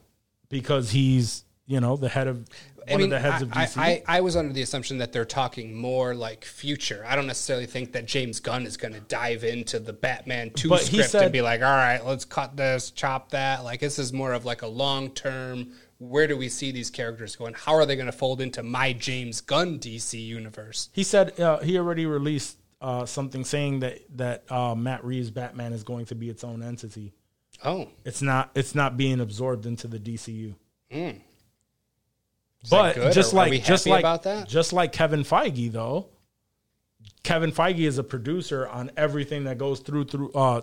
because he's you know the head of one of the heads of DC. I, I was under the assumption that they're talking more like future. I don't necessarily think that James Gunn is going to dive into the Batman 2 But he script said- and be like, all right, let's cut this, chop that. Like, this is more of like a long term, where do we see these characters going? How are they going to fold into my James Gunn DC universe? He said uh, he already released uh, something saying that that uh, Matt Reeves Batman is going to be its own entity. Oh, It's not it's not being absorbed into the DCU. that But just like just like about that? just like Kevin Feige though, Kevin Feige is a producer on everything that goes through through uh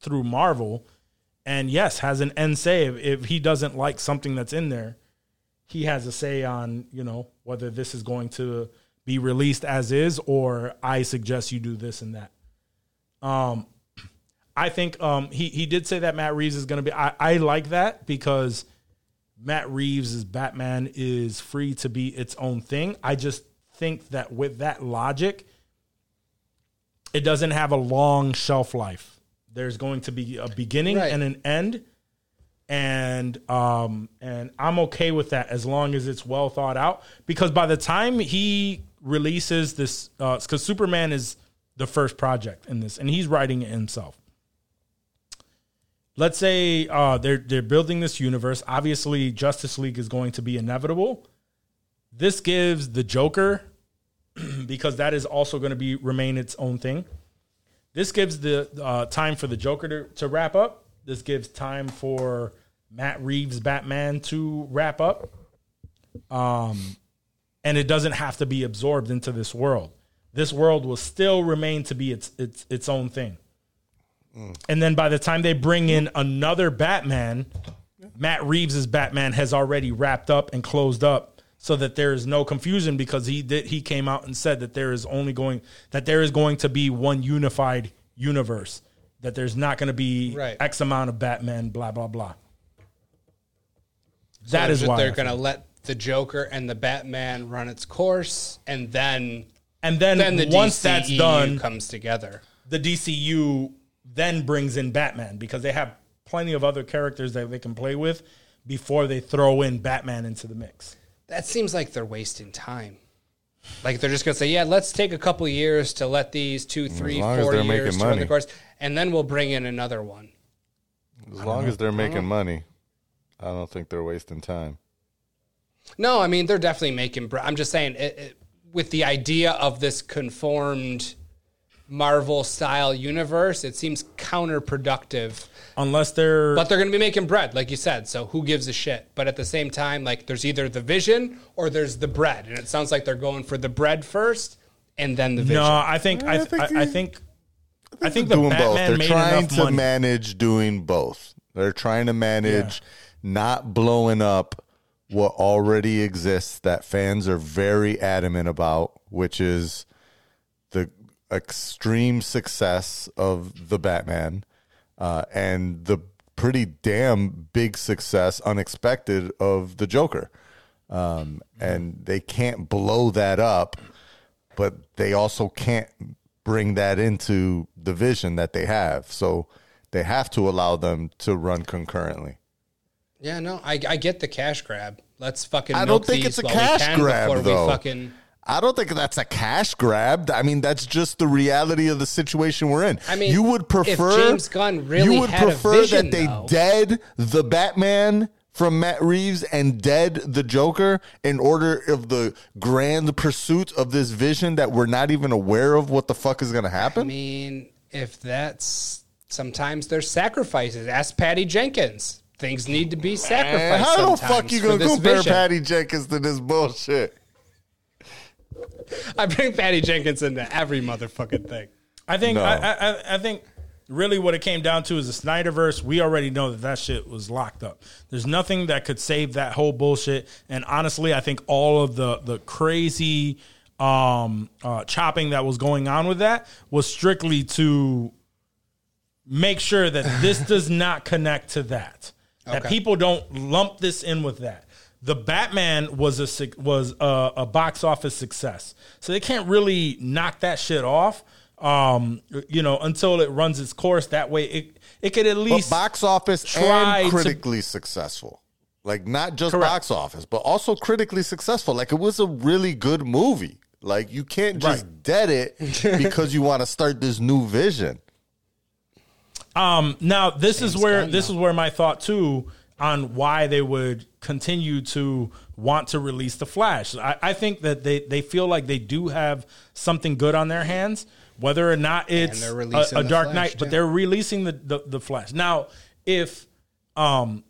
through Marvel, and yes, has an end say. If, he doesn't like something that's in there, he has a say on you know whether this is going to be released as is or I suggest you do this and that. Um, I think um he he did say that Matt Reeves is going to be. I I like that because. Matt Reeves' Batman is free to be its own thing. I just think that with that logic, it doesn't have a long shelf life. There's going to be a beginning Right. and an end. And um and I'm okay with that as long as it's well thought out. Because by the time he releases this uh because Superman is the first project in this, and he's writing it himself let's say uh, they're they're building this universe. Obviously, Justice League is going to be inevitable. This gives the Joker, <clears throat> because that is also going to be remain its own thing. This gives the uh, time for the Joker to, to wrap up. This gives time for Matt Reeves' Batman to wrap up. Um, and it doesn't have to be absorbed into this world. This world will still remain to be its its its own thing. And then by the time they bring in another Batman, Matt Reeves' Batman has already wrapped up and closed up so that there is no confusion because he did he came out and said that there is only going that there is going to be one unified universe that there's not going to be Right. x amount of Batman blah blah blah. That is why they're going to let the Joker and the Batman run its course, and then and then, then the once DCEU that's done, comes together. the DCU then brings in Batman because they have plenty of other characters that they can play with before they throw in Batman into the mix. That seems like they're wasting time. Like they're just gonna say, yeah, let's take a couple years to let these two, three, they're years to run the course, and then we'll bring in another one. As long as they're making money, I don't think they're wasting time. No, I mean they're definitely making. br- I'm just saying, it, it, with the idea of this conformed Marvel style universe, it seems counterproductive. Unless they're But they're going to be making bread, like you said. So who gives a shit? But at the same time, like there's either the vision or there's the bread, and it sounds like they're going for the bread first and then the vision. no, I think I, I think I, I you- think I think the doing Batman both. They're trying to money. manage doing both. They're trying to manage not blowing up what already exists that fans are very adamant about, which is the extreme success of the Batman uh, and the pretty damn big success, unexpected, of the Joker. Um, and they can't blow that up but they also can't bring that into the vision that they have. So they have to allow them to run concurrently. Yeah, no, I, I get the cash grab. Let's fucking. I don't think it's a cash grab, before though. We fucking. I don't think that's a cash grab. I mean, that's just the reality of the situation we're in. I mean, you would if prefer James Gunn really you would had a prefer vision, that they though. dead the Batman from Matt Reeves and dead the Joker in order of the grand pursuit of this vision that we're not even aware of what the fuck is going to happen. I mean, if that's sometimes there's sacrifices. Ask Patty Jenkins. Things need to be Man, sacrificed. how the fuck you gonna compare vision. Patty Jenkins to this bullshit? I bring Patty Jenkins into every motherfucking thing. I think No. I, I, I think really what it came down to is the Snyderverse. We already know that that shit was locked up. There's nothing that could save that whole bullshit. And honestly, I think all of the the crazy um, uh, chopping that was going on with that was strictly to make sure that this <laughs> does not connect to that. That Okay. people don't lump this in with that. The Batman was a was a, a box office success, so they can't really knock that shit off. Um, you know, until it runs its course. That way, it it could at But least box office try and to- critically successful. Like not just Correct. box office, but also critically successful. Like it was a really good movie. Like you can't just Right. dead it <laughs> because you want to start this new vision. Um, now this is where Gunn, this though. is where my thought too on why they would continue to want to release the Flash. I, I think that they they feel like they do have something good on their hands, whether or not it's a, a Dark Flash, Knight, too. but they're releasing the, the the Flash now. If um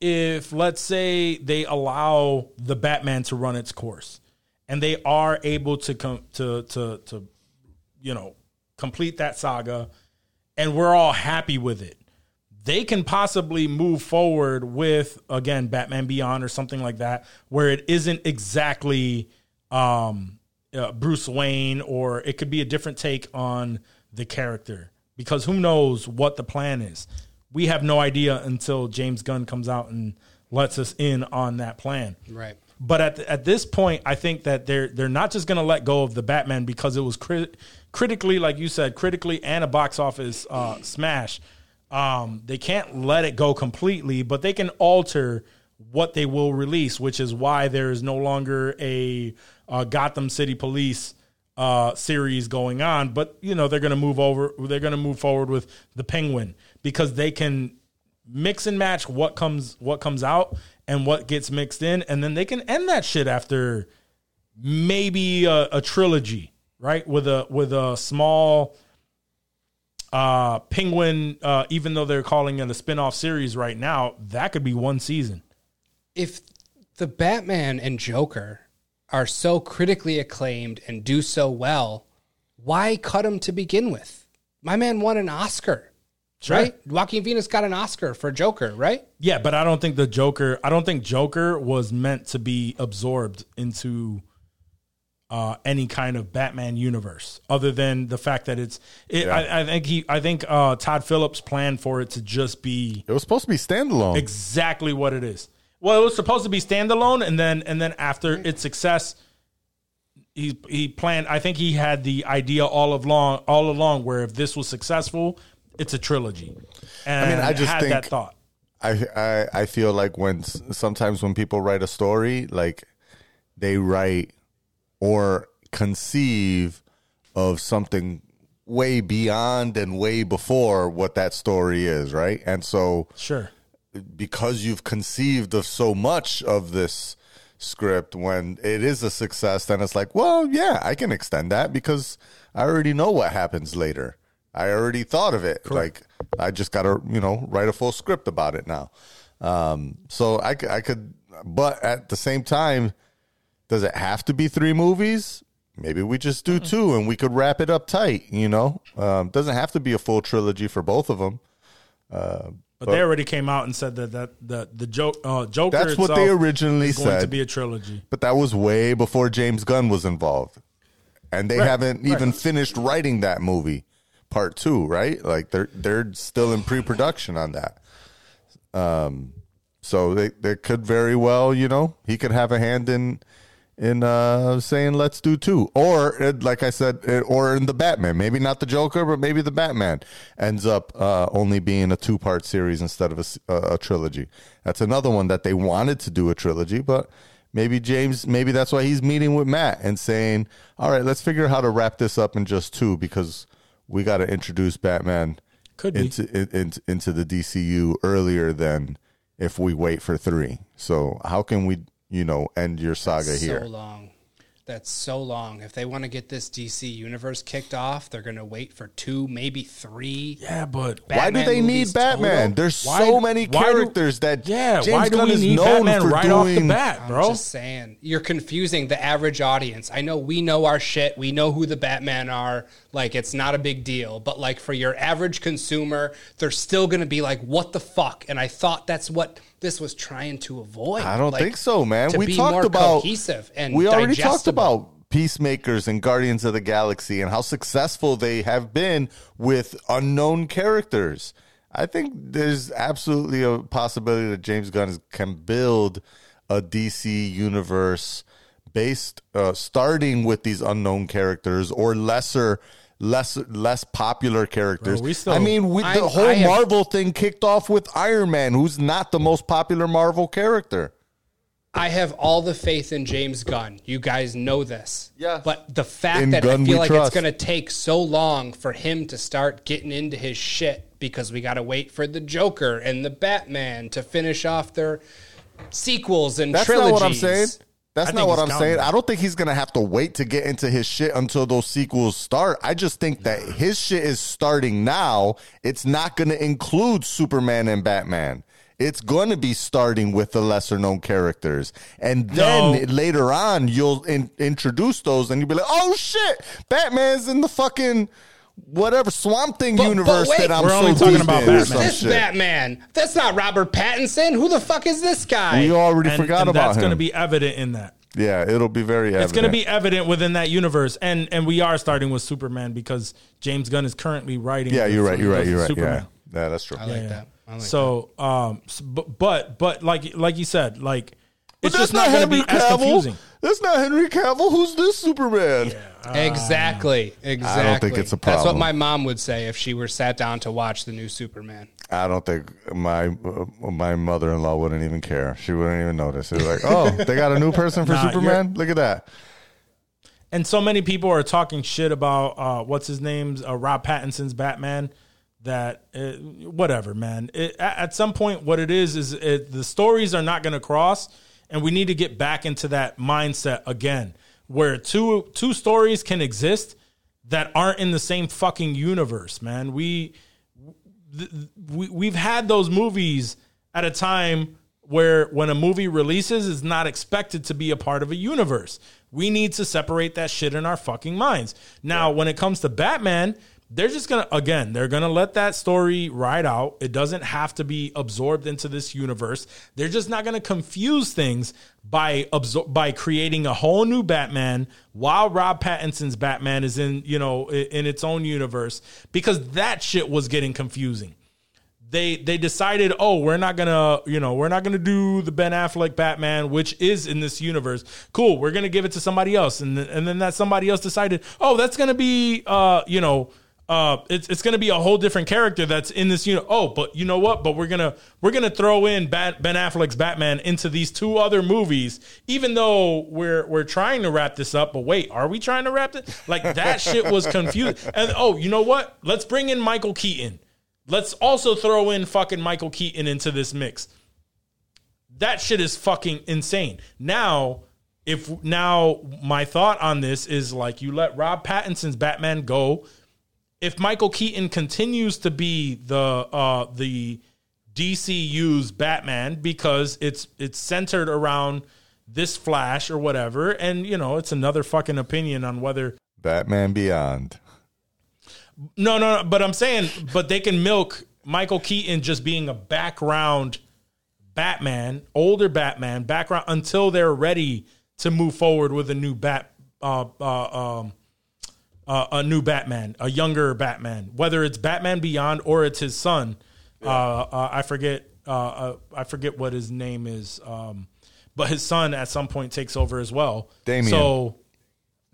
if let's say they allow the Batman to run its course, and they are able to come to to to you know complete that saga and we're all happy with it they can possibly move forward with again batman beyond or something like that where it isn't exactly um uh, bruce wayne or it could be a different take on the character because who knows what the plan is we have no idea until james gunn comes out and lets us in on that plan Right. but at at this point, I think that they're they're not just going to let go of the Batman because it was crit- critically, like you said, critically and a box office uh, smash. Um, they can't let it go completely, but they can alter what they will release, which is why there is no longer a uh, Gotham City Police uh, series going on. But you know they're going to move over. They're going to move forward with the Penguin because they can mix and match what comes what comes out and what gets mixed in and then they can end that shit after maybe a, a trilogy right with a with a small uh penguin uh even though they're calling it a spin-off series right now that could be one season if the Batman and Joker are so critically acclaimed and do so well, why cut them to begin with? My man won an Oscar, right? Joaquin Phoenix got an Oscar for Joker, right? yeah but i don't think the joker i don't think joker was meant to be absorbed into uh, any kind of Batman universe, other than the fact that it's. It, I, I think he. I think uh, Todd Phillips planned for it to just be It was supposed to be standalone. exactly what it is. Well, it was supposed to be standalone, and then and then after its success, he he planned. I think he had the idea all along all along where if this was successful, it's a trilogy. And I mean, I just had think- that thought. I, I I feel like when sometimes when people write a story, like they write or conceive of something way beyond and way before what that story is, right? And so Sure. because you've conceived of so much of this script when it is a success then it's like well yeah i can extend that because i already know what happens later i already thought of it like i just gotta you know write a full script about it now um, so I, I could but at the same time does it have to be three movies maybe we just do two and we could wrap it up tight you know um, doesn't have to be a full trilogy for both of them But, they already came out and said that that the the joke uh, Joker. That's what they originally going to said. be a trilogy. But that was way before James Gunn was involved. And they Right, haven't right. even finished writing that movie, part two, right? Like they're they're still in pre production on that. Um so they they could very well, you know, he could have a hand in in uh, saying let's do two, or uh, like I said, uh, or in the Batman. Maybe not the Joker, but maybe the Batman ends up uh, only being a two part series instead of a trilogy. That's another one that they wanted to do a trilogy, but maybe James, maybe that's why he's meeting with Matt and saying, "All right, let's figure out how to wrap this up in just two because we got to introduce Batman." Could into, in, in- into the DCU earlier than if we wait for three. So how can we, you know, end your saga so here? So long. That's so long. If they want to get this DC universe kicked off, they're going to wait for two, maybe three. Yeah, but Why do they need Batman? total. There's Why- so many why do- characters that yeah, James why do Gunn we is need known Batman for right doing. off the bat, I'm bro? just saying, you're confusing the average audience. I know we know our shit. We know who the Batman are. Like, it's not a big deal. But, like, for your average consumer, they're still going to be like, what the fuck? And I thought that's what this was trying to avoid. I don't Like, think so, man. to We be talked more about cohesive and we already talked about peacemakers and guardians of the galaxy and how successful they have been with unknown characters. I think there's absolutely a possibility that James Gunn is- can build a DC universe based uh, starting with these unknown characters or lesser less less popular characters. Bro, we still- I mean, we, the I- whole I have- Marvel thing kicked off with Iron Man, who's not the most popular Marvel character. I have all the faith in James Gunn. You guys know this. Yes. But the fact In that Gunn I feel like trust. it's going to take so long for him to start getting into his shit because we got to wait for the Joker and the Batman to finish off their sequels and That's trilogies. not what I'm saying. That's I not what I'm saying. I don't think he's gonna have to wait to get into his shit until those sequels start. I just think that his shit is starting now. It's not gonna include Superman and Batman. It's going to be starting with the lesser known characters. And then No. later on, you'll in, introduce those and you'll be like, oh shit, Batman's in the fucking whatever Swamp Thing But- but universe wait, that I'm we're so only talking about in Batman. some This shit. Batman. That's not Robert Pattinson. Who the fuck is this guy? We already and, forgot and about that's him. going to be evident in that. yeah, it'll be very evident. It's going to be evident within that universe, and and we are starting with Superman because James Gunn is currently writing. Yeah, you're right. You're right. You're right. Superman. Yeah. yeah, that's true. I like that. I like So, um, s- but but but like like you said, like But it's just not going to be as confusing. That's not Henry Cavill. Who's this Superman? Exactly. Exactly. it's a That's what my mom would say if she were sat down to watch the new Superman. I don't think my uh, my mother in law wouldn't even care. She wouldn't even notice. It's like, oh, <laughs> they got a new person for Nah, Superman. Look at that. And so many people are talking shit about uh, what's his name's uh, Rob Pattinson's Batman. That uh, whatever, man. It, at, at some point, what it is is it, the stories are not going to cross, and we need to get back into that mindset again, where two two stories can exist that aren't in the same fucking universe, man. We we we've had those movies at a time where when a movie releases is not expected to be a part of a universe. We need to separate that shit in our fucking minds. Now, when it comes to Batman, they're just gonna again, they're gonna let that story ride out. It doesn't have to be absorbed into this universe. They're just not gonna confuse things by absor- by creating a whole new Batman while Rob Pattinson's Batman is in, you know, in its own universe because that shit was getting confusing they they decided, oh, we're not gonna, you know, we're not gonna do the Ben Affleck Batman, which is in this universe. Cool, we're gonna give it to somebody else, and th- and then that somebody else decided, oh, that's gonna be, uh, you know. Uh, it's it's gonna be a whole different character that's in this unit. Oh, but you know what? But we're gonna we're gonna throw in Bat, Ben Affleck's Batman into these two other movies, even though we're we're trying to wrap this up. But wait, are we trying to wrap it? Like that shit was confused. And oh, you know what? Let's bring in Michael Keaton. Let's also throw in fucking Michael Keaton into this mix. That shit is fucking insane. Now, if now my thought on this is like you let Rob Pattinson's Batman go. If Michael Keaton continues to be the uh the DCU's Batman because it's it's centered around this Flash or whatever, and you know, it's another fucking opinion on whether Batman Beyond. no, no, no, but I'm saying, but they can milk Michael Keaton just being a background Batman, older Batman, background until they're ready to move forward with a new Bat, uh, uh, um, uh, a new Batman, a younger Batman, whether it's Batman Beyond or it's his son. Uh, uh, I forget, uh, uh, I forget what his name is. Um, but his son at some point takes over as well. Damian. So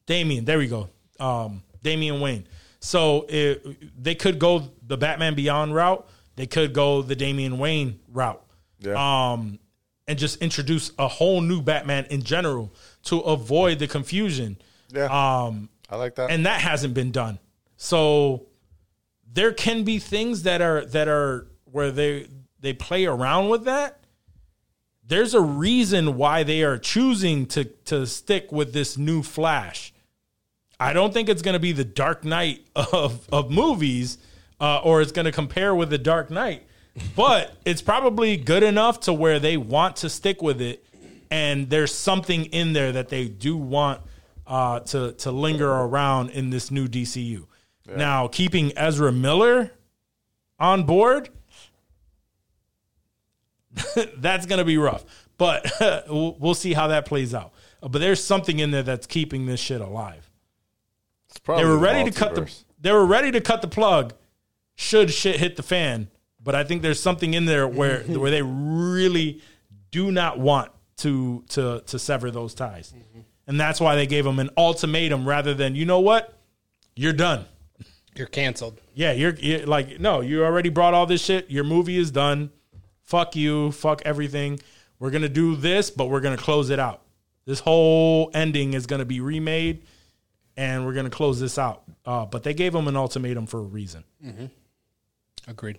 Damien, there we go. Um, Damian Wayne. So it, they could go the Batman Beyond route. They could go the Damian Wayne route. Yeah. Um, and just introduce a whole new Batman in general to avoid the confusion. yeah. Um, I like that. and that hasn't been done. So there can be things that are that are where they they play around with that. There's a reason why they are choosing to to stick with this new Flash. I don't think it's going to be the Dark Knight of of movies, uh, or it's going to compare with the Dark Knight, but it's probably good enough to where they want to stick with it, and there's something in there that they do want uh, to to linger around in this new DCU. Now, keeping Ezra Miller on board, <laughs> that's going to be rough, but <laughs> we'll, see how that plays out. Uh, But there's something in there that's keeping this shit alive. It's probably They were the ready to cut the they were ready to cut the plug should shit hit the fan. But I think there's something in there where <laughs> where they really do not want to to to sever those ties. And that's why they gave him an ultimatum rather than, you know what? You're done. You're canceled. Yeah, you're, you're like, no, you already brought all this shit. Your movie is done. Fuck you. Fuck everything. We're going to do this, but we're going to close it out. This whole ending is going to be remade and we're going to close this out. Uh, but they gave him an ultimatum for a reason. Agreed.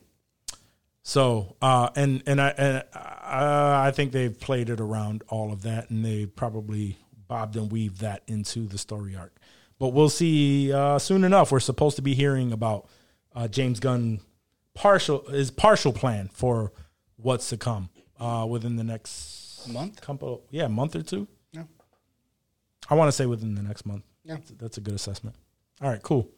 So, uh, and and I and I, I think they've played it around all of that, and they probably bobbed and weaved that into the story arc. But we'll see uh, soon enough. We're supposed to be hearing about uh, James Gunn partial his partial plan for what's to come uh, within the next Month? couple, yeah, month or two. Yeah. I want to say within the next month. Yeah. That's, that's a good assessment. All right, cool.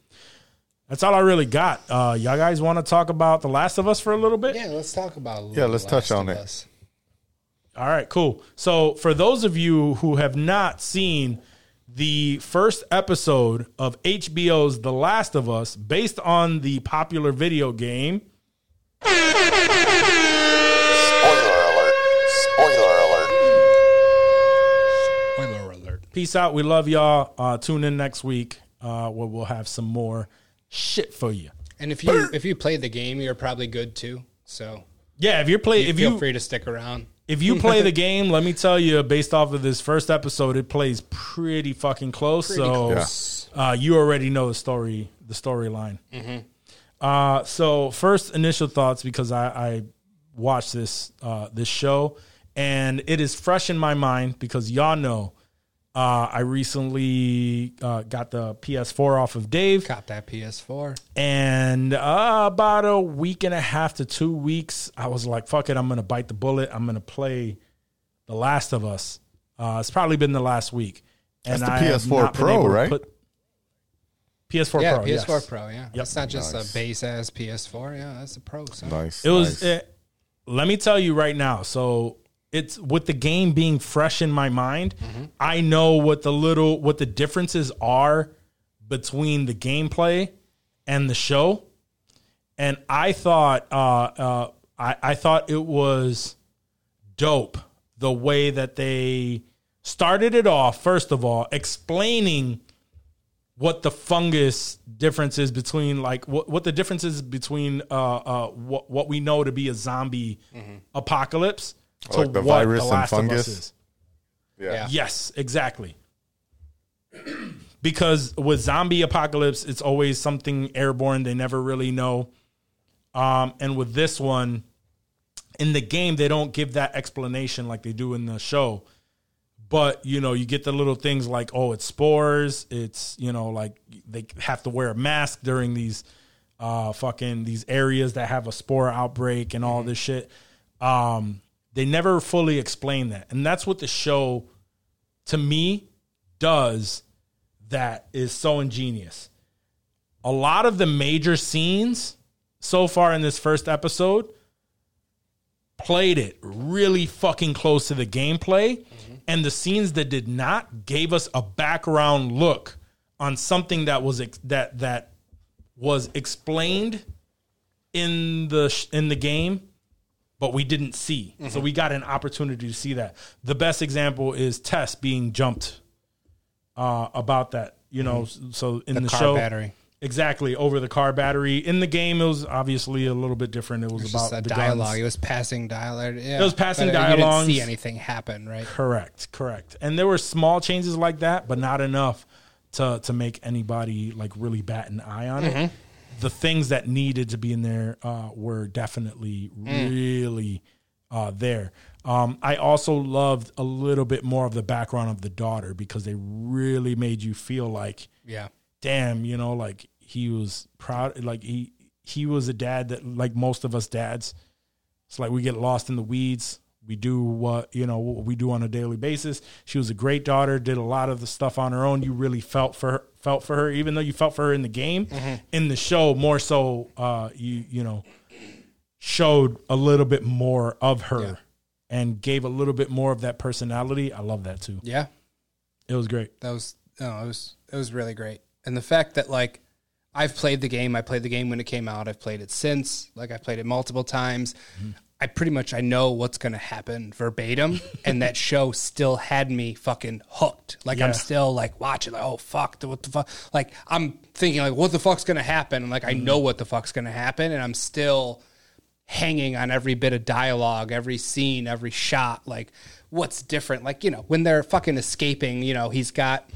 That's all I really got. Uh, y'all guys want to talk about The Last of Us for a little bit? Yeah, let's talk about. Yeah, let's The touch on of it. Us. All right, cool. So, for those of you who have not seen the first episode of HBO's The Last of Us, based on the popular video game, Spoiler alert. Spoiler alert. Spoiler alert. peace out. We love y'all. Uh, tune in next week uh, where we'll have some more shit for you. And if you if you played the game, you're probably good too. So Yeah, if you're play, if feel you free to stick around. If you play the <laughs> game, let me tell you, based off of this first episode, it plays pretty fucking close. Pretty so close. uh, you already know the story, the storyline. Uh, so first initial thoughts because I, I watched this uh, this show and it is fresh in my mind because y'all know uh, I recently uh, got the PS4 off of Dave Cop that PS4. and uh, about a week and a half to two weeks, I was like, "Fuck it, I'm gonna bite the bullet. I'm gonna play The Last of Us." Uh, it's probably been the last week, and That's the I PS4 Pro, right? put- PS4 yeah, Pro, PS4 yes. Pro. Yeah, Yep. it's not just Nice. a base ass PS4. Yeah, that's a Pro. Son. Nice. It was. nice. eh, let me tell you right now. So it's with the game being fresh in my mind. I know what the little what the differences are between the gameplay and the show, and I thought uh, uh, I, I thought it was dope the way that they started it off. First of all, explaining what the fungus difference is between like what, what the difference is between uh uh what, what we know to be a zombie apocalypse to Like the what virus the and last of us fungus? is. yeah. Yes, exactly. <clears throat> because with zombie apocalypse, it's always something airborne. They never really know. Um, and with this one, in the game, they don't give that explanation like they do in the show. But you know, you get the little things like, oh, it's spores. It's you know, like they have to wear a mask during these uh fucking these areas that have a spore outbreak and all this shit. Um, they never fully explain that, and that's what the show, to me, does. That is so ingenious. A lot of the major scenes so far in this first episode played it really fucking close to the gameplay mm-hmm. and the scenes that did not gave us a background look on something that was ex- that that was explained in the sh- in the game but we didn't see. So we got an opportunity to see that. The best example is Tess being jumped uh, about that. You know, so in the, The car show, battery. exactly over the car battery. In the game, it was obviously a little bit different. It was It's about just the dialogue. guns. It was passing dialogue. Yeah. It was passing dialogue. uh, You didn't see anything happen, right? Correct, correct. And there were small changes like that, but not enough to to make anybody like really bat an eye on Mm-hmm. it. The things that needed to be in there uh, were definitely Mm. really uh, there. Um, I also loved a little bit more of the background of the daughter because they really made you feel like, Yeah. damn, you know, like he was proud, like he he was a dad that, like most of us dads, it's like we get lost in the weeds. We do what you know what we do on a daily basis. She was a great daughter. Did a lot of the stuff on her own. You really felt for her, felt for her, even though you felt for her in the game. In the show, more so, uh, you you know, showed a little bit more of her Yeah. and gave a little bit more of that personality. I love that too. Yeah. It was great. That was no, it was it was really great. And the fact that like I've played the game, I played the game when it came out, I've played it since, like I've played it multiple times. I pretty much I know what's going to happen verbatim and that <laughs> show still had me fucking hooked. Like Yeah. I'm still like watching like oh fuck, what the fuck? Like I'm thinking like what the fuck's going to happen? And like I know what the fuck's going to happen and I'm still hanging on every bit of dialogue, every scene, every shot. Like, what's different? Like, you know, when they're fucking escaping, you know, he's got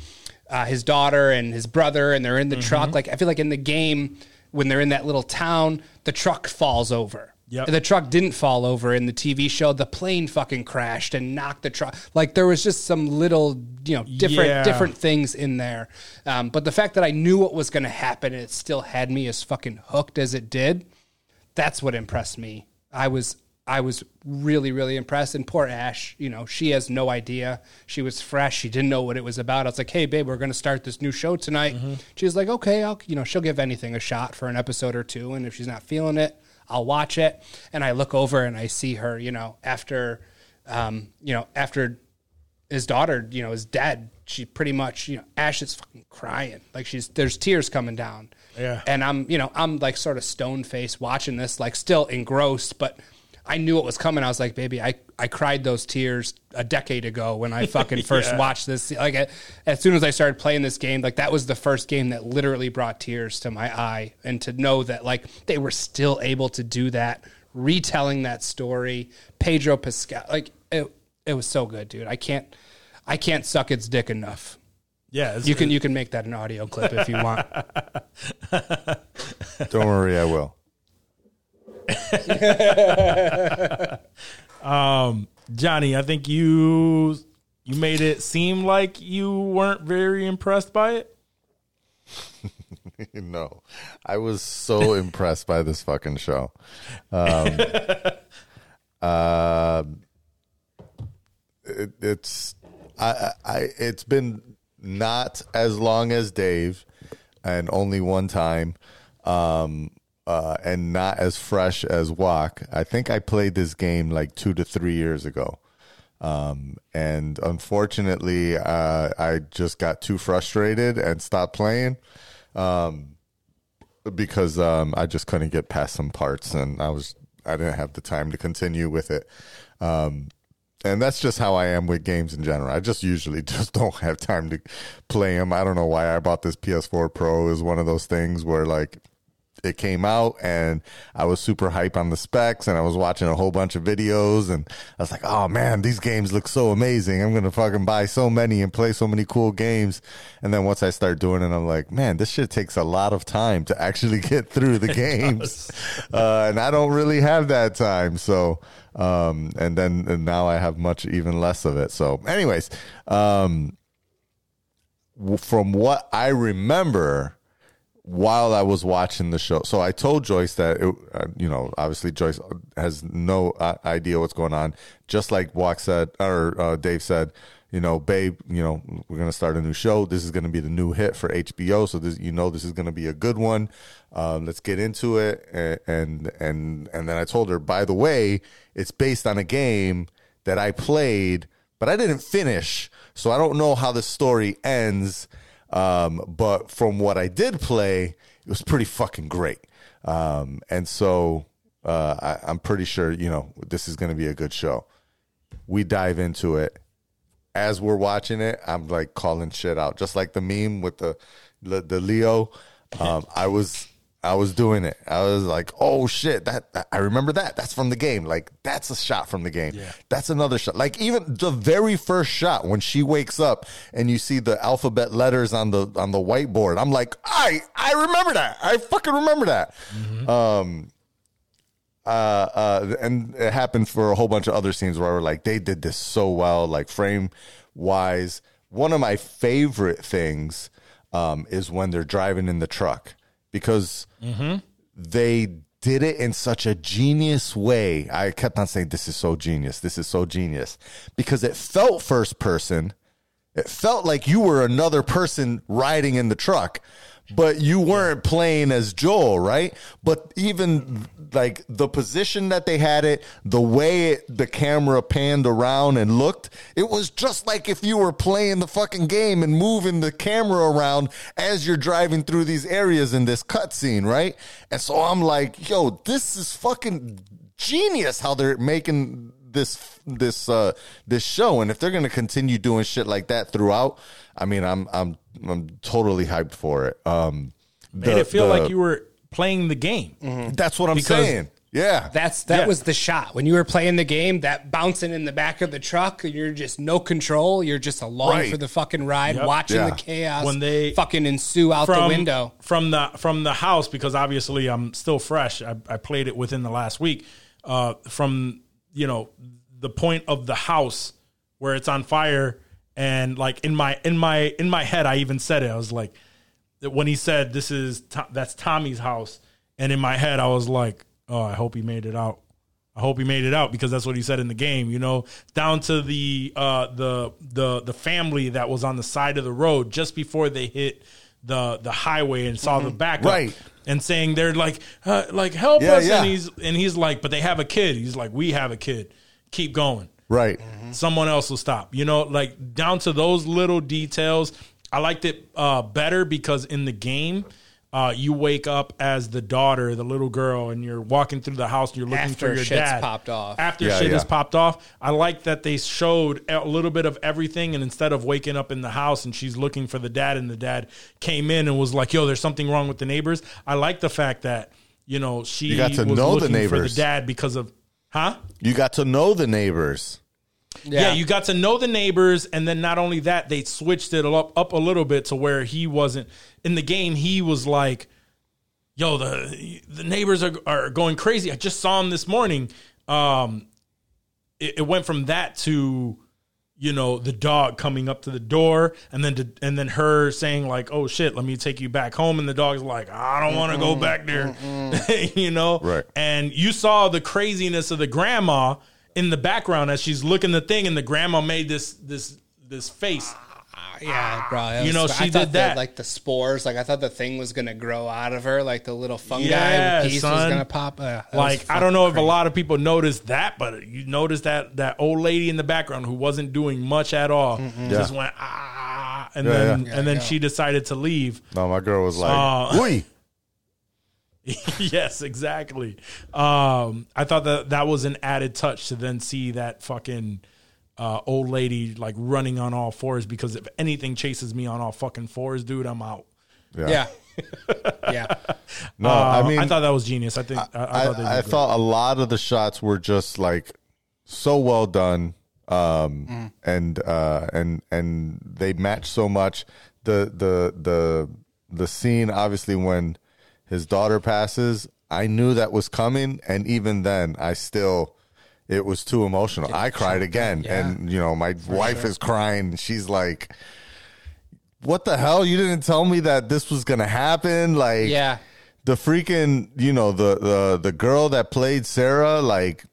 uh, his daughter and his brother, and they're in the truck. Like, I feel like in the game, when they're in that little town, the truck falls over. Yep. The truck didn't fall over in the TV show. The plane fucking crashed and knocked the truck. Like there was just some little, you know, different Yeah. different things in there. Um, but the fact that I knew what was going to happen and it still had me as fucking hooked as it did, that's what impressed me. I was I was really really impressed. And poor Ash, you know, she has no idea. She was fresh. She didn't know what it was about. I was like, hey babe, we're going to start this new show tonight. She was like, okay, I'll you know she'll give anything a shot for an episode or two, and if she's not feeling it, I'll watch it. And I look over and I see her, you know, after, um, you know, after his daughter, you know, is dead. She pretty much, you know, Ash is fucking crying. Like she's there's tears coming down. Yeah. And I'm, you know, I'm like sort of stone faced watching this, like still engrossed, but I knew it was coming. I was like, baby, I, I cried those tears a decade ago when I fucking <laughs> first Yeah. watched this. Like as soon as I started playing this game, like that was the first game that literally brought tears to my eye. And to know that like they were still able to do that, retelling that story, Pedro Pascal, like it, it was so good, dude. I can't, I can't suck its dick enough. Yeah, You can you can make that an audio clip if you want. <laughs> Don't worry, I will. <laughs> Johnny, I think you you made it seem like you weren't very impressed by it. <laughs> no, I was so impressed by this fucking show. Um, <laughs> uh, it, it's I I- it's been not as long as Dave, and only one time, um, uh, and not as fresh as Walk. I think I played this game like two to three years ago. Um, and unfortunately, uh, I just got too frustrated and stopped playing because um, I just couldn't get past some parts, and I was I didn't have the time to continue with it. Um, and that's just how I am with games in general. I just usually <laughs> just don't have time to play them. I don't know why I bought this PS4 Pro. Is one of those things where like it came out and I was super hype on the specs and I was watching a whole bunch of videos and I was like, oh man, these games look so amazing. I'm going to fucking buy so many and play so many cool games. And then once I start doing it, I'm like, man, this shit takes a lot of time to actually <laughs> get through the <laughs> games. <laughs> uh, and I don't really have that time. So, um, and then and now I have much even less of it. So anyways, um, from what I remember, while I was watching the show. So I told Joyce that, it, uh, you know, obviously Joyce has no uh, idea what's going on. Just like Walk said, or uh, Dave said, you know, babe, you know, we're going to start a new show. This is going to be the new hit for HBO. So this, you know, this is going to be a good one. Um, let's get into it. And, and, and then I told her, by the way, it's based on a game that I played, but I didn't finish. So I don't know how the story ends. Um, but from what I did play, it was pretty fucking great. Um, and so uh, I, I'm pretty sure you know this is going to be a good show. We dive into it as we're watching it. I'm like calling shit out, just like the meme with the the, the Leo. Um, I was I was doing it. I was like, oh shit, that, I remember that. That's from the game. Like that's a shot from the game. That's another shot. Like even the very first shot when she wakes up and you see the alphabet letters on the on the whiteboard. I'm like, I I remember that. I fucking remember that. Um uh, uh, and it happens for a whole bunch of other scenes where we're like, they did this so well, like frame wise. One of my favorite things um, is when they're driving in the truck because mm-hmm. they did it in such a genius way. I kept on saying, This is so genius. This is so genius because it felt first person. It felt like you were another person riding in the truck, but you weren't playing as Joel, right? But even like the position that they had it, the way it, the camera panned around and looked, it was just like if you were playing the fucking game and moving the camera around as you're driving through these areas in this cutscene, right? And so I'm like, yo, this is fucking genius how they're making this this uh this show and if they're gonna continue doing shit like that throughout i mean i'm i'm i'm totally hyped for it um Made it feel the- like you were playing the game. that's what i'm Because- saying yeah That's that Yeah. was the shot when you were playing the game. That bouncing in the back of the truck, you're just no control. You're just along Right. for the fucking ride, Yep. watching Yeah. the chaos When they- fucking ensue out the window. from the from the house because obviously I'm still fresh. I, I played it within the last week. Uh, from you know the point of the house where it's on fire, and like in my in my in my head, I even said it. I was like, when he said this is that's Tommy's house, and in my head I was like, oh, I hope he made it out. I hope he made it out because that's what he said in the game. You know, down to the uh, the the the family that was on the side of the road just before they hit the the highway and saw the backup, Mm-hmm. Right. And saying they're like uh, like help Yeah, us, yeah. and he's and he's like, but they have a kid. He's like, we have a kid. Keep going right someone else will stop. You know, like down to those little details. I liked it uh, better because in the game, uh, you wake up as the daughter, the little girl, and you're walking through the house and you're looking After for your dad. After shit's dad. popped off. After Yeah, shit has popped off. I like that they showed a little bit of everything, and instead of waking up in the house and she's looking for the dad, and the dad came in and was like, "Yo, there's something wrong with the neighbors." I like the fact that you know she You got to was know the looking for the dad because of, huh? you got to know the neighbors Yeah. you got to know the neighbors, and then not only that, they switched it up up a little bit to where he wasn't in the game. He was like, "Yo, the the neighbors are are going crazy." I just saw him this morning. Um, it, it went from that to you know the dog coming up to the door and then to, and then her saying like oh shit let me take you back home. And the dog's like i don't want to go back there. <laughs> you know? Right. and you saw the craziness of the grandma in the background as she's looking the thing and the grandma made this this this face Yeah, bro. You know, I she thought did that. like the spores, like I thought the thing was gonna grow out of her, like the little fungi Yeah, piece was gonna pop. Uh, like I don't know if a lot of people noticed that, but you noticed that that old lady in the background who wasn't doing much at all just Yeah. went ah, and Yeah, then yeah. and then Yeah. she decided to leave. no my girl was like Uh, Oi. <laughs> yes, exactly. Um, I thought that that was an added touch to then see that fucking uh, old lady like running on all fours because if anything chases me on all fucking fours, dude, I'm out. Yeah, yeah. <laughs> yeah. no Uh, i mean I thought that was genius. I think I, I, I, thought they I thought a lot of the shots were just like so well done, um, and uh, and and they match so much. The the the the scene, obviously, when his daughter passes, I knew that was coming, and even then, I still. It was too emotional. I cried again, and you know my wife is crying. She's like, "What the hell? You didn't tell me that this was gonna happen." Like, Yeah. the freaking you know the the the girl that played Sarah like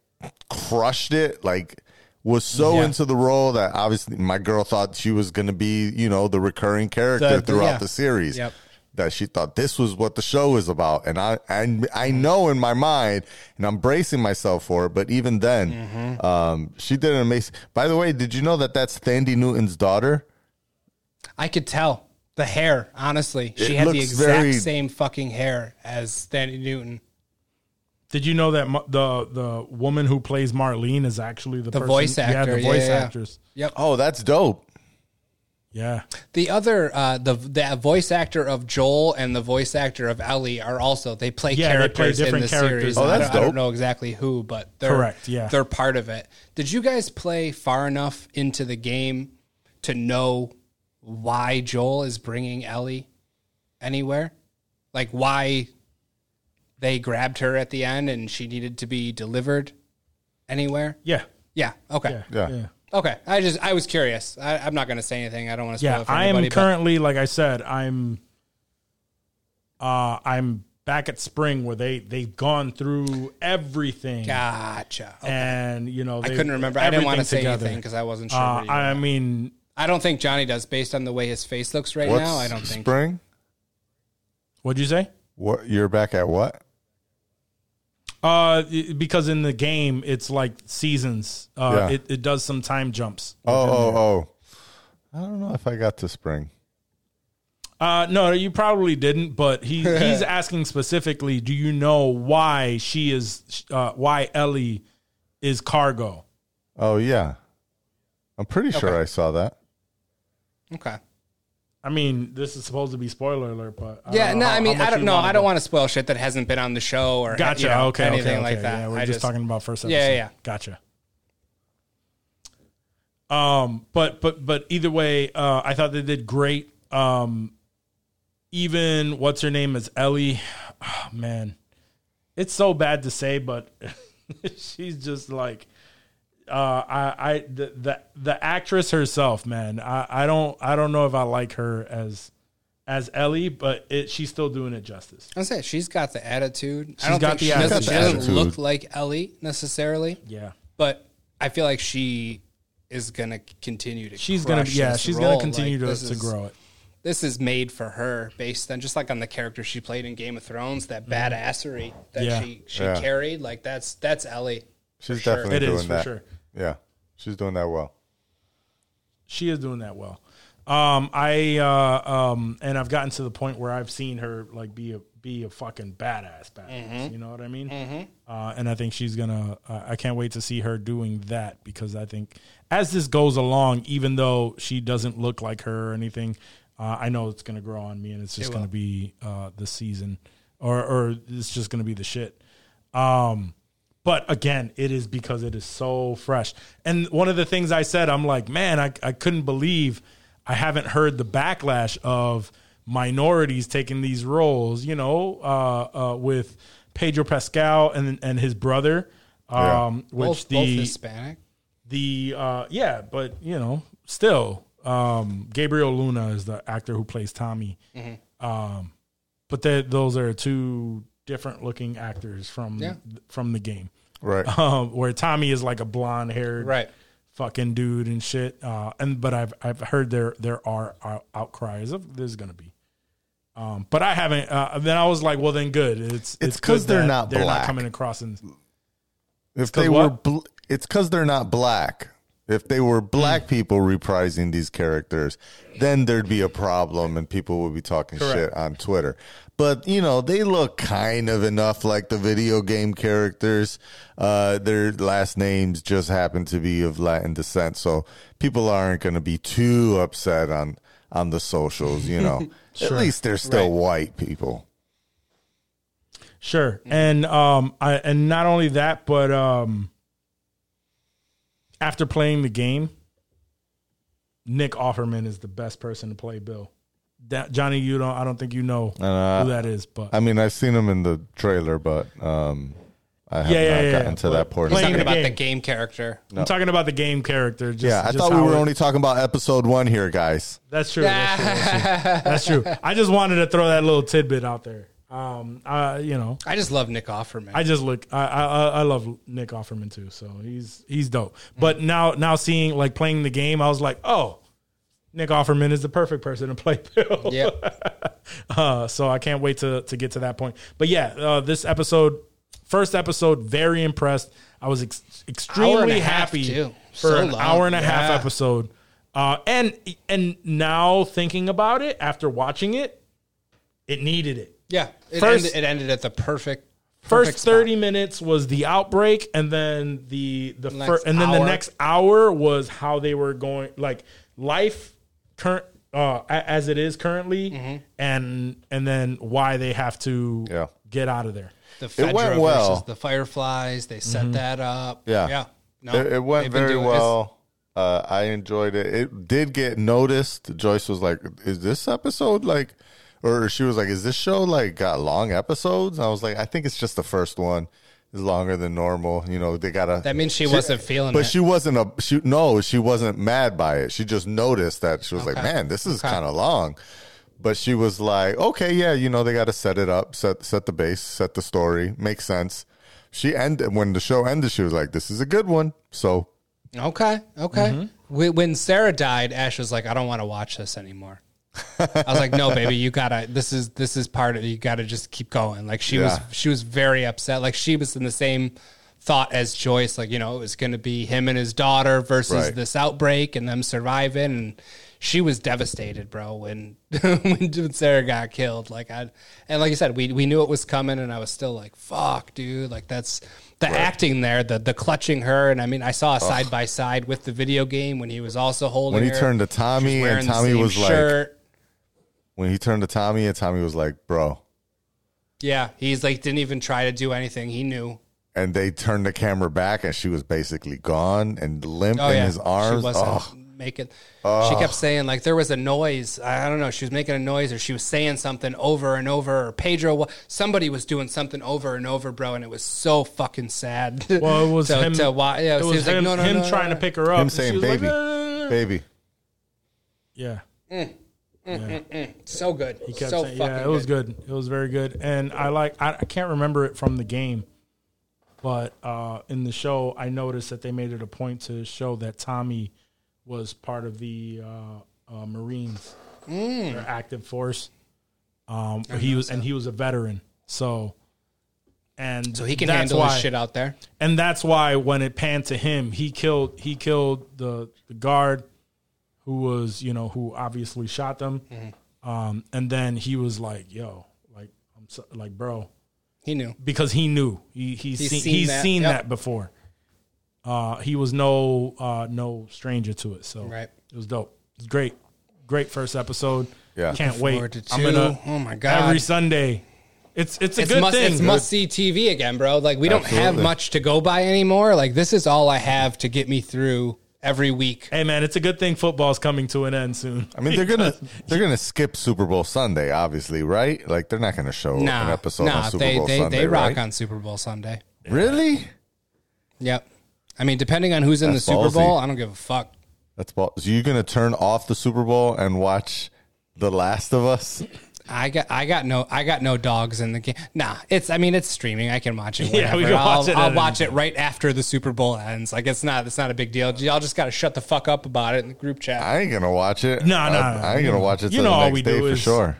crushed it like was so Yeah. into the role that obviously my girl thought she was going to be you know the recurring character the- throughout yeah. the series Yep. That she thought this was what the show is about and I and I know in my mind and I'm bracing myself for it but even then Mm-hmm. um she did an amazing by the way did you know that that's Thandi Newton's daughter I could tell the hair. Honestly, she It had the exact very- same fucking hair as Thandi Newton. Did you know that the the woman who plays Marlene is actually the, The person- voice Yeah, actor, the yeah, voice yeah. actress. Yep. Oh, that's dope. Yeah, The other, uh, the the voice actor of Joel and the voice actor of Ellie are also they play Yeah, they play characters in the characters. series. Oh, I that's don't, I don't know exactly who, but they're Correct, yeah. they're part of it. Did you guys play far enough into the game to know why Joel is bringing Ellie anywhere? Like why they grabbed her at the end and she needed to be delivered anywhere? yeah, Yeah. Okay. yeah, Yeah. yeah. Okay. I just I was curious. I, I'm not going to say anything. I don't want to spoil Yeah, it for I am anybody. but- currently, like I said, I'm, uh, I'm back at spring where they they've gone through everything, Gotcha. Okay. and you know I couldn't remember. I didn't want to say together. anything because I wasn't sure. Uh, I were- mean, I don't think Johnny does, based on the way his face looks right What's now. I don't think. spring? what'd you say? What you're back at what? Uh, because in the game it's like seasons. Uh, Yeah. it, it does some time jumps. Oh, oh, oh. I don't know if I got to spring. Uh, no, you probably didn't. But he <laughs> he's asking specifically. Do you know why she is? Uh, why Ellie is cargo? Oh yeah. I'm pretty sure I saw that. Okay. I mean, this is supposed to be spoiler alert, but I Yeah. don't No. how- I mean, how much I don't you know. wanna I don't go. want to spoil shit that hasn't been on the show or Gotcha. you know, okay. anything okay, like okay. that. Yeah, we're I just, talking about first episode. Yeah, yeah, yeah. Gotcha. Um, but but but either way, uh, I thought they did great. Um, even what's her name is Ellie. <sighs> Oh, man, it's so bad to say, but <laughs> she's just like uh, I I the, the the actress herself, man. I, I don't I don't know if I like her as as Ellie, but it, she's still doing it justice. I say she's got the attitude. She's I don't got think the she doesn't, attitude. she doesn't look like Ellie necessarily, Yeah. but I feel like she is gonna continue to. She's gonna crush yeah, she's role. gonna continue Like, to, to is- grow it. This is made for her, based on just like on the character she played in Game of Thrones, that badassery that Mm-hmm. Yeah. she she Yeah. carried. Like that's that's Ellie. She's sure. definitely It doing is for that. sure. Yeah. She's doing that well. She is doing that well. Um, I uh, um, and I've gotten to the point where I've seen her like be a be a fucking badass badass. Mm-hmm. You know what I mean? Uh, and I think she's gonna. Uh, I can't wait to see her doing that because I think as this goes along, even though she doesn't look like her or anything, uh, I know it's gonna grow on me, and it's just It gonna be uh, the season, or or it's just gonna be the shit. Um, but again, it is because it is so fresh. And one of the things I said, I'm like, man, I, I couldn't believe I haven't heard the backlash of minorities taking these roles, you know, uh, uh, with Pedro Pascal and and his brother, um, which both, the both Hispanic. the uh, yeah, but you know, still, um, Gabriel Luna is the actor who plays Tommy. Mm-hmm. Um, but they, those are two different looking actors from Yeah. from the game. Right. <laughs> Um, where Tommy is like a blonde haired Right. fucking dude and shit. Uh, and but I've I've heard there there are out- outcries of there's gonna be. Um, but I haven't. Uh, then I was like, well, then good. It's It's because they're not they're black. not coming across and If 'cause they were, bl- it's because they're not black. If they were black people reprising these characters, then there'd be a problem and people would be talking shit on Twitter. But you know, they look kind of enough like the video game characters. Uh, their last names just happen to be of Latin descent, so people aren't going to be too upset on on the socials. You know, <laughs> at least they're still white people. Sure. And um I and not only that, but um after playing the game, Nick Offerman is the best person to play Bill. That, Johnny, you don't I don't think you know Uh, who that is, but I mean, I've seen him in the trailer, but um, I have Yeah, yeah, not yeah, gotten yeah. to But that portion. playing Talking the about game. the game character. I'm talking about the game character. Just, Yeah, I just thought we were it- only talking about episode one here, guys. That's true. That's true. That's true. <laughs> That's true. I just wanted to throw that little tidbit out there. Um, uh, you know, I just love Nick Offerman. I just look. I, I I- I love Nick Offerman too. So he's he's dope. But now now seeing like playing the game, I was like, oh, Nick Offerman is the perfect person to play Bill. yep. <laughs> Uh, so I can't wait to to get to that point. But yeah, uh, this episode, first episode, very impressed. I was ex- Hour extremely happy for So an long. hour and a half episode. Uh, and and now thinking about it after watching it, it needed it. Yeah. It, First- ended, it ended at the perfect first Perfect spot. 30 minutes was the outbreak and then the the Next first and then the next hour was how they were going like life current uh as it is currently Mm-hmm. and and then why they have to Yeah. get out of there. The It went well. versus the Fireflies. They set that up. Yeah. yeah. No, it, it went very well. Uh, I enjoyed it. It did get noticed. Joyce was like, "Is this episode like?" Or she was like, "Is this show like got long episodes?" I was like, "I think it's just the first one is longer than normal." You know, they gotta. That means she wasn't feeling But it. she wasn't a she. No, she wasn't mad by it. She just noticed that she was like, "Man, this is Okay. kind of long." But she was like, "Okay, yeah, you know, they got to set it up, set set the base, set the story, makes sense." She ended when the show ended. She was like, "This is a good one." So Okay, okay. Mm-hmm. When- When Sarah died, Ash was like, "I don't want to watch this anymore." I was like, "No, baby, you gotta. This is this is part of. You gotta just keep going." Like she was, she was very upset. Like she was in the same thought as Joyce. Like you know, it was going to be him and his daughter versus Right. this outbreak and them surviving. And she was devastated, bro. When <laughs> when Sarah got killed, like I and like you said, we we knew it was coming, and I was still like, "Fuck, dude!" Like that's the acting there, the the clutching her, and I mean, I saw a side by side with the video game when he was also holding. When he her. turned to Tommy and Tommy was like- shirt. When he turned to Tommy and Tommy was like, "Bro," Yeah, he's like didn't even try to do anything. He knew. and they turned the camera back and she was basically gone and limp Oh in yeah, his arms. She wasn't Oh, making. She kept saying like there was a noise. I I don't know. She was making a noise or she was saying something over and over. Or Pedro, somebody was doing something over and over, bro, and it was so fucking sad. Well, it was <laughs> to, him. To, wa- yeah, it he was, like, him, no, no, him no, no, trying no. to pick her up. him saying, was like, "Baby, ah. "No, no, no." baby." Yeah. So good. He kept so saying, fucking yeah, it was good. It was very good, and I like. I, I can't remember it from the game, but uh, in the show, I noticed that they made it a point to show that Tommy was part of the uh, uh, Marines, Mm. their active force. Um, he was, and he was a veteran, so. And So he can handle why, his shit out there. and that's why when it panned to him, he killed he killed the the guard who was you know who obviously shot them, Mm-hmm. um, and then he was like, "Yo, like I'm so, like bro," He knew. because he knew he he's, He's seen, seen he's that. seen Yep. that before. Uh, he was no uh, no stranger to it, so Right. it was dope. It was great, great first episode. Yeah. can't wait. to I'm gonna Oh my God. every Sunday. It's it's a It's good must, thing. it's must see TV again, bro. Like we don't have much to go by anymore. Like this is all I have to get me through every week. Hey man, it's a good thing football's coming to an end soon. I mean, they're gonna they're gonna skip Super Bowl Sunday, obviously, right? Like they're not gonna show an episode nah, on Super they Bowl they Sunday, they rock right? on Super Bowl Sunday. Really? Yep. I mean, depending on who's in That's the Super ballsy. Bowl, I don't give a fuck. That's ball. So you're gonna turn off the Super Bowl and watch The Last of Us? I got I got no I got no dogs in the game. Nah, it's I mean it's streaming. I can watch it. <laughs> Yeah, we can I'll, watch it I'll watch it right after the Super Bowl ends. Like it's not it's not a big deal. Y'all just got to shut the fuck up about it in the group chat. I ain't gonna watch it. No, no, I, no. I ain't gonna watch it. You know the all we day do for is- sure.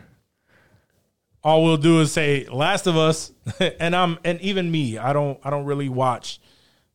all we'll do is say Last of Us, <laughs> and I'm and even me, I don't I don't really watch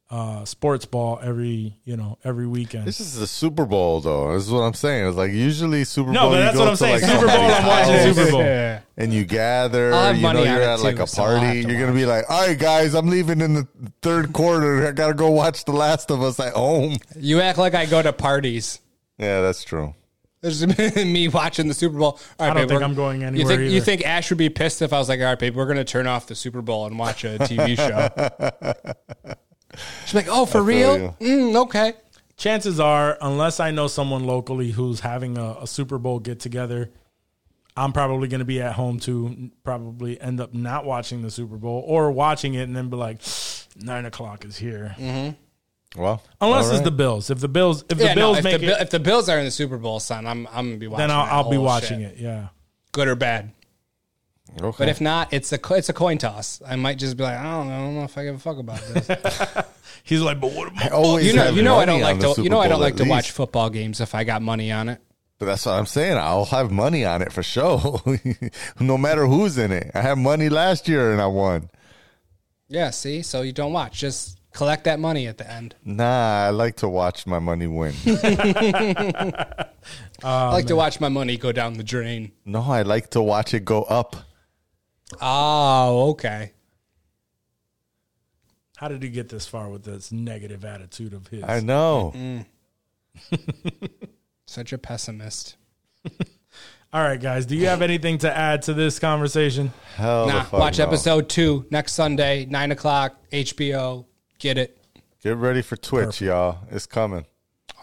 uh sports ball every you know every weekend. This is the Super Bowl, though. This is what I'm saying. It's like usually Super Bowl. No, Bowl. but you that's go what I'm to, saying. like, Super Bowl, I'm watching Super Bowl. Yeah. <laughs> And you gather. I'll You know you're it at like a so I'll have party. to You're gonna be like, "All right, guys, I'm leaving in the third quarter. I gotta go watch The Last of Us at home." You act like I go to parties. Yeah, that's true. There's <laughs> me watching the Super Bowl. All right, I don't babe, think I'm going You anywhere think, you think Ash would be pissed if I was like, all right, babe, we're going to turn off the Super Bowl and watch a TV show? <laughs> She's like, oh, for real? Mm, okay. Chances are, unless I know someone locally who's having a, a Super Bowl get together, I'm probably going to be at home to Probably end up not watching the Super Bowl or watching it and then be like, nine o'clock is here. Mm-hmm. Well, Unless all it's the Bills. If the Bills, if Yeah, the no, Bills if, make Bill- it, if the Bills are in the Super Bowl, son, I'm, I'm going to be watching it. then I'll, that I'll be watching shit. it. Yeah. Good or bad. Okay. But if not, it's a it's a coin toss. I might just be like, I don't know, I don't know if I give a fuck about this. <laughs> He's like, but what? I always you know, you know, I don't like to, Super you know, I don't like at to watch football games if I got money on it. But that's what I'm saying. I'll have money on it for sure. <laughs> no matter who's in it. I had money last year and I won. Yeah, see, so you don't watch, just collect that money at the end. Nah, I like to watch my money win. <laughs> I like to um, watch my money go down the drain. no, I like to watch it go up. Oh, okay. How did he get this far with this negative attitude of his? I know. <laughs> Such a pessimist. <laughs> All right, guys. Do you have anything to add to this conversation? Hell the Nah, fuck watch no. episode two next Sunday, nine o'clock, HBO. Get it. Get ready for Twitch, y'all. It's coming.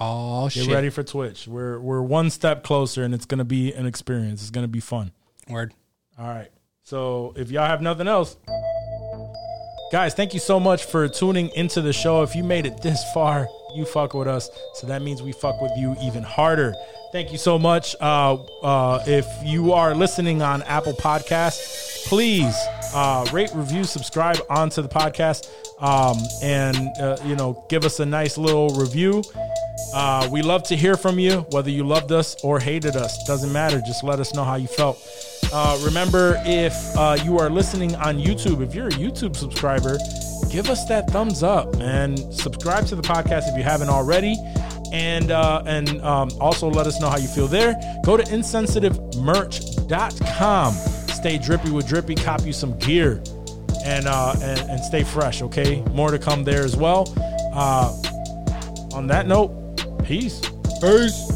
Oh shit! Get ready for Twitch. We're we're one step closer, and it's gonna be an experience. It's gonna be fun. Word. All right. So if y'all have nothing else, guys, thank you so much for tuning into the show. If you made it this far, you fuck with us. So that means we fuck with you even harder. Thank you so much. Uh, uh, if you are listening on Apple Podcasts, please uh, rate, review, subscribe onto the podcast, um, and uh, you know, give us a nice little review. Uh, we love to hear from you, whether you loved us or hated us. Doesn't matter. Just let us know how you felt. Uh, remember, if uh, you are listening on YouTube, if you're a YouTube subscriber, give us that thumbs up and subscribe to the podcast if you haven't already. And uh, and um, also let us know how you feel there. Go to insensitivemerch.com. Stay drippy with drippy. Cop you some gear and uh, and, and stay fresh. Okay, more to come there as well. Uh, on that note, peace. Peace.